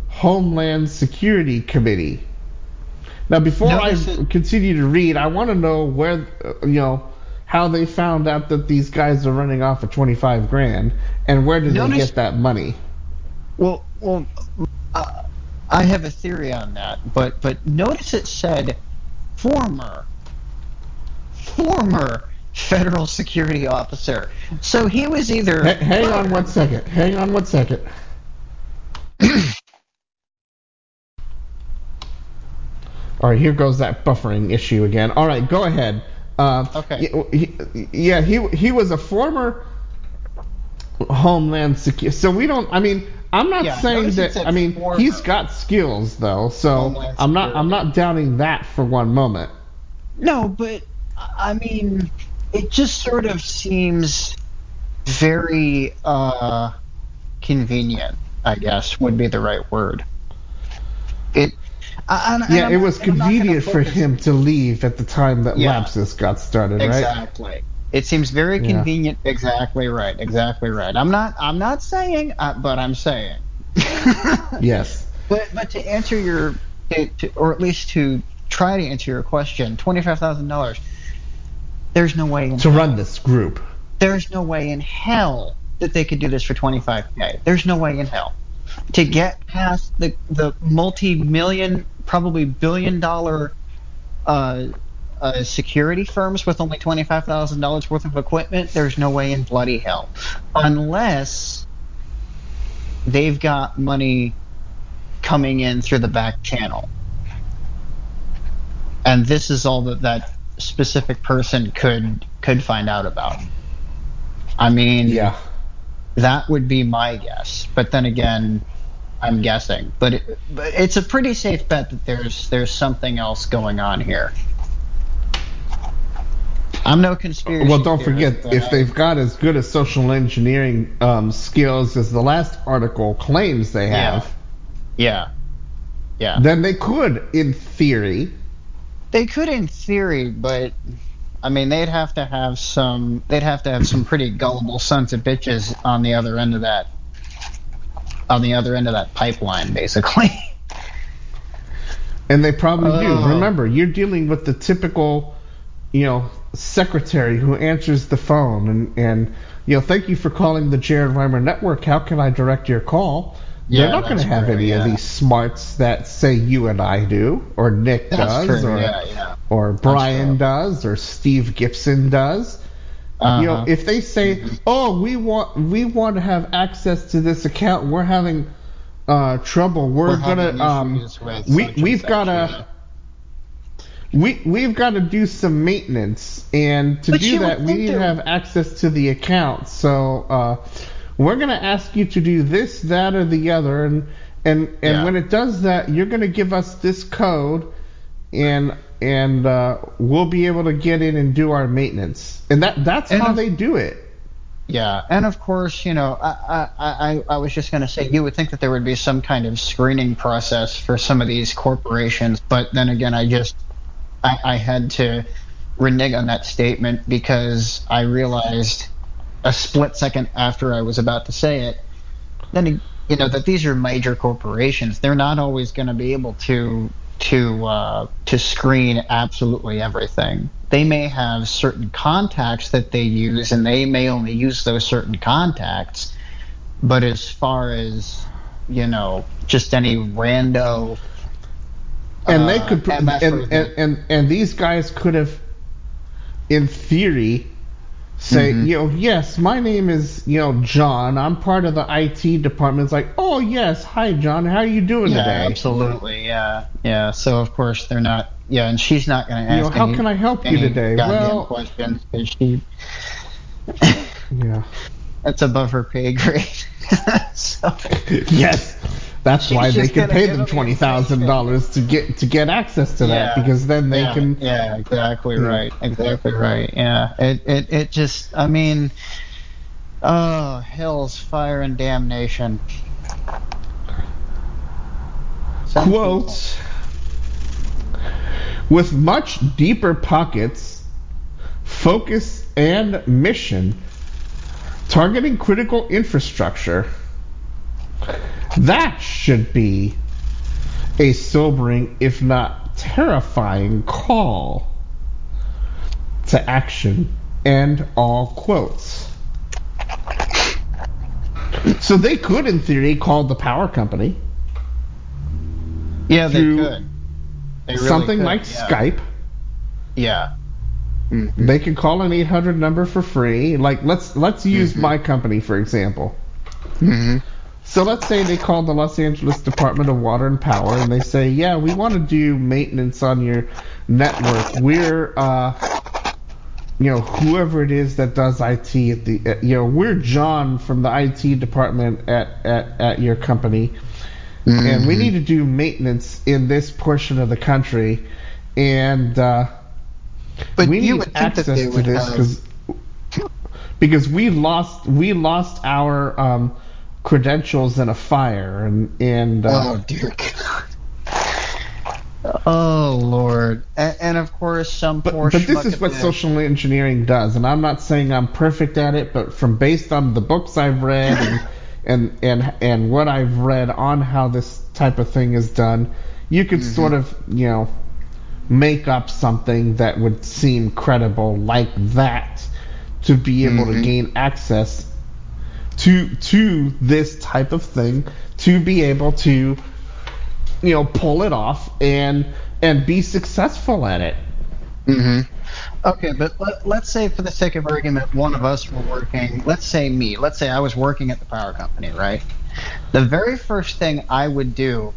Homeland Security Committee. Now, before Notice I continue to read, I want to know where, uh, you know, how they found out that these guys are running off of 25 grand and where did they get that money? Well, well, uh, I have a theory on that, but but notice it said former, former federal security officer. So he was either. Ha- hang on one second. Hang on one second. All right, here goes that buffering issue again. All right, go ahead. Uh, Okay. he- Yeah, he he was a former Homeland Security. So we don't. I mean, I'm not Yeah, saying that. I mean, former. he's got skills though. So I'm not. I'm not doubting that for one moment. No, but I mean, it just sort of seems very uh, convenient. I guess would be the right word. It. I- and- and Yeah, I'm it was and I'm not gonna convenient for him to leave at the time that Yeah. Lapsus got started, right? Exactly. It seems very Yeah. convenient. Exactly right. Exactly right. I'm not. I'm not saying, uh, but I'm saying. Yes. But but to answer your, to, to, or at least to try to answer your question, twenty five thousand dollars. There's no way in To run this group. there's no way in hell that they could do this for 25k. There's no way in hell to get past the the multi-million, probably billion-dollar uh, uh, security firms with only twenty-five thousand dollars worth of equipment. There's no way in bloody hell, unless they've got money coming in through the back channel. And this is all that that specific person could could find out about. I mean, Yeah. that would be my guess. But then again, I'm guessing. But, it, but it's a pretty safe bet that there's there's something else going on here. I'm no conspiracy. Well, don't forget, if they've got as good as social engineering um, skills as the last article claims they have, yeah, yeah, Yeah. then they could, in theory, they could in theory, but I mean, they'd have to have some. They'd have to have some pretty gullible sons of bitches on the other end of that. On the other end of that pipeline, basically. and they probably do. Oh. Remember, you're dealing with the typical, you know, secretary who answers the phone and, and you know, thank you for calling the Jared Rimer Network. How can I direct your call? Yeah, They're not going to have true, any of these smarts that say you and I do, or Nick That's does, true. or Yeah, yeah. or Brian does or Steve Gibson does. You know, Uh-huh. if they say, "Oh, we want we want to have access to this account. We're having uh, trouble. We're, We're gonna um, we we've got yeah. to we we've got to do some maintenance, and to But do that, we need to have access to the account. So uh, we're gonna ask you to do this, that, or the other, and and and Yeah. when it does that, you're gonna give us this code, and and uh, we'll be able to get in and do our maintenance. And that that's And how if- they do it. Yeah, and of course, you know, I I, I, I was just going to say you would think that there would be some kind of screening process for some of these corporations, but then again, I just I, I had to renege on that statement because I realized a split second after I was about to say it, then you know that these are major corporations. They're not always going to be able to to uh, to screen absolutely everything. They may have certain contacts that they use, and they may only use those certain contacts. But as far as you know, just any rando. And they uh, could pr- and, and, and and these guys could have in theory say Mhm. you know yes my name is you know john i'm part of the it department it's like oh yes hi john how are you doing yeah, today absolutely, yeah, yeah. So of course they're not. Yeah, and she's not going to You know, ask. how any- can I help you today? Well- questions she yeah that's above her pay grade. so, yes that's She's why they can pay them twenty thousand dollars to get to get access to that because then they yeah, can Yeah, exactly Yeah. right. Exactly right. Yeah. It it it just I mean oh hell's fire and damnation. Some quote with much deeper pockets focus and mission targeting critical infrastructure that should be a sobering if not terrifying call to action end all quotes so they could in theory call the power company Yeah, they could. They really something could, like yeah. Skype. Yeah. They can call an 800 number for free. Like let's let's use my company for example. Mm-hmm. So let's say they call the Los Angeles Department of Water and Power and they say, "Yeah, we want to do maintenance on your network. We're uh you know, whoever it is that does IT at the uh, you know, we're John from the IT department at at at your company." and we need to do maintenance in this portion of the country, and uh, But we you need access to this because because we lost we lost our um, credentials in a fire, and and uh, Oh dear God. Oh Lord, and, and of course some but, poor but this is what social engineering does, and I'm not saying I'm perfect at it, but from based on the books I've read and and and and what I've read on how this type of thing is done, you could Mm-hmm. sort of you know make up something that would seem credible like that to be able Mm-hmm. to gain access to to this type of thing to be able to you know pull it off and and be successful at it. hmm Okay, but let, let's say, for the sake of argument, one of us were working. Let's say me. Let's say I was working at the power company, right? The very first thing I would do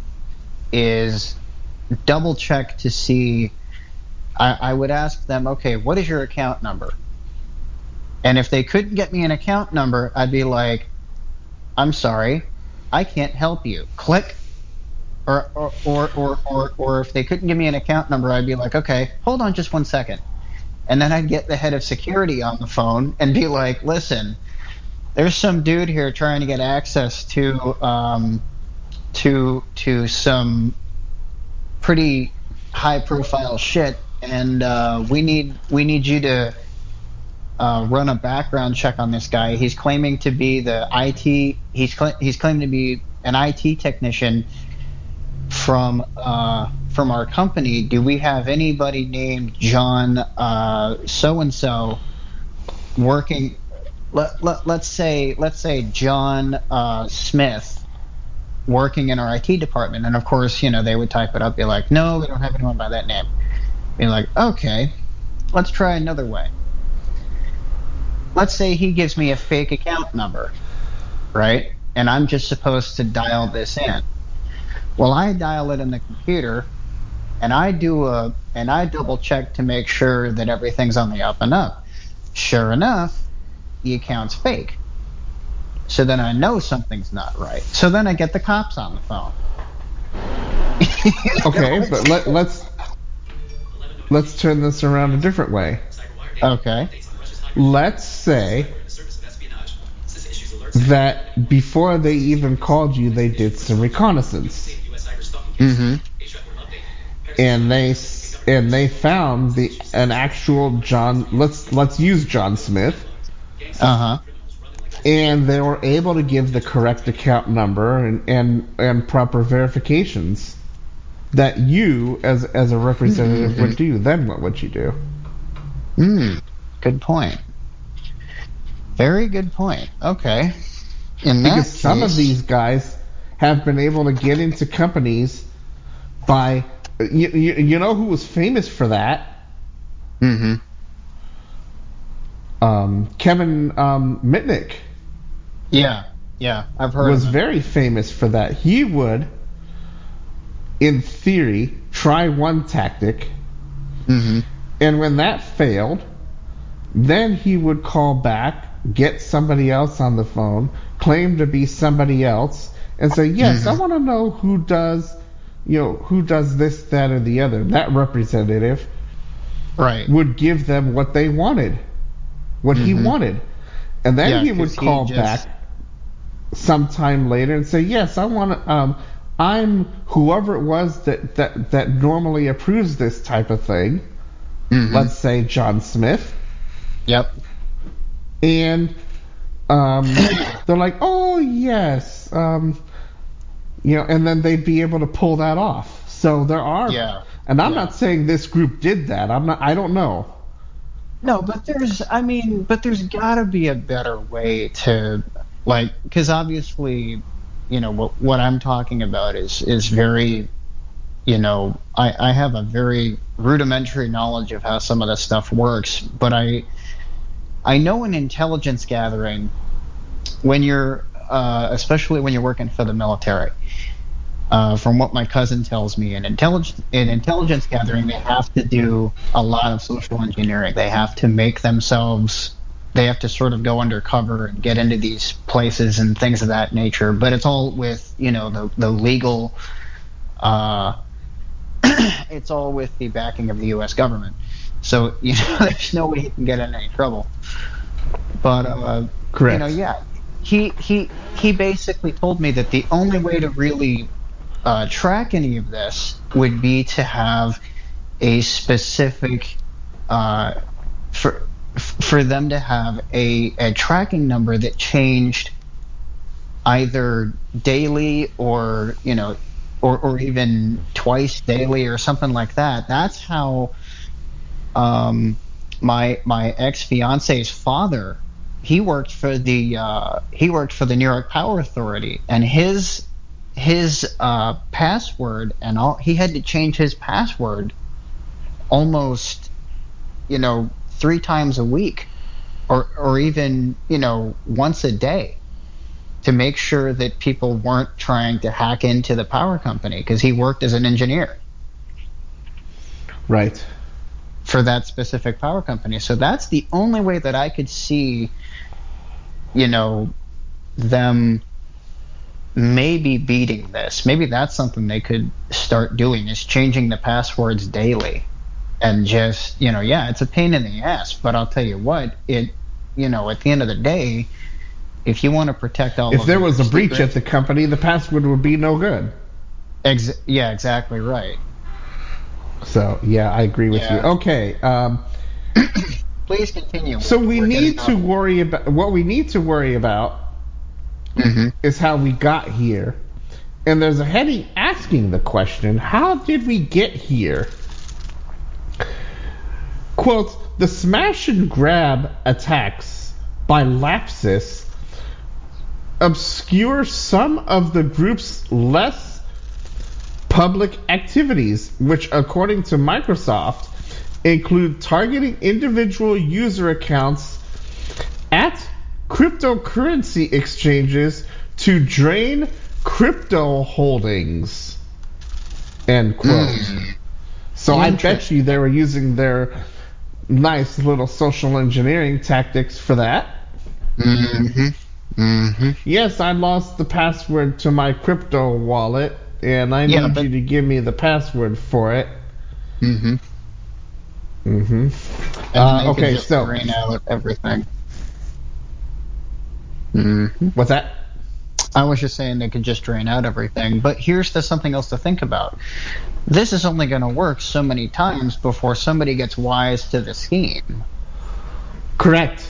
is double check to see. I, I would ask them, okay, what is your account number? And if they couldn't get me an account number, I'd be like, I'm sorry, I can't help you. Click. Or, or, or, or, or, or if they couldn't give me an account number, I'd be like, okay, hold on just one second. And then I'd get the head of security on the phone and be like, listen, there's some dude here trying to get access to um, to to some pretty high profile shit, and uh, we need we need you to uh, run a background check on this guy. He's claiming to be the IT. He's cl- he's claiming to be an IT technician from uh, from our company. Do we have anybody named John so and so working? Let, let, let's say let's say John uh, Smith working in our IT department, and of course, you know they would type it up, be like, no, we don't have anyone by that name. Be like, okay, let's try another way. Let's say he gives me a fake account number, right? And I'm just supposed to dial this in. Well, I dial it in the computer, and I do a and I double check to make sure that everything's on the up and up. Sure enough, the account's fake. So then I know something's not right. So then I get the cops on the phone. Okay, but let, let's let's turn this around a different way. Okay. Let's say that before they even called you, they did some reconnaissance, Mm-hmm. and they and they found the an actual John. Let's let's use John Smith, Uh huh. and they were able to give the correct account number and and, and proper verifications that you as as a representative would do. Then what would you do? Hmm. Good point. Very good point. Okay. In that because some of these guys have been able to get into companies by you, you, you know who was famous for that Mm-hmm. um, kevin um, mitnick Yeah. Yeah. I've heard. was very famous for that he would in theory try one tactic mm-hmm. and when that failed then he would call back get somebody else on the phone claim to be somebody else and say yes i want to know who does you know who does this that or the other that representative Right. would give them what they wanted what he Mhm. wanted and then Yeah, he would he call just- back sometime later and say yes i want to um i'm whoever it was that that that normally approves this type of thing Mhm. let's say john smith Yep. and um, they're like, "Oh yes," um, you know, and then they'd be able to pull that off. So there are, Yeah. and I'm Yeah. not saying this group did that. I'm not. I don't know. No, but there's, I mean, but there's got to be a better way to, like, because obviously, you know, what what I'm talking about is is very, you know, I I have a very rudimentary knowledge of how some of this stuff works, but I I know in intelligence gathering, when you're, uh, especially when you're working for the military. Uh, from what my cousin tells me, in intelligence in intelligence gathering, they have to do a lot of social engineering. They have to make themselves. They have to sort of go undercover and get into these places and things of that nature. But it's all with you know the the legal. Uh, it's all with the backing of the U.S. government. So you know, there's no way he can get in any trouble. But uh, Correct. you know, yeah, he he he basically told me that the only way to really uh, track any of this would be to have a specific uh, for for them to have a, a tracking number that changed either daily or you know or, or even twice daily or something like that that's how um, my my ex fiance's father he worked for the uh, he worked for the New York Power Authority and his his uh, password and all he had to change his password almost you know three times a week or or even you know once a day to make sure that people weren't trying to hack into the power company because he worked as an engineer Right. For that specific power company. So that's the only way that I could see, you know, them maybe beating this. Maybe that's something they could start doing is changing the passwords daily. And just, you know, yeah, it's a pain in the ass, but I'll tell you what, it, you know, at the end of the day, if you want to protect all If there was a breach at the company, the password would be no good. Ex- yeah, exactly right. So yeah, I agree with you. Okay. Um, Please continue. so we We're need to worry about what we need to worry about Mhm. is how we got here. And there's a heading asking the question, how did we get here? Quote, the smash and grab attacks by Lapsus obscure some of the group's less public activities, which according to Microsoft include targeting individual user accounts at cryptocurrency exchanges to drain crypto holdings. End quote. So I bet you they were using their nice little social engineering tactics for that. Mm-hmm. Mm-hmm. Yes, I lost the password to my crypto wallet, and I Yeah, need but- you to give me the password for it. Mm-hmm. Mm-hmm. Uh, okay, so- drain out everything. Mm-hmm. What's that? I was just saying they could just drain out everything. But here's the something else to think about. This is only going to work so many times before somebody gets wise to the scheme. Correct.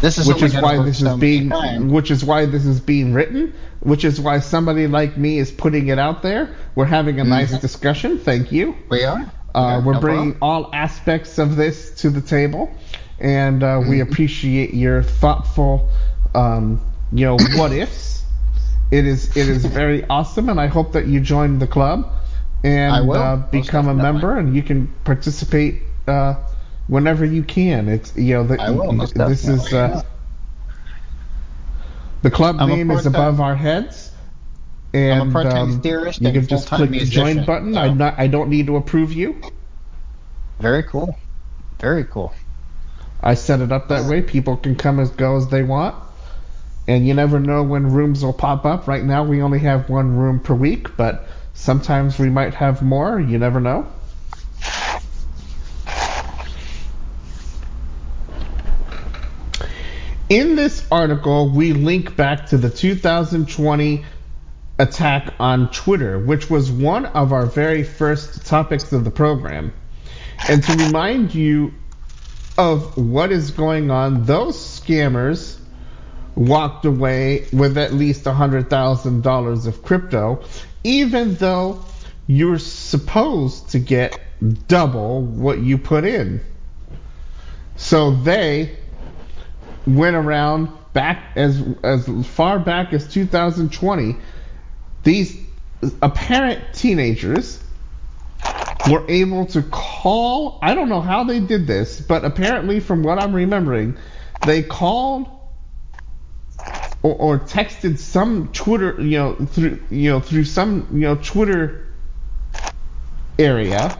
This is which is why this is being which is why this is being written which is why somebody like me is putting it out there. We're having a nice discussion. Thank you. We are. uh, Yeah, we're no bringing problem. all aspects of this to the table and uh, we Mm-hmm. appreciate your thoughtful um, you know what ifs. It is it is very awesome and i hope that you join the club and uh, become a member and you can participate uh, whenever you can. It's you know the, I will, this is definitely, uh, the club I'm name is above our heads. And I'm a part-time um, theorist you can just click the join button. so- I'm not. I don't need to approve you. Very cool. Very cool. I set it up that way. People can come as go as they want, and you never know when rooms will pop up. Right now, we only have one room per week, but sometimes we might have more. You never know. In this article, we link back to the 2020 attack on Twitter, which was one of our very first topics of the program. And to remind you of what is going on, those scammers walked away with at least $100,000 of crypto, even though you're supposed to get double what you put in. So they went around back as as far back as 2020 these apparent teenagers were able to call I don't know how they did this but apparently from what I'm remembering they called or, or texted some Twitter you know through you know through some you know Twitter area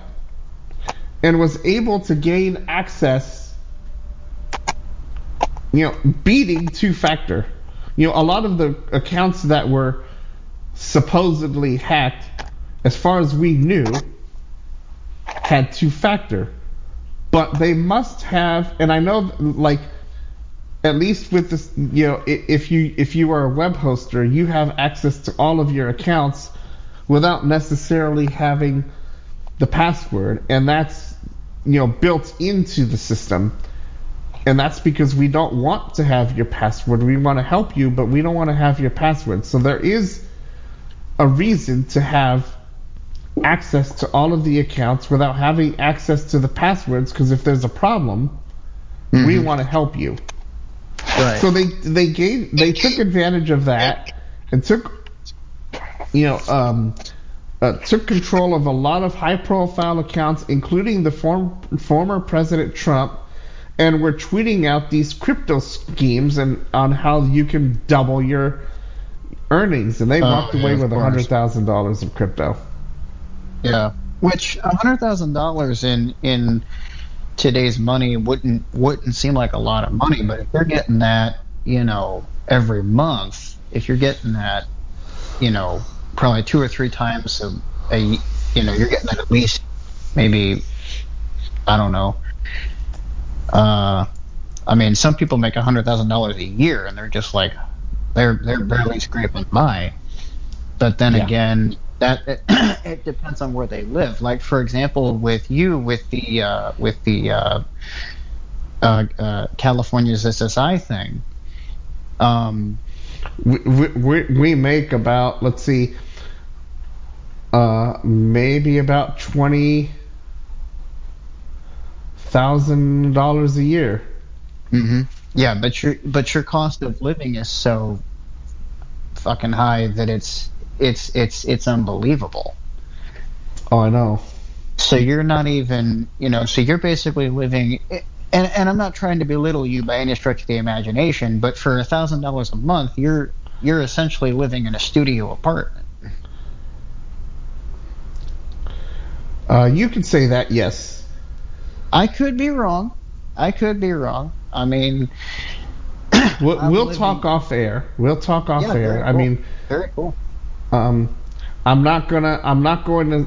and was able to gain access you know, beating two factor. You know, a lot of the accounts that were supposedly hacked, as far as we knew, had two factor. But they must have, and I know, like, at least with this, you know, if you if you are a web hoster, you have access to all of your accounts without necessarily having the password, and that's you know built into the system. And that's because we don't want to have your password. We want to help you, but we don't want to have your password. So there is a reason to have access to all of the accounts without having access to the passwords because if there's a problem, we want to help you. Right. So they they gave they took advantage of that and took you know um, uh, took control of a lot of high profile accounts, including the form, former President Trump, and were tweeting out these crypto schemes and on how you can double your earnings, and they Oh, walked away yeah, of with hundred thousand dollars of crypto. Yeah. Which a hundred thousand dollars in in today's money wouldn't wouldn't seem like a lot of money, but if you're getting that, you know, every month, if you're getting that, you know, probably two or three times a, a you know, you're getting that at least maybe I don't know. Uh I mean, some people make a hundred thousand dollars a year, and they're just like, they're they're barely scraping by. But then Yeah. again, that it, it depends on where they live. Like for example, with you, with the uh, with the uh, uh, uh, California's SSI thing. Um, We, we, we- we make about let's see, uh, maybe about twenty thousand dollars a year. Mm-hmm. Yeah, but your but your cost of living is so fucking high that it's it's it's it's unbelievable. Oh, I know. So you're not even, you know, so you're basically living. And, and I'm not trying to belittle you by any stretch of the imagination, but for a thousand dollars a month, you're you're essentially living in a studio apartment. Uh, you could say that, yes. I could be wrong. I could be wrong. I mean, We'll, we'll talk off air. We'll talk off Yeah, air. very I mean, very cool. um, I'm not gonna. I'm not going to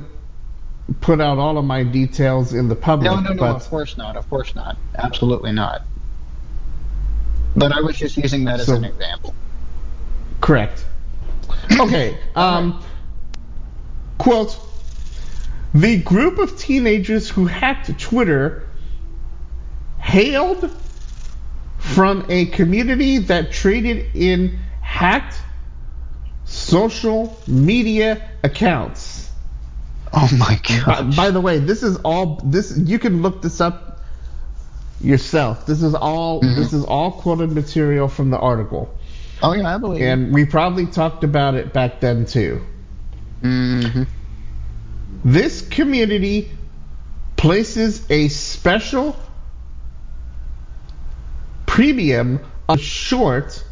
put out all of my details in the public. No, no, no. but Of course not. Of course not. Absolutely not. But I was just using that as an example. Correct. Okay. Um, quote The group of teenagers who hacked Twitter hailed from a community that traded in hacked social media accounts. Oh my god. by the way, this is all this you can look this up yourself. This is all this is all quoted material from the article. Oh yeah, I believe. And we probably talked about it back then too. Mhm. This community places a special premium on short,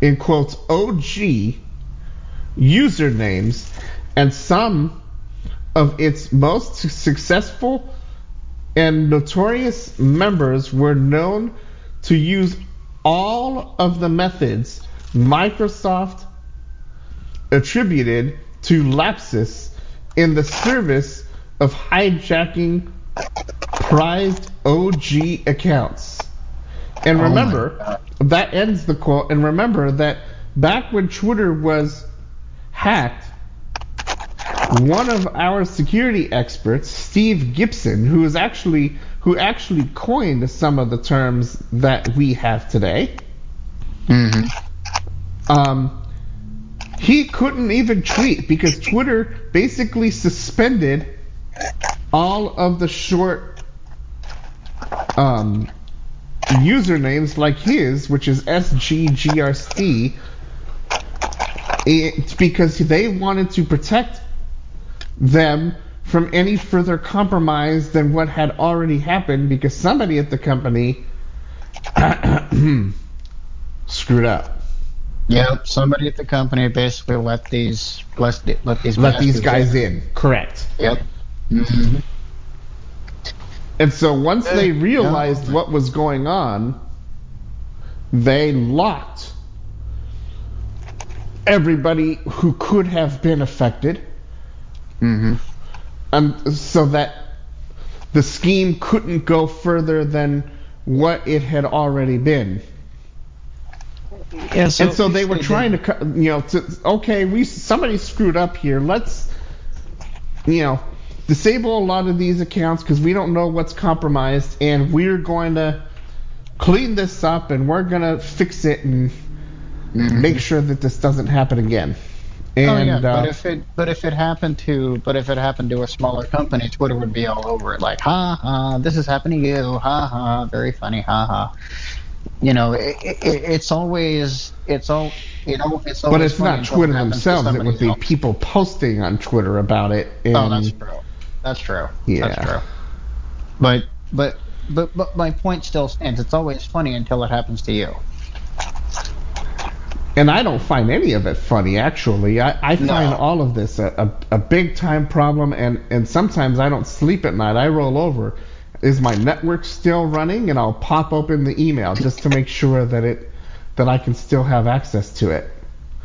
in quotes, OG usernames, and some of its most successful and notorious members were known to use all of the methods Microsoft attributed to Lapsus in the service of hijacking prized OG accounts. And Oh remember, God. that ends the quote. And remember that back when Twitter was hacked, one of our security experts, Steve Gibson, who is actually who actually coined some of the terms that we have today, Mhm. um, he couldn't even tweet because Twitter basically suspended all of the short um, usernames like his, which is SGGRC, because they wanted to protect them from any further compromise than what had already happened because somebody at the company screwed up. Yep. Somebody at the company basically let these let, let these Let these guys in. Correct. Yep. hmm And so once they realized no. what was going on, they locked everybody who could have been affected, hmm um, so that the scheme couldn't go further than what it had already been. Yeah. So and so they were basically trying to, you know, to okay, we somebody screwed up here. Let's, you know, disable a lot of these accounts because we don't know what's compromised, and we're going to clean this up, and we're gonna fix it and make sure that this doesn't happen again. And oh yeah, uh, but if it but if it happened to but if it happened to a smaller company, Twitter would be all over it. Like, ha ha, this is happening to you. Ha ha, very funny. Ha ha. You know, it, it, it's always it's all you know. It's always but it's not Twitter themselves; it would be else. people posting on Twitter about it. Oh, and, Oh, that's true. That's true. Yeah. That's true. But but but but my point still stands. It's always funny until it happens to you. and I don't find any of it funny. Actually, I, I No. find all of this a, a, a big time problem, and and sometimes I don't sleep at night. I roll over. Is my network still running? And I'll pop open the email just to make sure that it that I can still have access to it.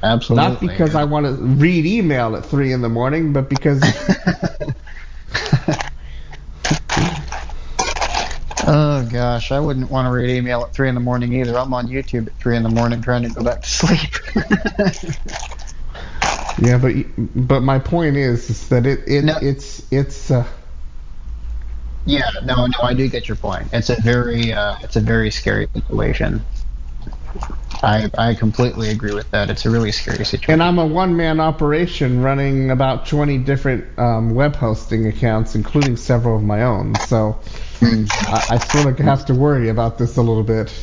Absolutely. Not because I want to read email at three in the morning, but because Oh gosh, I wouldn't want to read email at three in the morning either. I'm on YouTube at three in the morning trying to go back to sleep. yeah, but but my point is, is that it, it No. it's it's uh, yeah, no, no, I do get your point. It's a very, uh, it's a very scary situation. I, I completely agree with that. It's a really scary situation. And I'm a one man operation running about 20 different um, web hosting accounts, including several of my own. So I, I sort of have to worry about this a little bit.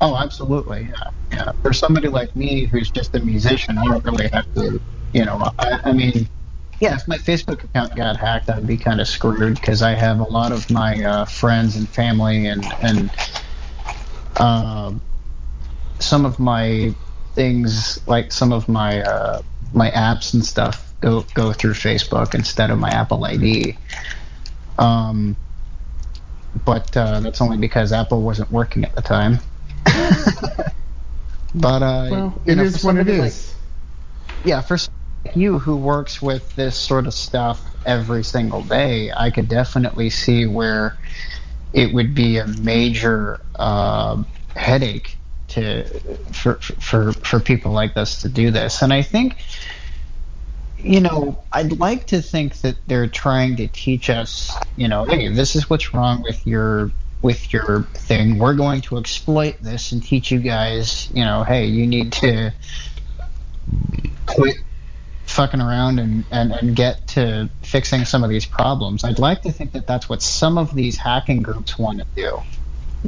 Oh, absolutely. Yeah, yeah. For somebody like me who's just a musician, I don't really have to, you know, I, I mean, yeah, if my Facebook account got hacked, I'd be kind of screwed because I have a lot of my uh, friends and family and and um some of my things, like some of my uh, my apps and stuff, go go through Facebook instead of my Apple ID. Um, but uh, that's only because Apple wasn't working at the time. but uh, Well, you it know, is what it somebody like- yeah, for like you who works with this sort of stuff every single day, I could definitely see where it would be a major uh, headache to for for for people like us to do this. And I think, you know, I'd like to think that they're trying to teach us, you know, hey, this is what's wrong with your with your thing. We're going to exploit this and teach you guys, you know, hey, you need to quit fucking around and, and, and get to fixing some of these problems. I'd like to think that that's what some of these hacking groups want to do.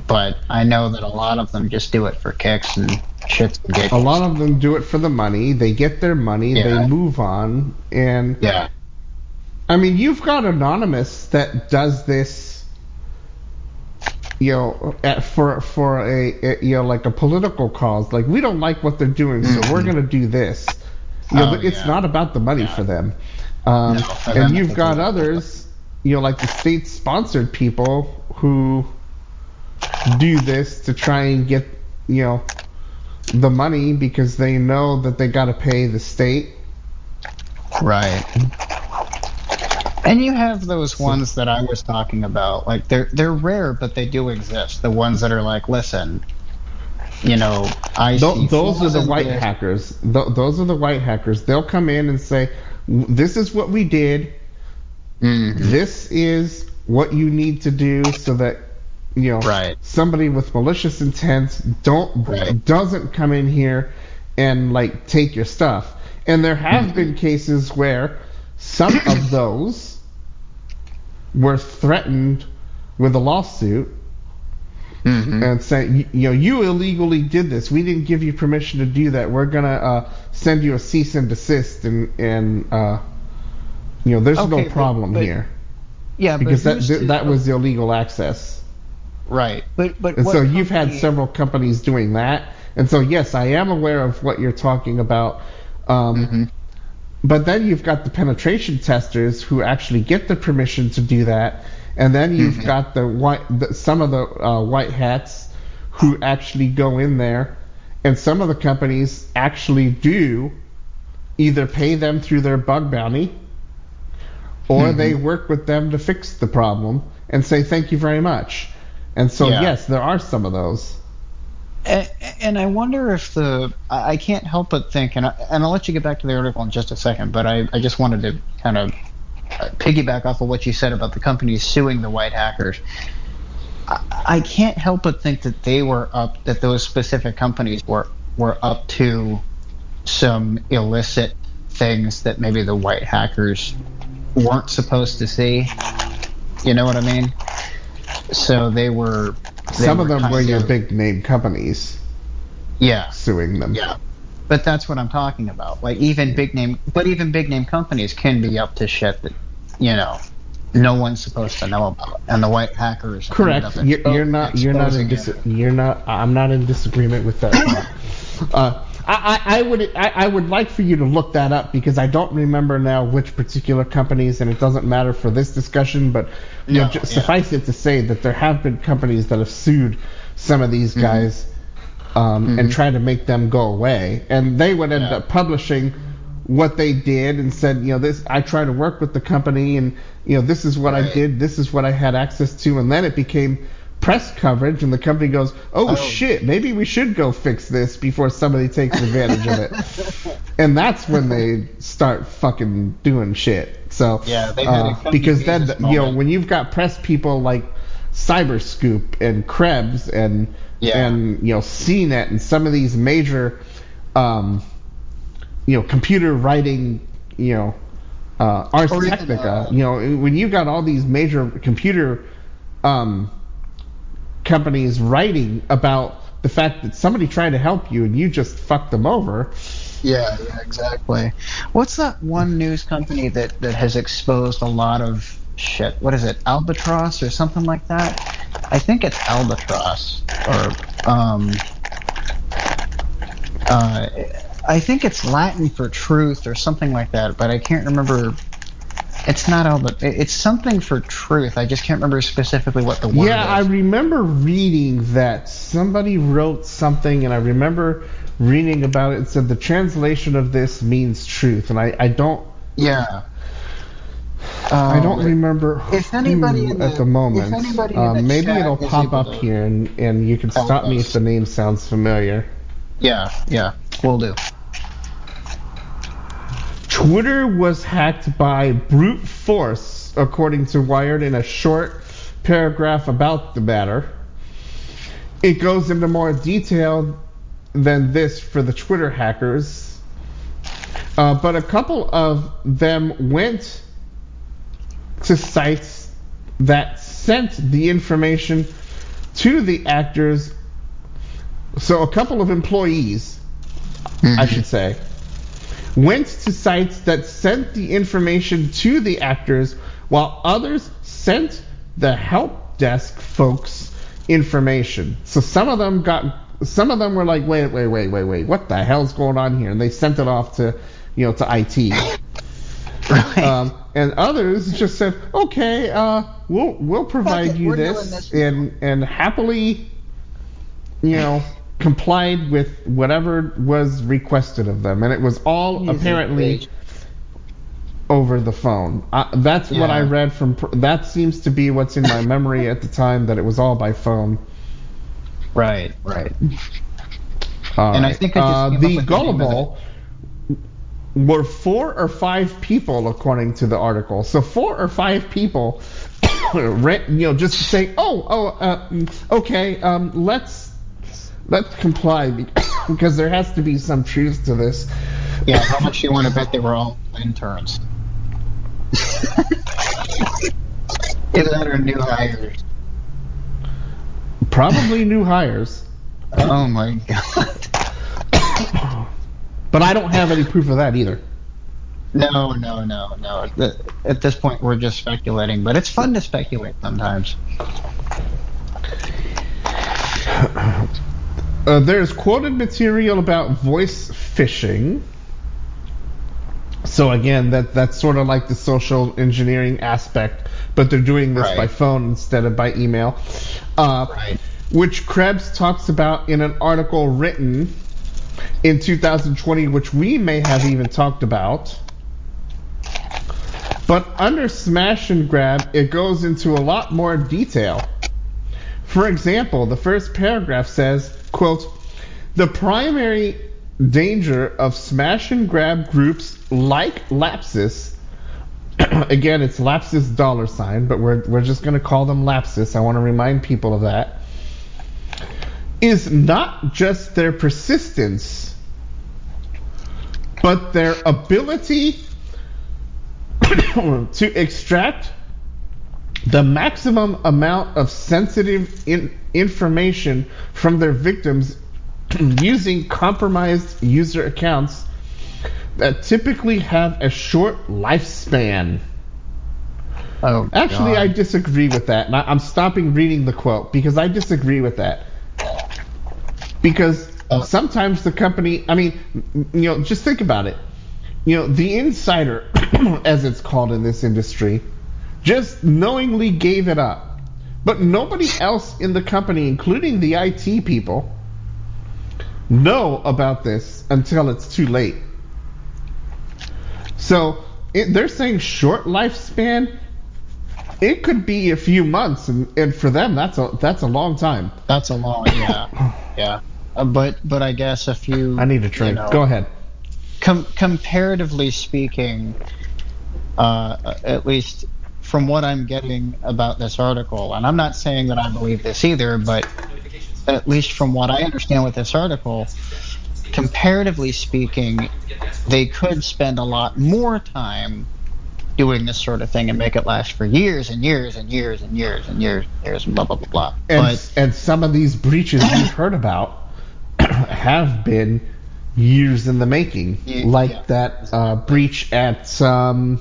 But I know that a lot of them just do it for kicks and shits and giggles. A lot of them do it for the money. They get their money. Yeah. They move on. And yeah, I mean, you've got Anonymous that does this, you know, at, for for a, a you know like a political cause. Like we don't like what they're doing, so we're mm-hmm. gonna do this. You know, Oh, but it's yeah. not about the money Yeah. for them. Um, No, for them and you've got others, you know, like the state-sponsored people who do this to try and get you know the money because they know that they got to pay the state. right. And you have those ones that I was talking about. Like they're they're rare, but they do exist. The ones that are like, listen, you know, see those are the white this. hackers. Th- those are the white hackers. They'll come in and say, "This is what we did. Mhm. This is what you need to do so that you know Right. somebody with malicious intent don't Right. doesn't come in here and like take your stuff." And there have Mm-hmm. been cases where some of those were threatened with a lawsuit Mhm. and say, you, know, you illegally did this. We didn't give you permission to do that. We're gonna uh, send you a cease and desist, and and uh, you know, there's Okay, no problem but- here Yeah, because but that th- that was illegal access. right. But but And so you've had several companies doing that, and so yes, I am aware of what you're talking about. Um, Mhm. But then you've got the penetration testers who actually get the permission to do that, and then you've Mhm. got the white, the, some of the uh, white hats who actually go in there, and some of the companies actually do either pay them through their bug bounty, or they work with them to fix the problem and say thank you very much. And so Yeah. yes, there are some of those. And, and I wonder if the I can't help but think, and, I, and I'll let you get back to the article in just a second, but I, I just wanted to kind of piggyback off of what you said about the companies suing the white hackers. I, I can't help but think that they were up, that those specific companies were were up to some illicit things that maybe the white hackers weren't supposed to see. You know what I mean? So they were. they Some of them were your big name companies Yeah. suing them. Yeah. But that's what I'm talking about. Like even big name, but even big name companies can be up to shit that, you know, no one's supposed to know about. And the white hackers. Correct. You're, expo- you're not. You're not in. Dis- you're not. I'm not in disagreement with that. uh, I, I, I would. I, I would like for you to look that up because I don't remember now which particular companies, and it doesn't matter for this discussion. But you know, No, yeah. suffice it to say that there have been companies that have sued some of these Mm-hmm. guys um, and tried to make them go away, and they would end Yeah. up publishing what they did and said, you know, this I tried to work with the company and you know this is what I did, this is what I had access to, and then it became press coverage and the company goes, oh, Oh. shit, maybe we should go fix this before somebody takes advantage of it, and that's when they start fucking doing shit. So Yeah, they had uh, Cody because then Jesus you know when you've got press people like Cyberscoop and Krebs and Yeah. and you know seeing CNET and some of these major um, you know computer writing you know uh, Ars Or even, Technica uh, you know when you got all these major computer um, companies writing about the fact that somebody tried to help you and you just fucked them over Yeah, yeah, exactly. What's that one news company that, that has exposed a lot of shit? What is it, Albatross or something like that? I think it's Albatross or um, uh, I think it's Latin for truth or something like that, but I can't remember. It's not Alba. It's something for truth. I just can't remember specifically what the word Yeah, I remember reading that somebody wrote something, and I remember reading about it and said the translation of this means truth, and I, I don't yeah. I Um, don't remember if anybody at the- moment. if anybody in Um, the maybe it'll pop up to here, and, and you can stop me if the name sounds familiar. Yeah, yeah, we'll do. Twitter was hacked by brute force, according to Wired in a short paragraph about the matter. It goes into more detail than this for the Twitter hackers. Uh, but a couple of them went to sites that sent the information to the actors. So a couple of employees, I should say, went to sites that sent the information to the actors, while others sent the help desk folks information. So some of them got, some of them were like, wait, wait, wait, wait, wait, what the hell's going on here? And they sent it off to, you know, to IT. Right. Um, and others just said, okay, uh, we'll we'll provide it, you this, this and and happily, you know, complied with whatever was requested of them, and it was all Easy apparently peasy. over the phone. Uh, that's what I read from. That seems to be what's in my memory at the time that it was all by phone. Right, right. All And I think I just uh, the with the gullible were four or five people, according to the article. So four or five people, you know, just to say, "Oh, oh, uh, okay, um, let's let's comply," because there has to be some truth to this. Yeah, how much do you want to bet they were all interns? Either that or new hires. Probably new hires, Oh my god. but I don't have any proof of that either. No, no, no, no. At this point, we're just speculating, but it's fun to speculate sometimes. Uh, there's quoted material about voice phishing. So again, that that's sort of like the social engineering aspect, but they're doing this Right. by phone instead of by email. Uh, Right. Which Krebs talks about in an article written in 2020, which we may have even talked about. But under Smash and Grab, it goes into a lot more detail. For example, the first paragraph says, quote, the primary danger of smash and grab groups like Lapsus, again, it's Lapsus dollar sign, but we're, we're just going to call them Lapsus. I want to remind people of that. Is not just their persistence, but their ability to extract the maximum amount of sensitive in- information from their victims using compromised user accounts that typically have a short lifespan. Oh, Actually, I disagree with that. And I, I'm stopping reading the quote because I disagree with that. Because sometimes the company, I mean, you know, just think about it. You know, the insider, as it's called in this industry, just knowingly gave it up. But nobody else in the company, including the IT people, know about this until it's too late. So it, they're saying short lifespan. It could be a few months, and, and for them, that's a that's a long time. That's a long, yeah, yeah. Uh, but but I guess if you, I need a drink. You know, Go ahead. Com- comparatively speaking, uh, at least from what I'm getting about this article, and I'm not saying that I believe this either, but at least from what I understand with this article, comparatively speaking, they could spend a lot more time doing this sort of thing and make it last for years and years and years and years and years and years and blah blah blah blah. And But and some of these breaches we've heard about have been years in the making, Ye- like yeah, that uh, breach at um,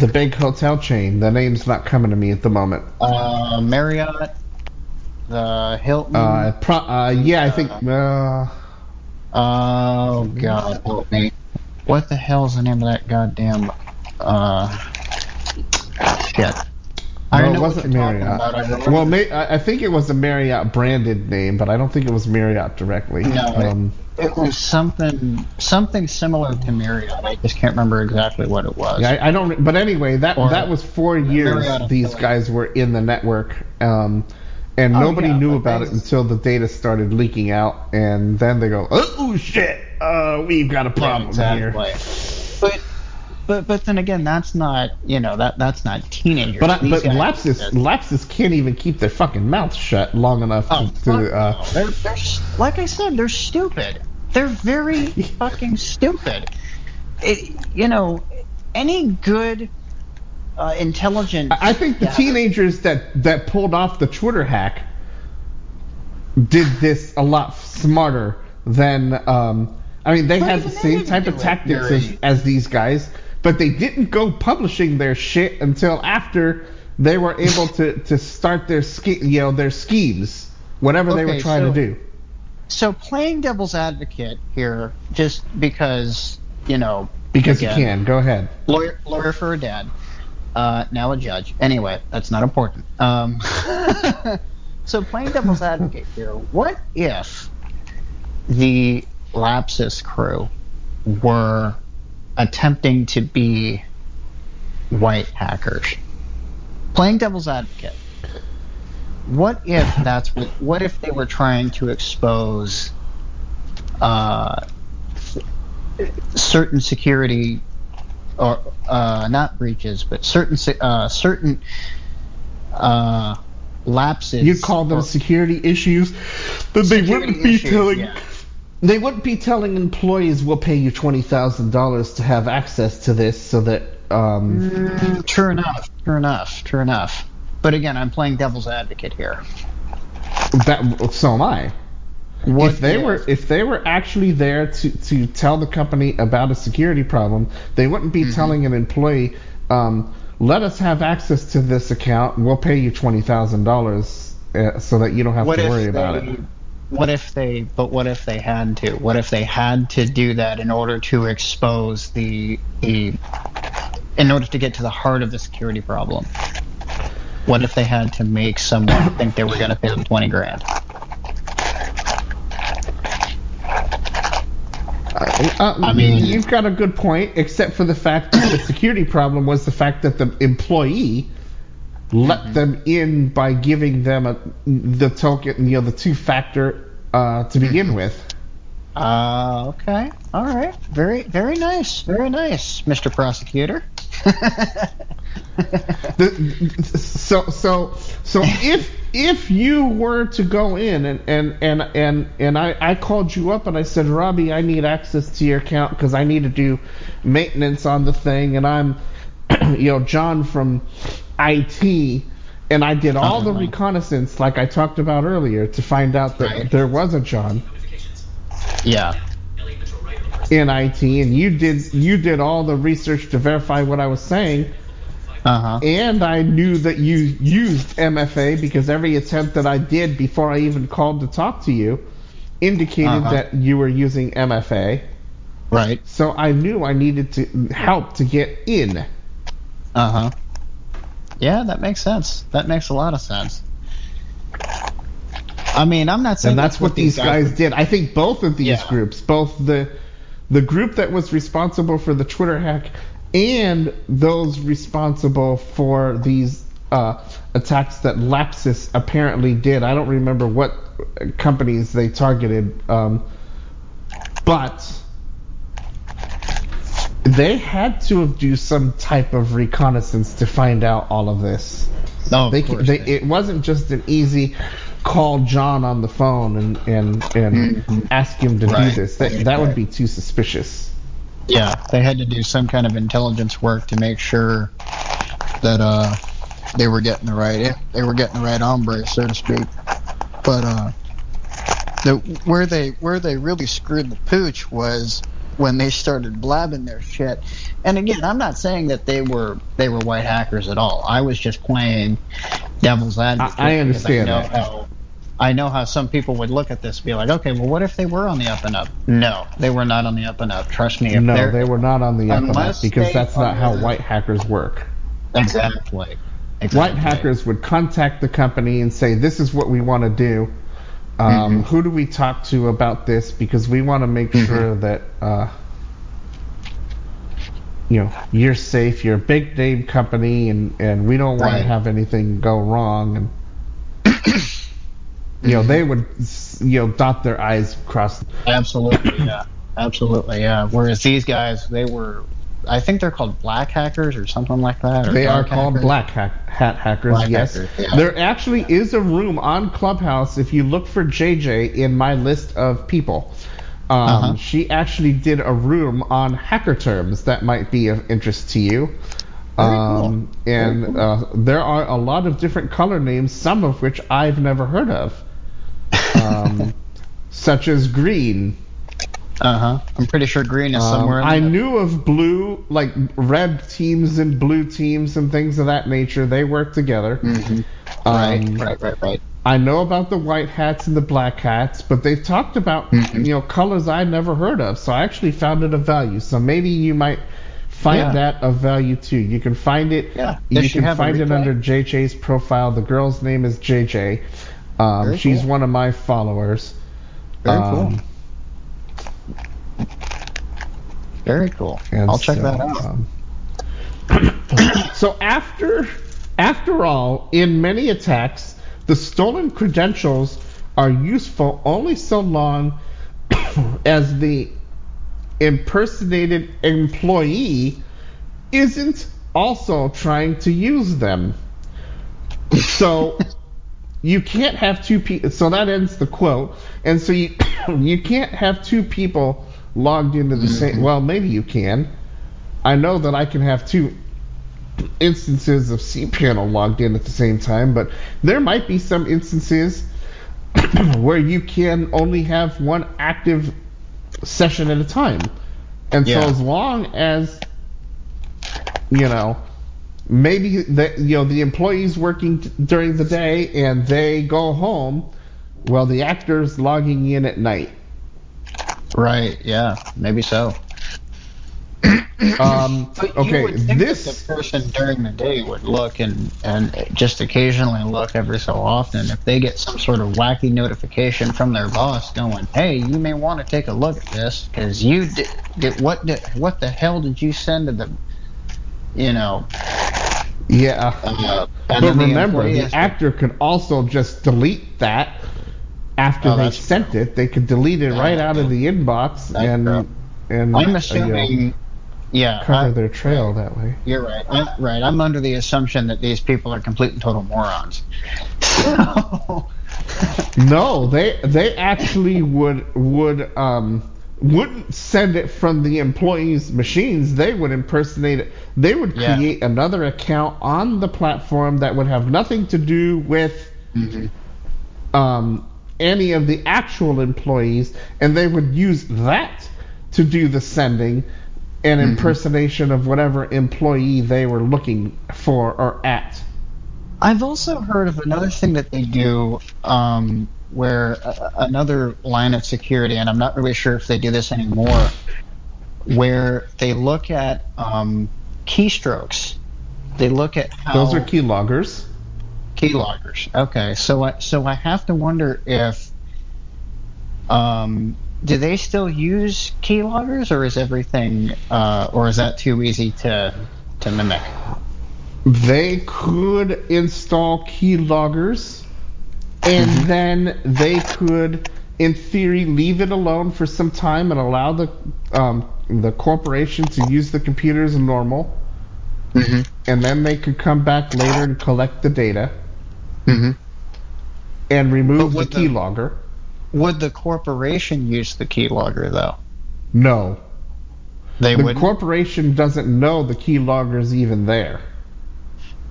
the big hotel chain. The name's not coming to me at the moment. Uh, Marriott, the Hilton. Uh, pro- uh, yeah, I think. Uh, oh God, help me! What the hell's the name of that goddamn? Uh, shit. I well, know it wasn't Marriott. I Well, may- I think it was a Marriott branded name, but I don't think it was Marriott directly. No, it- Um, It was something something similar to Marriott. I just can't remember exactly what it was. Yeah, I, I don't. But anyway, that Or- that was four years. Marriott These guys were in the network, um, and Oh, nobody yeah, knew about it until the data started leaking out, and then they go, "Oh shit, uh, we've got a problem here." exactly. But but but then again, that's not you know that that's not teenagers. But I, but Lapsus Lapsus can't even keep their fucking mouths shut long enough Oh, to. to uh, no. they're, they're like I said, they're stupid. They're very fucking stupid. It, you know, any good, uh, intelligent. I think the Yeah. teenagers that that pulled off the Twitter hack did this a lot smarter than. Um, I mean, they But had the same type of tactics as, as these guys, but they didn't go publishing their shit until after they were able to to start their ske- you know their schemes, whatever they were trying so- to do. So playing devil's advocate here, just because you know, Because again, you can. Go ahead. lawyer, lawyer for a dad, uh, now a judge. Anyway, that's not important. Um, so playing devil's advocate here, what if the Lapsus crew were attempting to be white hackers? Playing devil's advocate. What if that's what? What if they were trying to expose uh, certain security or uh, not breaches, but certain uh, certain uh, lapses. You call them security issues, but they wouldn't be issues, telling. yeah. They wouldn't be telling employees we'll pay you twenty thousand dollars to have access to this, so that um, Mm, True enough. True enough. True enough. But again, I'm playing devil's advocate here. that so am I. What if they were if they were actually there to, to tell the company about a security problem, they wouldn't Mm-hmm. be telling an employee, um, "Let us have access to this account. We'll pay you twenty thousand dollars, uh, so that you don't have what to if worry they, about it." What if they? But what if they had to? What if they had to do that in order to expose the the, in order to get to the heart of the security problem? What if they had to make someone think they were going to pay them twenty grand? Uh, I mean- you've got a good point, except for the fact that the security problem was the fact that the employee let Mm-hmm. them in by giving them a, the token, you know, the two-factor uh, to Mm-hmm. begin with. Uh, okay. All right. Very, very nice. Very nice, Mr. Prosecutor. The, so so so if if you were to go in and and and and, and I, I called you up and I said Robbie I need access to your account because I need to do maintenance on the thing and I'm you know John from IT and I did all the Uh-huh. reconnaissance like I talked about earlier to find out that Right. there was a John yeah. LA Metro Rail alerts. in IT and you did you did all the research to verify what I was saying Uh huh. And I knew that you used MFA because every attempt that I did before I even called to talk to you indicated Uh-huh. that you were using MFA. Right. So I knew I needed to help to get in. Uh huh. Yeah, that makes sense. That makes a lot of sense. I mean, I'm not saying And that's what these guys did. I think both of these Yeah. groups, both the the group that was responsible for the Twitter hack and those responsible for these uh, attacks that Lapsus apparently did. I don't remember what companies they targeted, um, but they had to have do some type of reconnaissance to find out all of this. No, of They, course they, it wasn't just an easy call John on the phone and and, and ask him to Mm-hmm. Right. do this. That that would be too suspicious. yeah, they had to do some kind of intelligence work to make sure that uh they were getting the right they were getting the right hombre, so to speak. But uh, The, where they where they really screwed the pooch was when they started blabbing their shit. And again, I'm not saying that they were they were white hackers at all. I was just playing devil's advocate. I because understand I know that. how I know how some people would look at this and be like, okay, well, what if they were on the up and up? No, they were not on the up and up. Trust me. No, they're, were not on the up and up because that's not how are- white hackers work. exactly. exactly. White hackers would contact the company and say, "This is what we want to do. Um, Mm-hmm. Who do we talk to about this? Because we want to make sure that uh, you know you're safe. You're a big name company, and and we don't want Right. to have anything go wrong." And you know they would you know dot their i's cross. Absolutely, yeah. Absolutely, yeah. Whereas these guys, they were, I think they're called black hackers or something like that. They are called hackers. black hack, hat hackers. Black yes, hackers, yeah. there actually is a room on Clubhouse. If you look for JJ in my list of people, um, Uh-huh. she actually did a room on hacker terms that might be of interest to you. Um, cool. and cool. uh, there are a lot of different color names, some of which I've never heard of, um, such as green. Uh huh. I'm pretty sure green is Um, somewhere. in I there. knew of blue, like red teams and blue teams and things of that nature. They work together. Mhm. Right, Um, right, right, right. I know about the white hats and the black hats, but they've talked about Mhm. you know colors I never heard of. So I actually found it of value. So maybe you might find Yeah. that of value too. You can find it. Yeah. You Does can find it under JJ's profile. The girl's name is JJ. Um, she's cool. one of my followers. Very Um, cool. Very cool. And I'll check so, that out. um, so after after all, in many attacks, the stolen credentials are useful only so long as the impersonated employee isn't also trying to use them. So you can't have two people. So that ends the quote. And so you you can't have two people logged into the same. Mm-hmm. Well, maybe you can. I know that I can have two instances of cPanel logged in at the same time, but there might be some instances where you can only have one active session at a time. And Yeah. so as long as you know maybe the you know the employees working t- during the day and they go home well the actors logging in at night Right. Yeah. Maybe so. um okay this the person during the day would look and and just occasionally look every so often if they get some sort of wacky notification from their boss going, "Hey, you may want to take a look at this because you did, did what did what the hell did you send to the you know?" yeah Uh, but remember the actor could also just delete that after Oh, they sent it they could delete it right out of the inbox That's and true. and I'm uh, you know, yeah, cover I- their trail that way You're right. I'm, right. I'm under the assumption that these people are complete and total morons. So, No, they they actually would would um wouldn't send it from the employees' machines. They would impersonate it. They would Yeah. create another account on the platform that would have nothing to do with um any of the actual employees, and they would use that to do the sending and impersonation of whatever employee they were looking for or at. I've also heard of another thing that they do, um, where uh, another line of security, and I'm not really sure if they do this anymore, where they look at um, keystrokes. They look at how Those are keyloggers. Keyloggers. Okay, so I, so I have to wonder if um, do they still use keyloggers, or is everything, uh, or is that too easy to to mimic? they could install keyloggers and then they could in theory leave it alone for some time and allow the um, the corporation to use the computers as normal Mm-hmm. and then they could come back later and collect the data Mm-hmm. and remove the the- keylogger Would the corporation use the keylogger though? no They the would. corporation doesn't know the keylogger's even there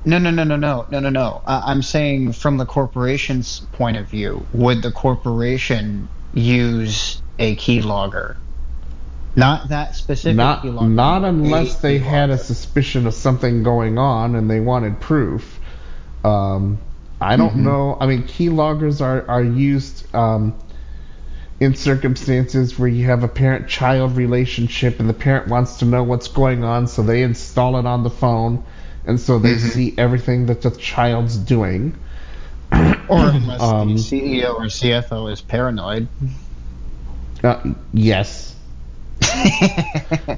no, no, no, no, no, no, no, no. I- I'm saying from the corporation's point of view, would the corporation use a keylogger. Not that specific Not keylogger. not unless they had a suspicion of something going on and they wanted proof. Um, I don't Mhm. know. I mean, key loggers are are used um, in circumstances where you have a parent-child relationship and the parent wants to know what's going on, so they install it on the phone, and so they Mhm. see everything that the child's doing. Or unless Um, the CEO or CFO is paranoid. Uh, yes.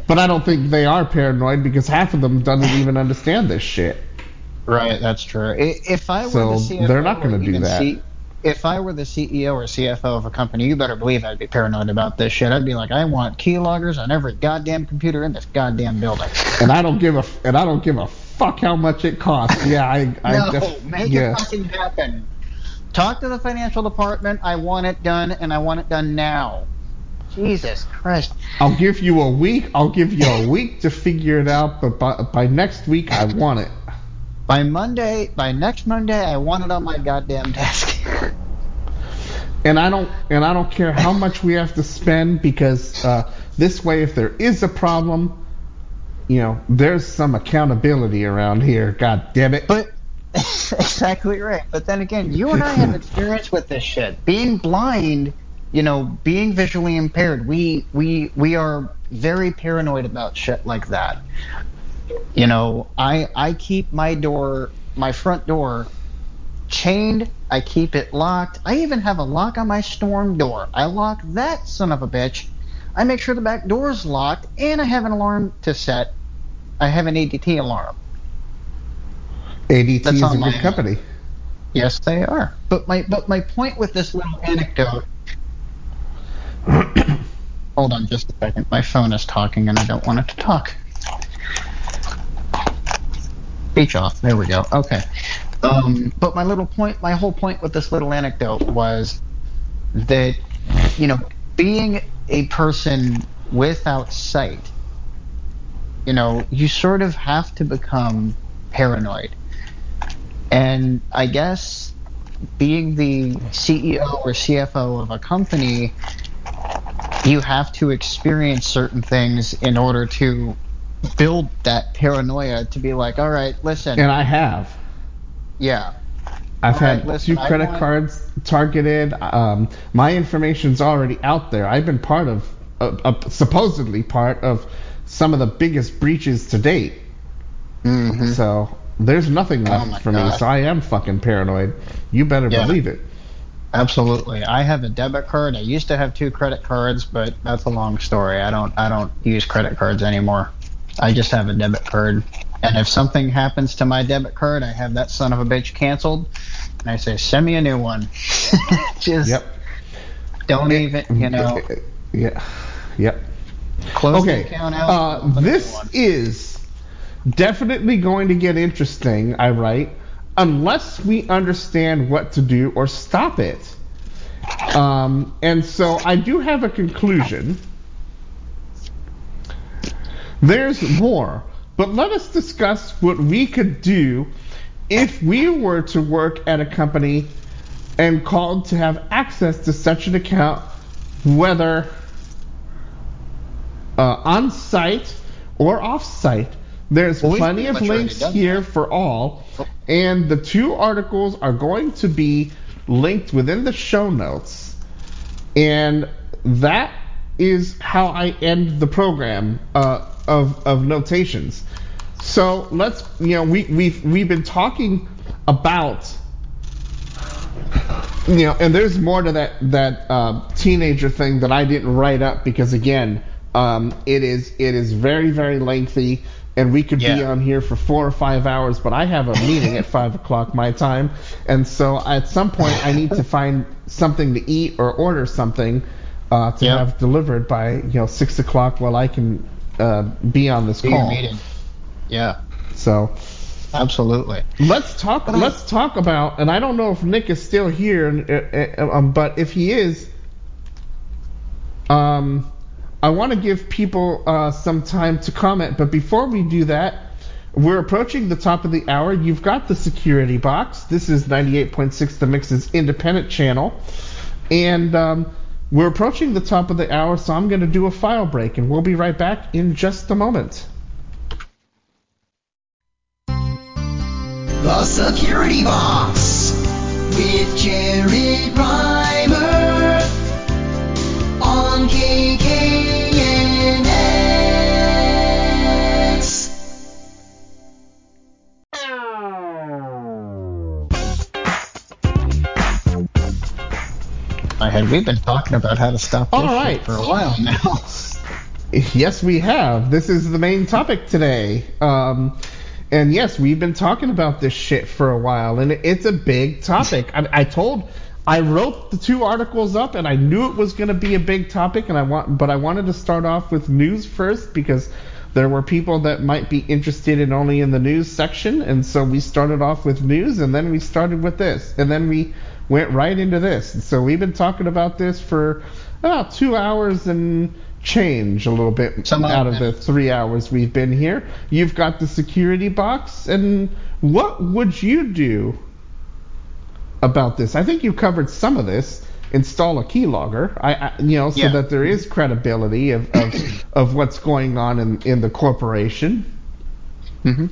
But I don't think they are paranoid because half of them doesn't even understand this shit. Right, that's true. If I were So, the CFO, they're not gonna do that. C- if I were the CEO or CFO of a company, you better believe I'd be paranoid about this shit. I'd be like, I want keyloggers on every goddamn computer in this goddamn building. And I don't give a and I don't give a fuck how much it costs. Yeah, I I no, make yeah. it fucking happen. Talk to the financial department. I want it done, and I want it done now. Jesus Christ. I'll give you a week. I'll give you a week to figure it out, but by, by next week I want it. By Monday, by next Monday, I want it on my goddamn desk. And I don't and I don't care how much we have to spend because uh, this way, if there is a problem, you know, there's some accountability around here. God damn it! But exactly right. But then again, you and I have experience with this shit. Being blind, you know, being visually impaired, we we we are very paranoid about shit like that. You know, I I keep my door, my front door chained. I keep it locked. I even have a lock on my storm door. I lock that son of a bitch. I make sure the back door is locked, and I have an alarm to set. I have an ADT alarm. ADT That's is a good company. Yes, they are. But my but my point with this little anecdote. Hold on just a second. My phone is talking, and I don't want it to talk. Speech off. There we go. Okay. Um, but my little point, my whole point with this little anecdote was that you know, being a person without sight, you know, you sort of have to become paranoid. And I guess being the CEO or CFO of a company, you have to experience certain things in order to build that paranoia to be like, all right, listen, And I have. yeah, I've All right, had listen, two credit want- cards targeted. Um, my information's already out there. I've been part of, uh, uh, supposedly part of some of the biggest breaches to date. Mm-hmm. So there's nothing Oh left my for me. God. So I am fucking paranoid. You better Yeah. believe it. Absolutely. I have a debit card. I used to have two credit cards, but that's a long story. I don't I don't use credit cards anymore. I just have a debit card. And if something happens to my debit card, I have that son of a bitch canceled. And I say, send me a new one. just Yep. don't even, you know, Yeah. Yep. close Okay. the account out. Uh, open a new this is definitely going to get interesting, I write, unless we understand what to do or stop it. Um, and so I do have a conclusion. There's more, but let us discuss what we could do if we were to work at a company and called to have access to such an account, whether uh, on site or off site. There's Well, plenty of links here for all, and the two articles are going to be linked within the show notes. And that is how I end the program uh, of of notations. So let's you know we we've we've been talking about you know, and there's more to that that uh, teenager thing that I didn't write up because again, um, it is it is very very lengthy, and we could be on here for four or five hours. But I have a meeting at five o'clock my time, and so at some point I need to find something to eat or order something uh, to Yep. have delivered by you know six o'clock while I can uh, be on this call. meeting. Yeah, So. absolutely. Let's talk. But let's talk about. And I don't know if Nick is still here, uh, uh, um, but if he is, um, I want to give people uh, some time to comment. But before we do that, we're approaching the top of the hour. You've got the security box. This is 98.6 The Mix's independent channel, and um, we're approaching the top of the hour, so I'm going to do a file break, and we'll be right back in just a moment. The Security Box with Jared Rimer on. I had we've been talking about how to stop this All shit for a while now. Yes, we have. This is the main topic today. Um, and yes, we've been talking about this shit for a while, and it's a big topic. I, I told, I wrote the two articles up, and I knew it was going to be a big topic, and I want, but I wanted to start off with news first because there were people that might be interested in only in the news section, and so we started off with news, and then we started with this, and then we went right into this. And so we've been talking about this for about two hours and change a little bit Some out of the three hours we've been here. You've got the security box, and what would you do about this? I think you covered some of this. Install a keylogger, I, I you know, so Yeah. that there is credibility of, of, of what's going on in, in the corporation. Mm-hmm.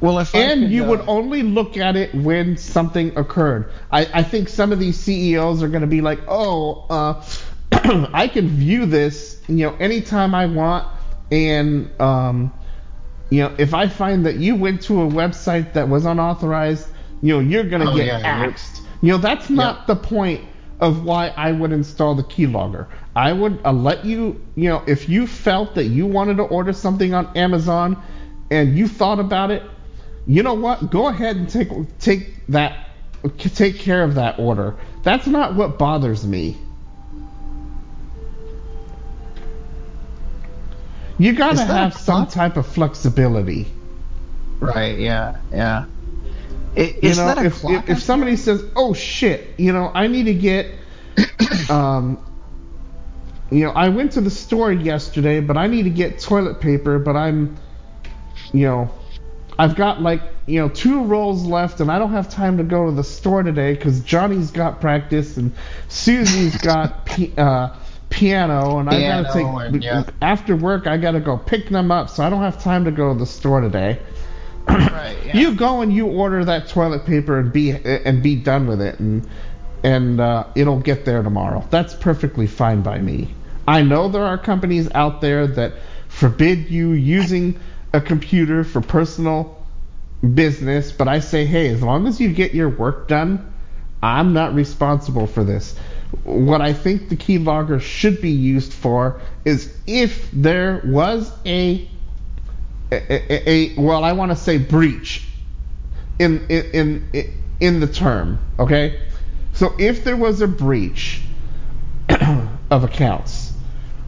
Well, if And could, you uh, would only look at it when something occurred. I, I think some of these CEOs are going to be like, oh, uh, I can view this, you know, anytime I want, and um, you know, if I find that you went to a website that was unauthorized, you know, you're going to Oh, get yeah, axed. You know, that's not the point of why I would install the keylogger. I would uh, let you, you know, if you felt that you wanted to order something on Amazon and you thought about it, you know what? Go ahead and take take that take care of that order. That's not what bothers me. You gotta have some type of flexibility. Right. Yeah. Yeah. I- You Is know, that a if, clock? if if somebody says, "Oh shit," you know, I need to get, um, you know, I went to the store yesterday, but I need to get toilet paper, but I'm, you know, I've got like you know two rolls left, and I don't have time to go to the store today because Johnny's got practice and Susie's got pi- uh, piano, and I gotta take and, yeah. after work. I gotta go pick them up, so I don't have time to go to the store today. right. Yeah. You go and you order that toilet paper and be and be done with it, and and uh, it'll get there tomorrow. That's perfectly fine by me. I know there are companies out there that forbid you using a computer for personal business, but I say, hey, as long as you get your work done, I'm not responsible for this. What I think the keylogger should be used for is if there was a a, a, a well, I want to say breach in in in in the term, okay? So if there was a breach of accounts,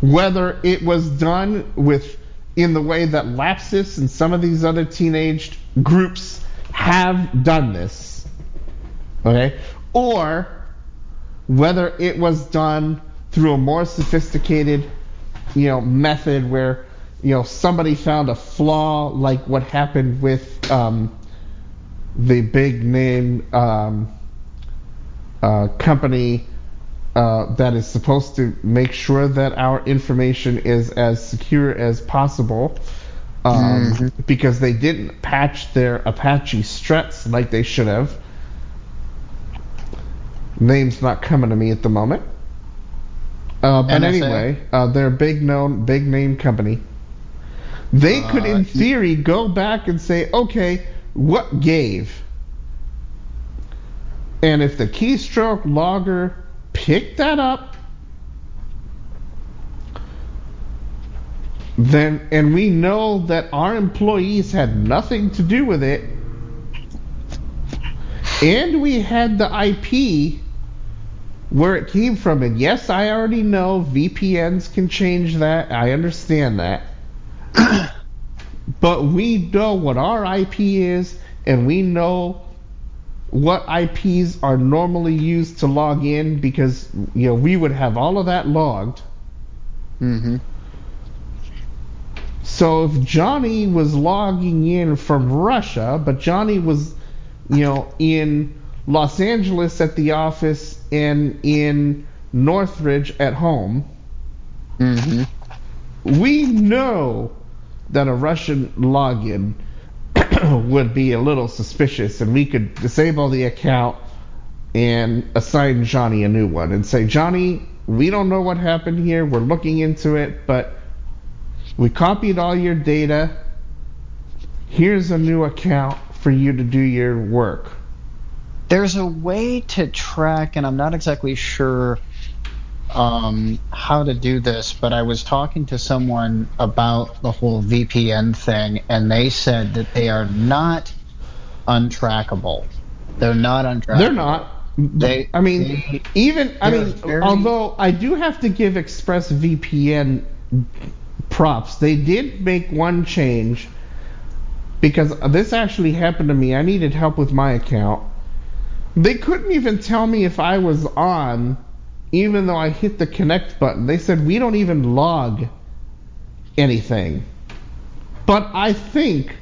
whether it was done with in the way that Lapsus and some of these other teenage groups have done this, okay, or whether it was done through a more sophisticated, you know, method where you know somebody found a flaw like what happened with um, the big name um, uh, company uh, that is supposed to make sure that our information is as secure as possible um, because they didn't patch their Apache struts like they should have. Name's not coming to me at the moment. Uh, but NSA? anyway, uh, they're a big known, big name company. They could, in Uh, theory, go back and say, okay, what gave? And if the keystroke logger picked that up, then, and we know that our employees had nothing to do with it, and we had the IP where it came from. And yes, I already know VPNs can change that. I understand that. but we know what our IP is, and we know what IPs are normally used to log in because you know we would have all of that logged. Mm-hmm. So if Johnny was logging in from Russia, but Johnny was, you know, in Los Angeles at the office and in Northridge at home, hmm we know that a Russian login would be a little suspicious, and we could disable the account and assign Johnny a new one and say, Johnny, we don't know what happened here. We're looking into it, but we copied all your data. Here's a new account for you to do your work. There's a way to track, and I'm not exactly sure um, how to do this, but I was talking to someone about the whole VPN thing, and they said that they are not untrackable. They're not untrackable. They're not. They- I mean, they- even I mean, very- although I do have to give ExpressVPN props, they did make one change because this actually happened to me. I needed help with my account. They couldn't even tell me if I was on, even though I hit the connect button. They said we don't even log anything. But I think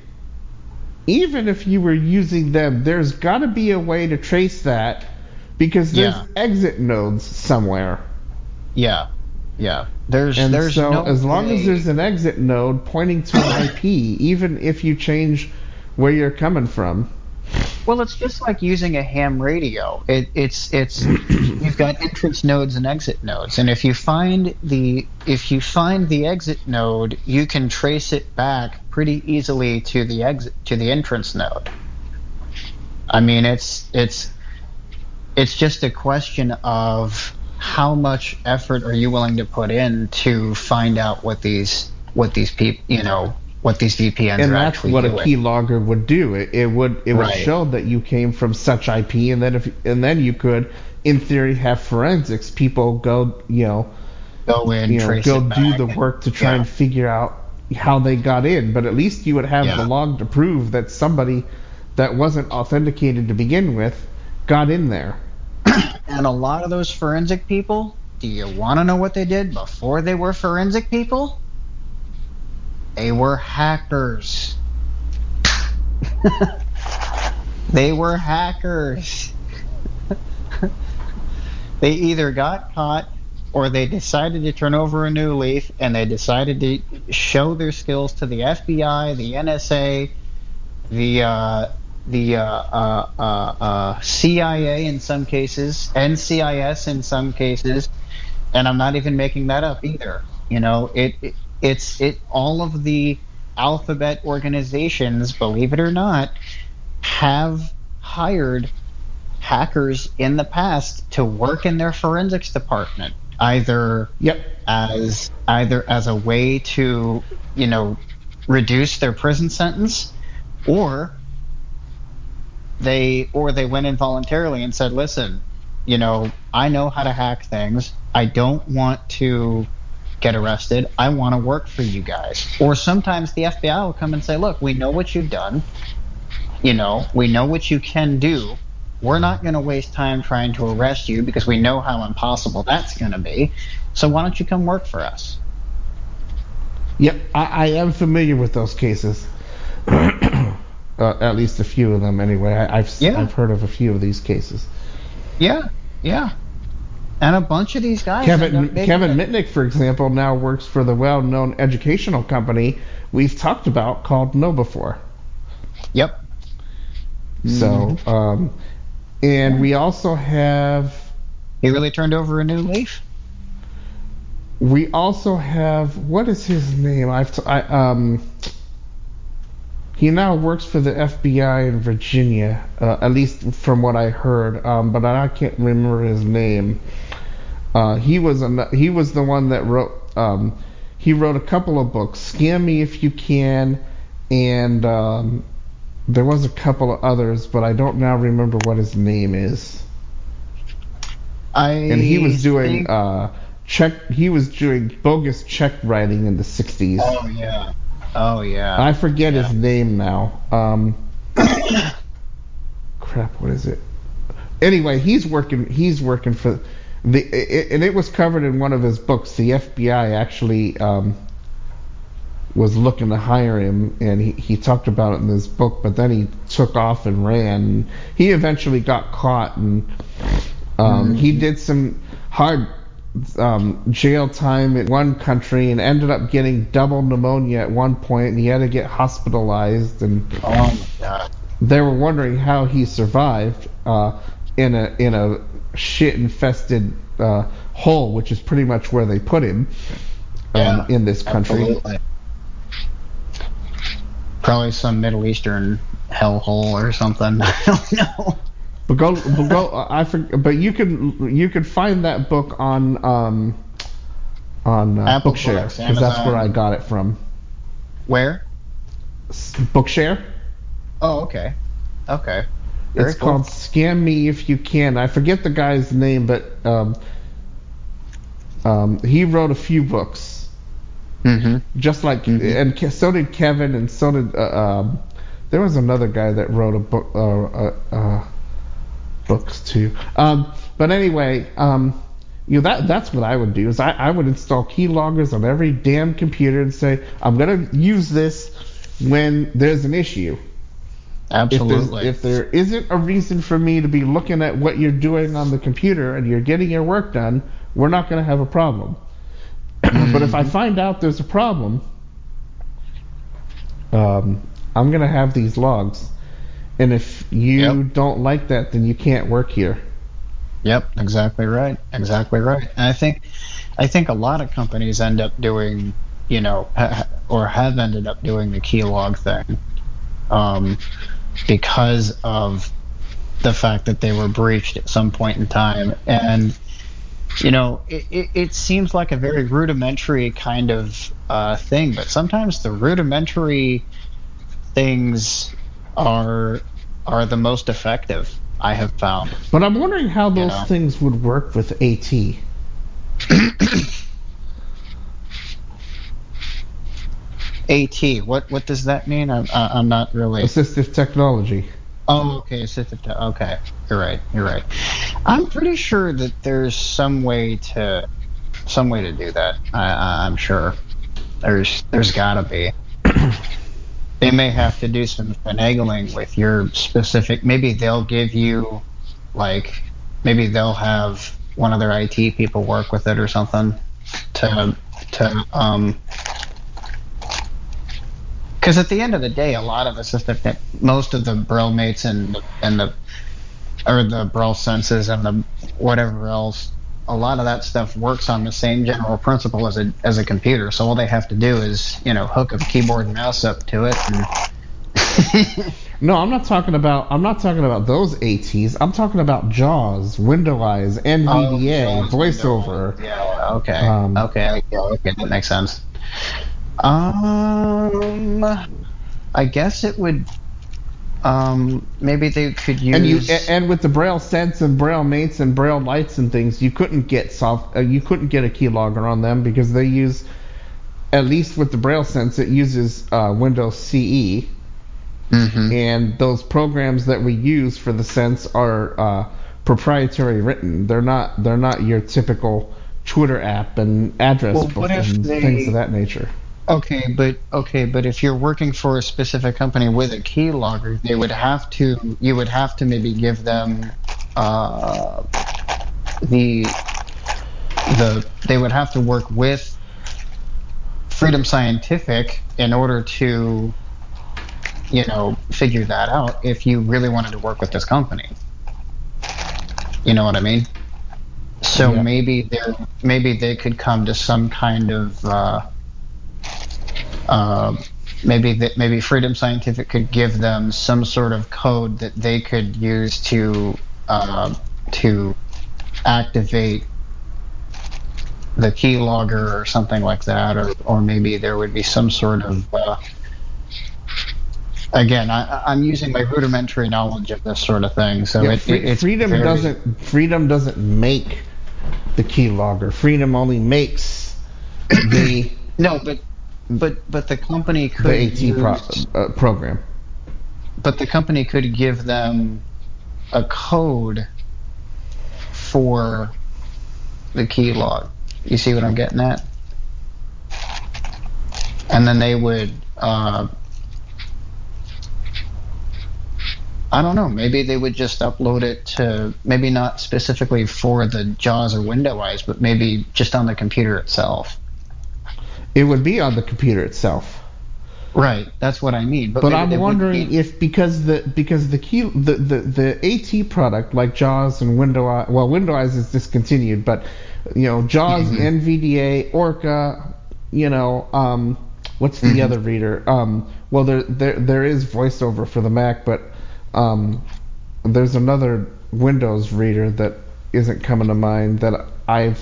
even if you were using them, there's got to be a way to trace that because there's Yeah. exit nodes somewhere. Yeah, yeah. There's And there's so no as long as there's an exit node pointing to an IP, even if you change where you're coming from. Well, it's just like using a ham radio. It, it's it's you've got entrance nodes and exit nodes, and if you find the if you find the exit node, you can trace it back pretty easily to the exit to the entrance node. I mean, it's it's it's just a question of how much effort are you willing to put in to find out what these what these people you know what these VPNs and are that's actually what doing. a keylogger would do. It, it would it would Right. show that you came from such IP, and then if and then you could, in theory, have forensics people go you know go in, you know go it do the work to try yeah. and figure out how they got in. But at least you would have Yeah. the log to prove that somebody that wasn't authenticated to begin with got in there. And a lot of those forensic people, do you want to know what they did before they were forensic people? They were hackers. they were hackers. they either got caught or they decided to turn over a new leaf and they decided to show their skills to the FBI, the NSA, the uh, the uh, uh, uh, uh, CIA in some cases, NCIS in some cases, and I'm not even making that up either. You know, it, it it's it all of the alphabet organizations, believe it or not, have hired hackers in the past to work in their forensics department, either Yep. as either as a way to you know reduce their prison sentence or they or they went in voluntarily and said listen you know i know how to hack things i don't want to get arrested i want to work for you guys or sometimes the fbi will come and say look we know what you've done you know we know what you can do we're not going to waste time trying to arrest you because we know how impossible that's going to be so why don't you come work for us Yep, I, I am familiar with those cases. uh, at least a few of them, anyway. I, I've Yeah. I've heard of a few of these cases. yeah yeah and a bunch of these guys Kevin Kevin it- Mitnick, for example, now works for the well-known educational company we've talked about called KnowBe4. yep So, um, and we also have he really turned over a new leaf we also have what is his name? I've t- I, um he now works for the FBI in Virginia, uh, at least from what I heard. Um, but I can't remember his name. Uh, he was an, he was the one that wrote um, he wrote a couple of books, Scam Me If You Can, and um, there was a couple of others, but I don't now remember what his name is. I And he was doing uh, check. He was doing bogus check writing in the '60s. oh yeah oh yeah I forget his name now. Um, crap, what is it? Anyway, he's working. He's working for the, it, and it was covered in one of his books. The FBI actually um, was looking to hire him, and he, he talked about it in his book. But then he took off and ran. He eventually got caught, and um, he did some hard um, jail time in one country and ended up getting double pneumonia at one point, and he had to get hospitalized. And Oh my god. they were wondering how he survived uh, in a in a shit infested uh, hole, which is pretty much where they put him um, Yeah, in this country. Absolutely. Probably some Middle Eastern hellhole or something. I don't know. But go, but go. I for, But you can you can find that book on um on uh, Apple Bookshare Books, because that's where I got it from. Where? Bookshare. Oh, okay. Okay. Very it's cool. called Scam Me If You Can. I forget the guy's name, but um, um, he wrote a few books, Mm-hmm. just like and Ke- so did Kevin, and so did uh, um, there was another guy that wrote a book uh, uh, uh, books too. Um, but anyway, um, you know that that's what I would do is I, I would install keyloggers on every damn computer and say I'm gonna use this when there's an issue. If, Absolutely. if there isn't a reason for me to be looking at what you're doing on the computer and you're getting your work done, we're not going to have a problem. but if I find out there's a problem, um, I'm going to have these logs. And if you Yep. don't like that, then you can't work here. Yep, exactly right. Exactly right. And I think, I think a lot of companies end up doing, you know, ha- or have ended up doing the keylog thing, um, because of the fact that they were breached at some point in time. And you know, it, it, it seems like a very rudimentary kind of uh, thing, but sometimes the rudimentary things are are the most effective. I have found. But I'm wondering how those know. things would work with AT. AT. What what does that mean? I'm I'm not really. Assistive technology. Oh, okay. Assistive. Te- okay, you're right. You're right. I'm pretty sure that there's some way to some way to do that. I, I, I'm sure. There's there's gotta be. They may have to do some finagling with your specific. Maybe they'll give you like maybe they'll have one of their IT people work with it or something to to um. Because at the end of the day, a lot of assistive, tech- most of the Braille mates and the, and the or the Braille senses and the whatever else, a lot of that stuff works on the same general principle as a as a computer. So all they have to do is you know hook a keyboard and mouse up to it. And No, I'm not talking about. I'm not talking about those ATs. I'm talking about JAWS, WindowEyes, NVDA, VoiceOver. Yeah. Okay. Um, okay. Yeah, okay. That makes sense. Um, I guess it would. Um, maybe they could use. And you and with the Braille Sense and Braille Mates and Braille Lights and things, you couldn't get soft. Uh, you couldn't get a keylogger on them because they use, at least with the Braille Sense, it uses uh, Windows CE, Mhm. and those programs that we use for the Sense are uh, proprietary written. They're not. They're not your typical Twitter app and address Well, book and they- things of that nature. Okay, but okay, but if you're working for a specific company with a keylogger, they would have to. You would have to maybe give them uh, the the. They would have to work with Freedom Scientific in order to, you know, figure that out. If you really wanted to work with this company, you know what I mean. So Yeah. maybe there, maybe they could come to some kind of. Uh, uh, maybe that maybe Freedom Scientific could give them some sort of code that they could use to uh, to activate the keylogger or something like that, or or maybe there would be some sort of uh, again, I, I'm using my rudimentary knowledge of this sort of thing, so Yeah, it, Free- it, Freedom very- doesn't Freedom doesn't make the keylogger. Freedom only makes the no, but but but the company could the AT pro, uh, program. but the company could give them a code for the key log. You see what I'm getting at? And then they would. Uh, I don't know. Maybe they would just upload it to maybe not specifically for the JAWS or WindowEyes, but maybe just on the computer itself. It would be on the computer itself. Right. That's what I mean. But, But I'm wondering be- if because the because the key the, the the AT product like JAWS and Window well Window Eyes is discontinued, but you know JAWS, Mm-hmm. NVDA, Orca, you know um, what's the Mm-hmm. other reader? Um, well there there there is VoiceOver for the Mac, but um, there's another Windows reader that isn't coming to mind that I've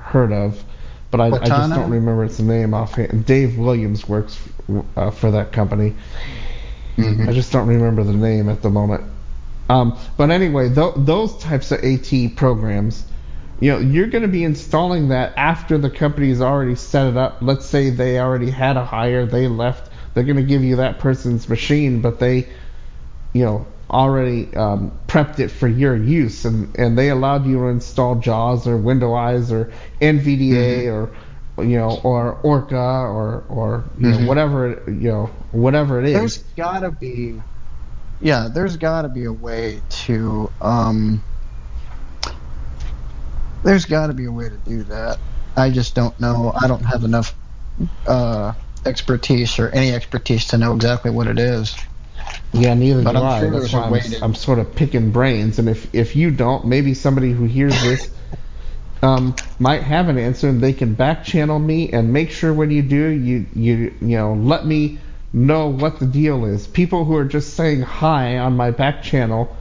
heard of, but I, I just don't remember its name offhand. Dave Williams works uh, for that company. Mhm. I just don't remember the name at the moment. Um, but anyway, th- those types of AT programs, you know, you're going to be installing that after the company's already set it up. Let's say they already had a hire, they left. They're going to give you that person's machine, but they, you know, already um, prepped it for your use, and, and they allowed you to install JAWS or WindowEyes or NVDA or you know or Orca or or you know Mhm. whatever you know whatever it is. There's gotta be, yeah. There's gotta be a way to. Um, there's gotta be a way to do that. I just don't know. I don't have enough uh, expertise or any expertise to know exactly what it is. Yeah, neither But do I'm I. sure That's there's a why I'm, I'm sort of picking brains, and if if you don't, maybe somebody who hears this um, might have an answer, and they can back channel me and make sure when you do, you you you know let me know what the deal is. People who are just saying hi on my back channel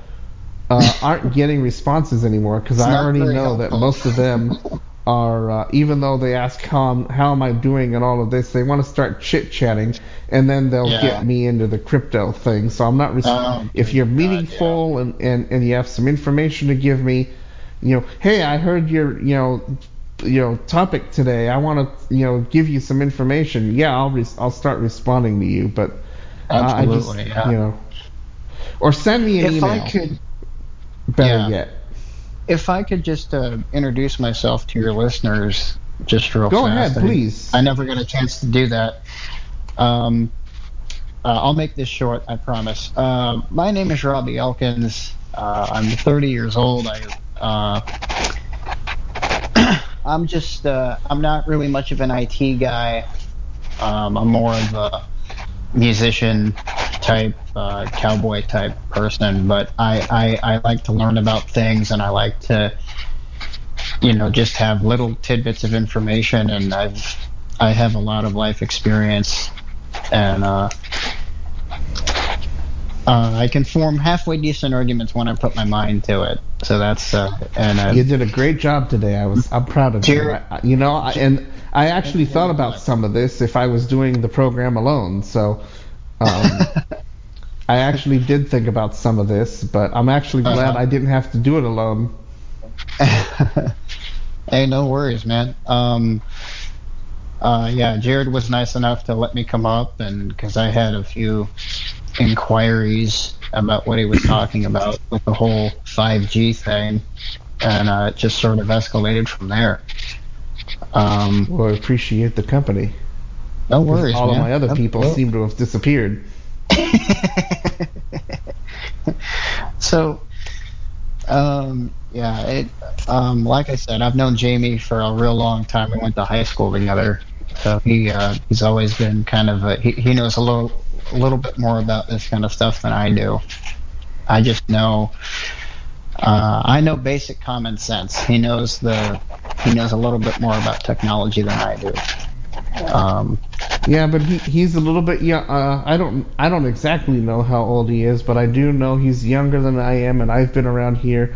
uh, aren't getting responses anymore because I already know that most of them are uh, even though they ask how I'm, how am I doing and all of this, they want to start chit chatting, and then they'll Yeah. get me into the crypto thing. So I'm not. Res- Oh, if you're God, meaningful and, and and you have some information to give me, you know, hey, I heard your you know you know topic today. I want to you know give you some information. Yeah, I'll res- I'll start responding to you, but uh, I just yeah. you know, or send me an email. If email. I could, Better yeah. yet. If I could just uh, introduce myself to your listeners, just real quick. Go fast. ahead, I- please. I never got a chance to do that. Um, uh, I'll make this short, I promise. Uh, my name is Robbie Elkins. Uh, I'm 30 years old. I, uh, I'm just, uh, I'm not really much of an IT guy. Um, I'm more of a musician type, uh, cowboy type person. But I, I, I like to learn about things, and I like to, you know, just have little tidbits of information. And I've, I have a lot of life experience, and uh, uh, I can form halfway decent arguments when I put my mind to it. So that's uh, and uh, You did a great job today. I was I'm proud of you. I, I- you know, I, and I actually thought about some of this if I was doing the program alone. So um, I actually did think about some of this, but I'm actually glad Uh-huh. I didn't have to do it alone. hey, no worries, man. Um, uh, yeah, Jared was nice enough to let me come up, and because I had a few inquiries about what he was talking about with the whole 5G thing, and uh, it just sort of escalated from there. Um, Well, I appreciate the company. no worries, all man. of my other people seem to have disappeared. so, um, yeah, it, um, like I said, I've known Jamie for a real long time. We went to high school together, so he uh, he's always been kind of a, he he knows a little a little bit more about this kind of stuff than I do. I just know. Uh, I know basic common sense. He knows the he knows a little bit more about technology than I do. Um, Yeah, but he he's a little bit young. Uh, I don't I don't exactly know how old he is, but I do know he's younger than I am, and I've been around here.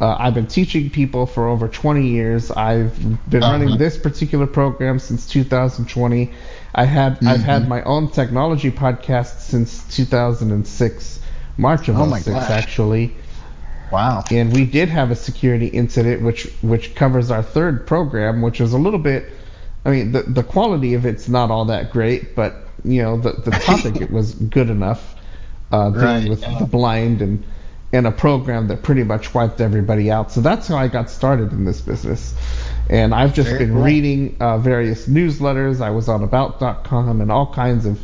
Uh, I've been teaching people for over 20 years. I've been Uh-huh. running this particular program since 2020. I had I've had my own technology podcast since 2006, March of Oh my 06 gosh. actually. Wow. And we did have a security incident, which which covers our third program, which is a little bit. I mean, the the quality of it's not all that great, but you know, the the topic it was good enough. Uh, dealing Right, with yeah. the blind and and a program that pretty much wiped everybody out. So that's how I got started in this business. And I've just Very been cool. reading uh, various newsletters. I was on About.com and all kinds of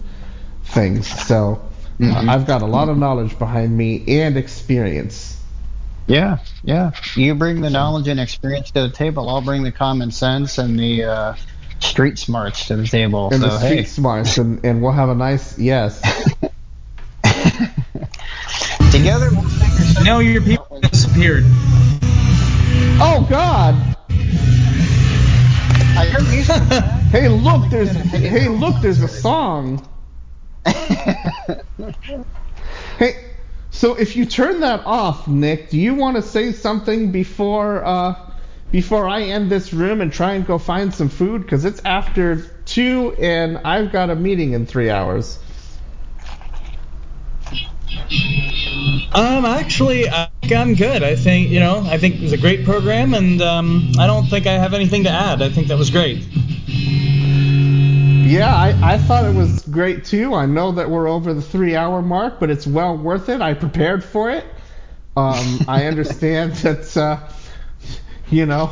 things. So Mhm. I've got a lot of knowledge behind me and experience. Yeah, yeah. You bring the knowledge and experience to the table. I'll bring the common sense and the uh, street smarts to the table. And so the street hey, smarts, and, and we'll have a nice yes. together we'll figure something No, your people disappeared. Oh God! I heard music. Hey, look, there's hey, look, there's a song. Hey, so if you turn that off, Nick, do you want to say something before uh, before I end this room and try and go find some food? Because it's after two, and I've got a meeting in three hours. Um, actually, I think I'm good. I think you know, I think it was a great program, and um, I don't think I have anything to add. I think that was great. Yeah, I, I thought it was great too. I know that we're over the three hour mark, but it's well worth it. I prepared for it. Um, I understand that, uh, you know,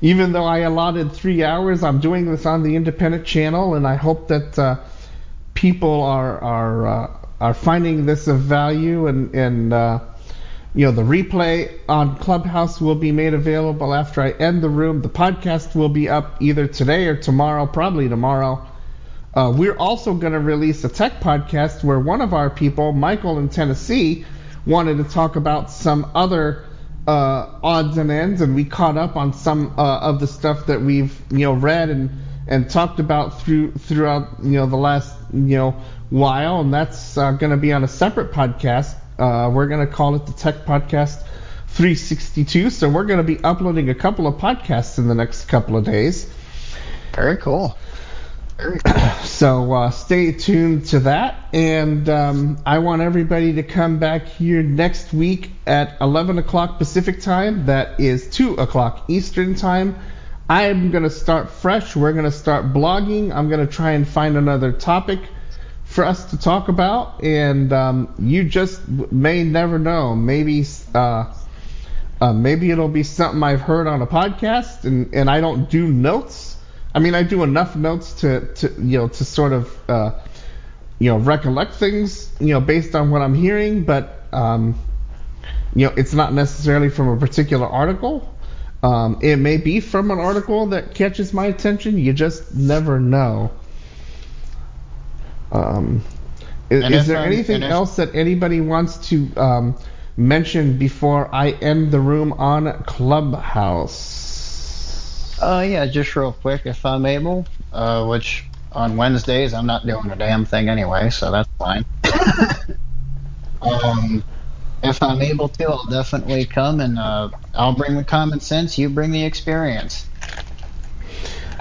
even though I allotted three hours, I'm doing this on the independent channel, and I hope that uh, people are are uh, are finding this of value, and and uh, you know the replay on Clubhouse will be made available after I end the room. The podcast will be up either today or tomorrow, probably tomorrow. Uh, we're also going to release a tech podcast where one of our people, Michael in Tennessee, wanted to talk about some other uh, odds and ends, and we caught up on some uh, of the stuff that we've you know read and and talked about through throughout you know the last you know while, and that's uh, going to be on a separate podcast. Uh, we're going to call it the Tech Podcast 362. So we're going to be uploading a couple of podcasts in the next couple of days. Very cool. So uh, stay tuned to that, and um, I want everybody to come back here next week at 11 o'clock Pacific time. That is 2 o'clock Eastern time. I'm gonna start fresh. We're gonna start blogging. I'm gonna try and find another topic for us to talk about, and um, you just may never know. Maybe. Uh, uh, maybe it'll be something I've heard on a podcast, and, and I don't do notes. I mean, I do enough notes to, to you know to sort of uh, you know recollect things you know based on what I'm hearing, but um, you know it's not necessarily from a particular article. Um, it may be from an article that catches my attention. You just never know. Um, is, is there I'm- anything else that anybody wants to um, mention before I end the room on Clubhouse? Uh, yeah, just real quick, if I'm able, uh, which on Wednesdays I'm not doing a damn thing anyway, so that's fine. um, if I'm able to, I'll definitely come and uh, I'll bring the common sense. You bring the experience.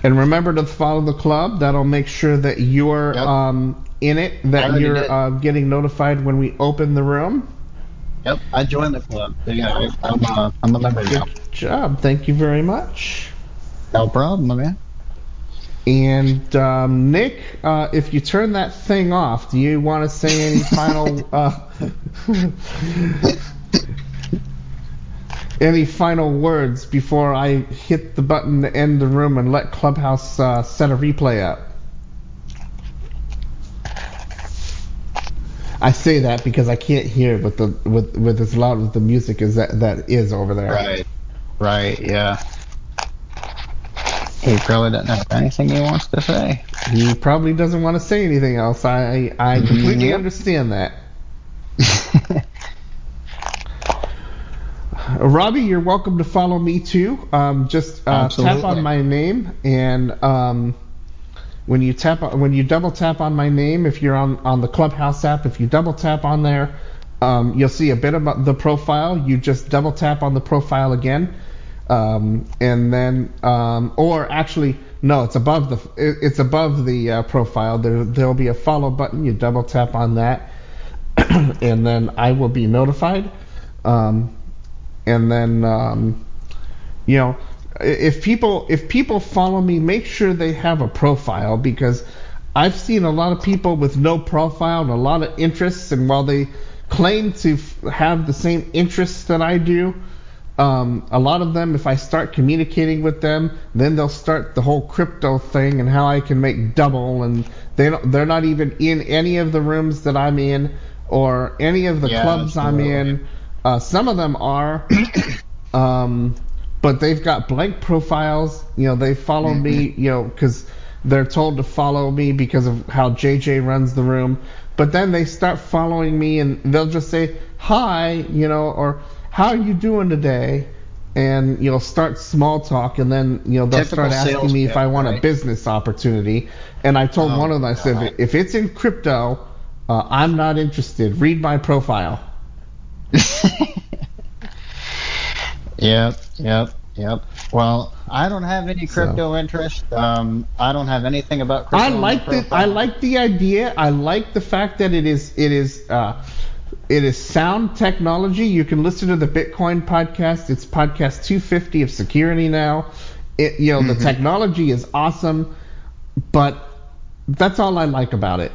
And remember to follow the club. That'll make sure that you're Yep. um, in it, that you're uh, getting notified when we open the room. Yep, I joined the club. Yeah, I'm, uh, I'm a member now. Good job. Thank you very much. No problem, my man. And um, Nick, uh, if you turn that thing off, do you want to say any final uh, any final words before I hit the button to end the room and let Clubhouse uh, set a replay up? I say that because I can't hear with the with with as loud as the music is that that is over there. Right, right, yeah. He probably doesn't have anything he wants to say. He probably doesn't want to say anything else. I I completely Yep. understand that. Robbie, you're welcome to follow me too. Um, just uh, tap on my name, and um, when you tap on- when you double tap on my name, if you're on on the Clubhouse app, if you double tap on there, um, you'll see a bit about the profile. You just double tap on the profile again, um, and then um, or actually no, it's above the it, it's above the uh, profile. There there'll be a follow button. You double tap on that, and then I will be notified. Um, and then um, you know if people if people follow me make sure they have a profile because i've seen a lot of people with no profile and a lot of interests and while they claim to f- have the same interests that i do um, a lot of them, if I start communicating with them, then they'll start the whole crypto thing and how I can make double, and they don't, they're not even in any of the rooms that I'm in or any of the Yeah, clubs I'm absolutely. in. Uh, some of them are, um, but they've got blank profiles. You know, they follow me, you know, because they're told to follow me because of how JJ runs the room. But then they start following me and they'll just say, hi, you know, or how are you doing today? And you'll start small talk, and then you know they'll Typical start asking me if I want a business opportunity. And I told Oh, one of them, I said, God. if it's in crypto, uh, I'm not interested. Read my profile. Yep, yep, yep. Well, I don't have any crypto interest. Um, I don't have anything about crypto. I like the. I like the idea. I like the fact that it is it is uh, it is sound technology. You can listen to the Bitcoin podcast. It's podcast 250 of security now. It you know the Mm-hmm. technology is awesome, but that's all I like about it.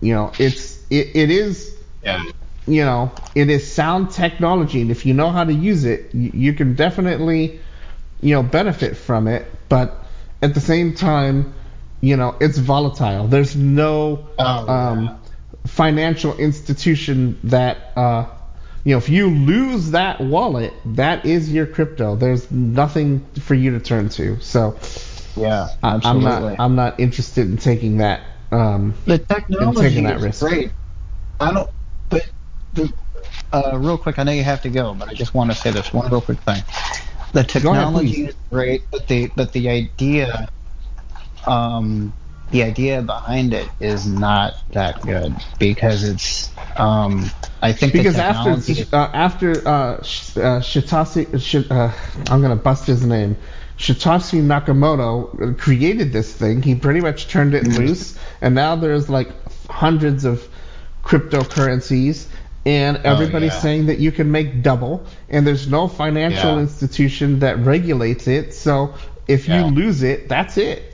You know, it's it, it is Yeah. you know, it is sound technology, and if you know how to use it, you, you can definitely, you know, benefit from it. But at the same time, you know, it's volatile. There's no Oh, yeah. Financial institution that, uh, you know, if you lose that wallet, that is your crypto. There's nothing for you to turn to. So Yeah, I, I'm not, I'm not interested in taking that. Um, the and technology taking that is risk. great. I don't. But the, uh, real quick, I know you have to go, but I just want to say this one real quick thing. The technology please. is great, but the but the idea, um, the idea behind it is not that good because it's um, I think because after uh, after uh, Sh- uh, Shitasi, Sh- uh, I'm gonna bust his name. Shitoshi Nakamoto created this thing. He pretty much turned it loose, and now there's like hundreds of cryptocurrencies, and everybody's yeah. saying that you can make double, and there's no financial Yeah. institution that regulates it. So if Yeah. you lose it, that's it.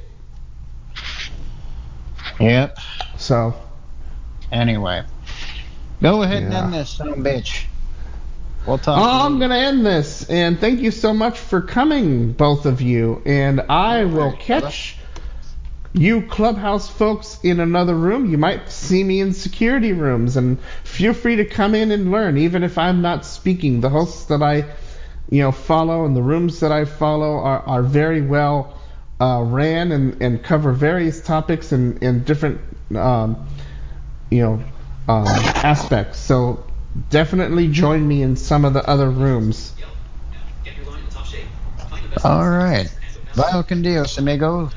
Yep. So Anyway, go ahead and end this, son of a bitch. We'll talk. I'm going to end this, and thank you so much for coming, both of you. And I will catch you clubhouse folks in another room. You might see me in security rooms, and feel free to come in and learn, even if I'm not speaking. The hosts that I, you know, follow and the rooms that I follow are, are very well uh, ran and, and cover various topics and, and different, um, you know, um, aspects. So definitely join me in some of the other rooms. Get your line in top shape. Find the best All right. best con Dios, amigo.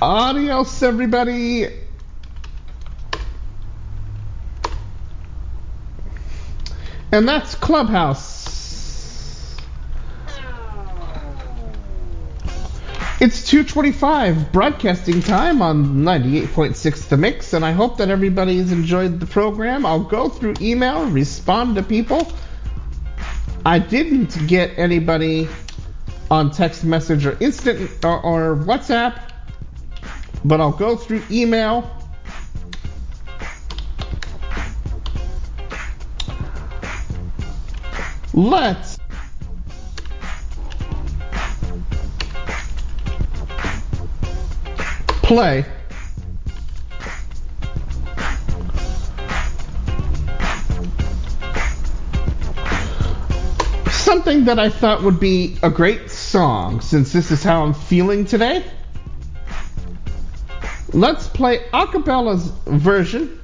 Adios, everybody. And that's Clubhouse. It's 225 broadcasting time on 98.6 The Mix, and I hope that everybody has enjoyed the program. I'll go through email, respond to people. I didn't get anybody on text message or instant or, or WhatsApp, but I'll go through email. Let's play something that I thought would be a great song since this is how I'm feeling today. Let's play acapella's version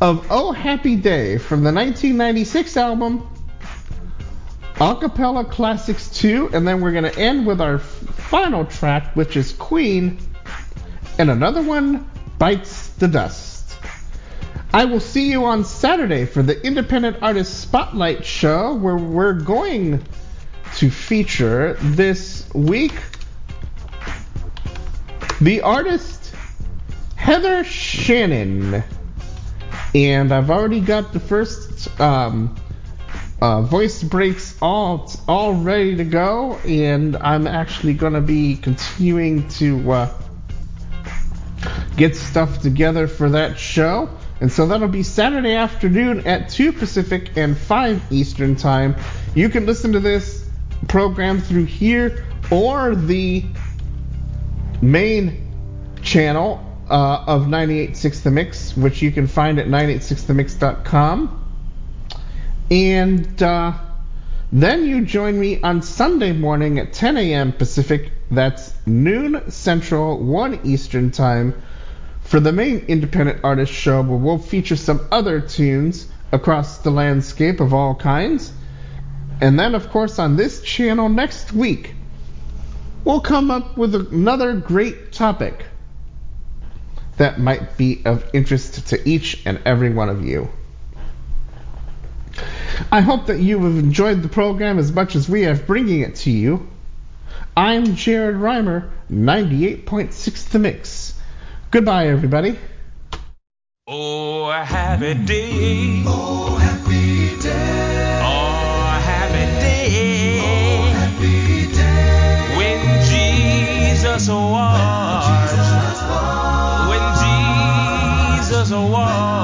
of Oh Happy Day from the 1996 album Acapella Classics 2, and then we're going to end with our final track, which is Queen, and another one bites the dust. I will see you on Saturday for the Independent Artist Spotlight Show, where we're going to feature this week the artist Heather Shannon. And I've already got the first um, uh, voice breaks all all ready to go, and I'm actually going to be continuing to uh, get stuff together for that show. And so that'll be Saturday afternoon at 2 Pacific and 5 Eastern Time. You can listen to this program through here or the main channel uh, of 986 The Mix, which you can find at 986themix.com. And uh, then you join me on Sunday morning at 10 a.m. Pacific, that's noon Central, 1 Eastern Time, for the main independent artist show where we'll feature some other tunes across the landscape of all kinds. And then, of course, on this channel next week, we'll come up with another great topic that might be of interest to each and every one of you. I hope that you have enjoyed the program as much as we have bringing it to you. I'm Jared Rimer, 98.6 The Mix. Goodbye, everybody. Oh, a happy day. Oh, happy day. Oh, happy day. Oh, happy day. When Jesus was. When Jesus was. When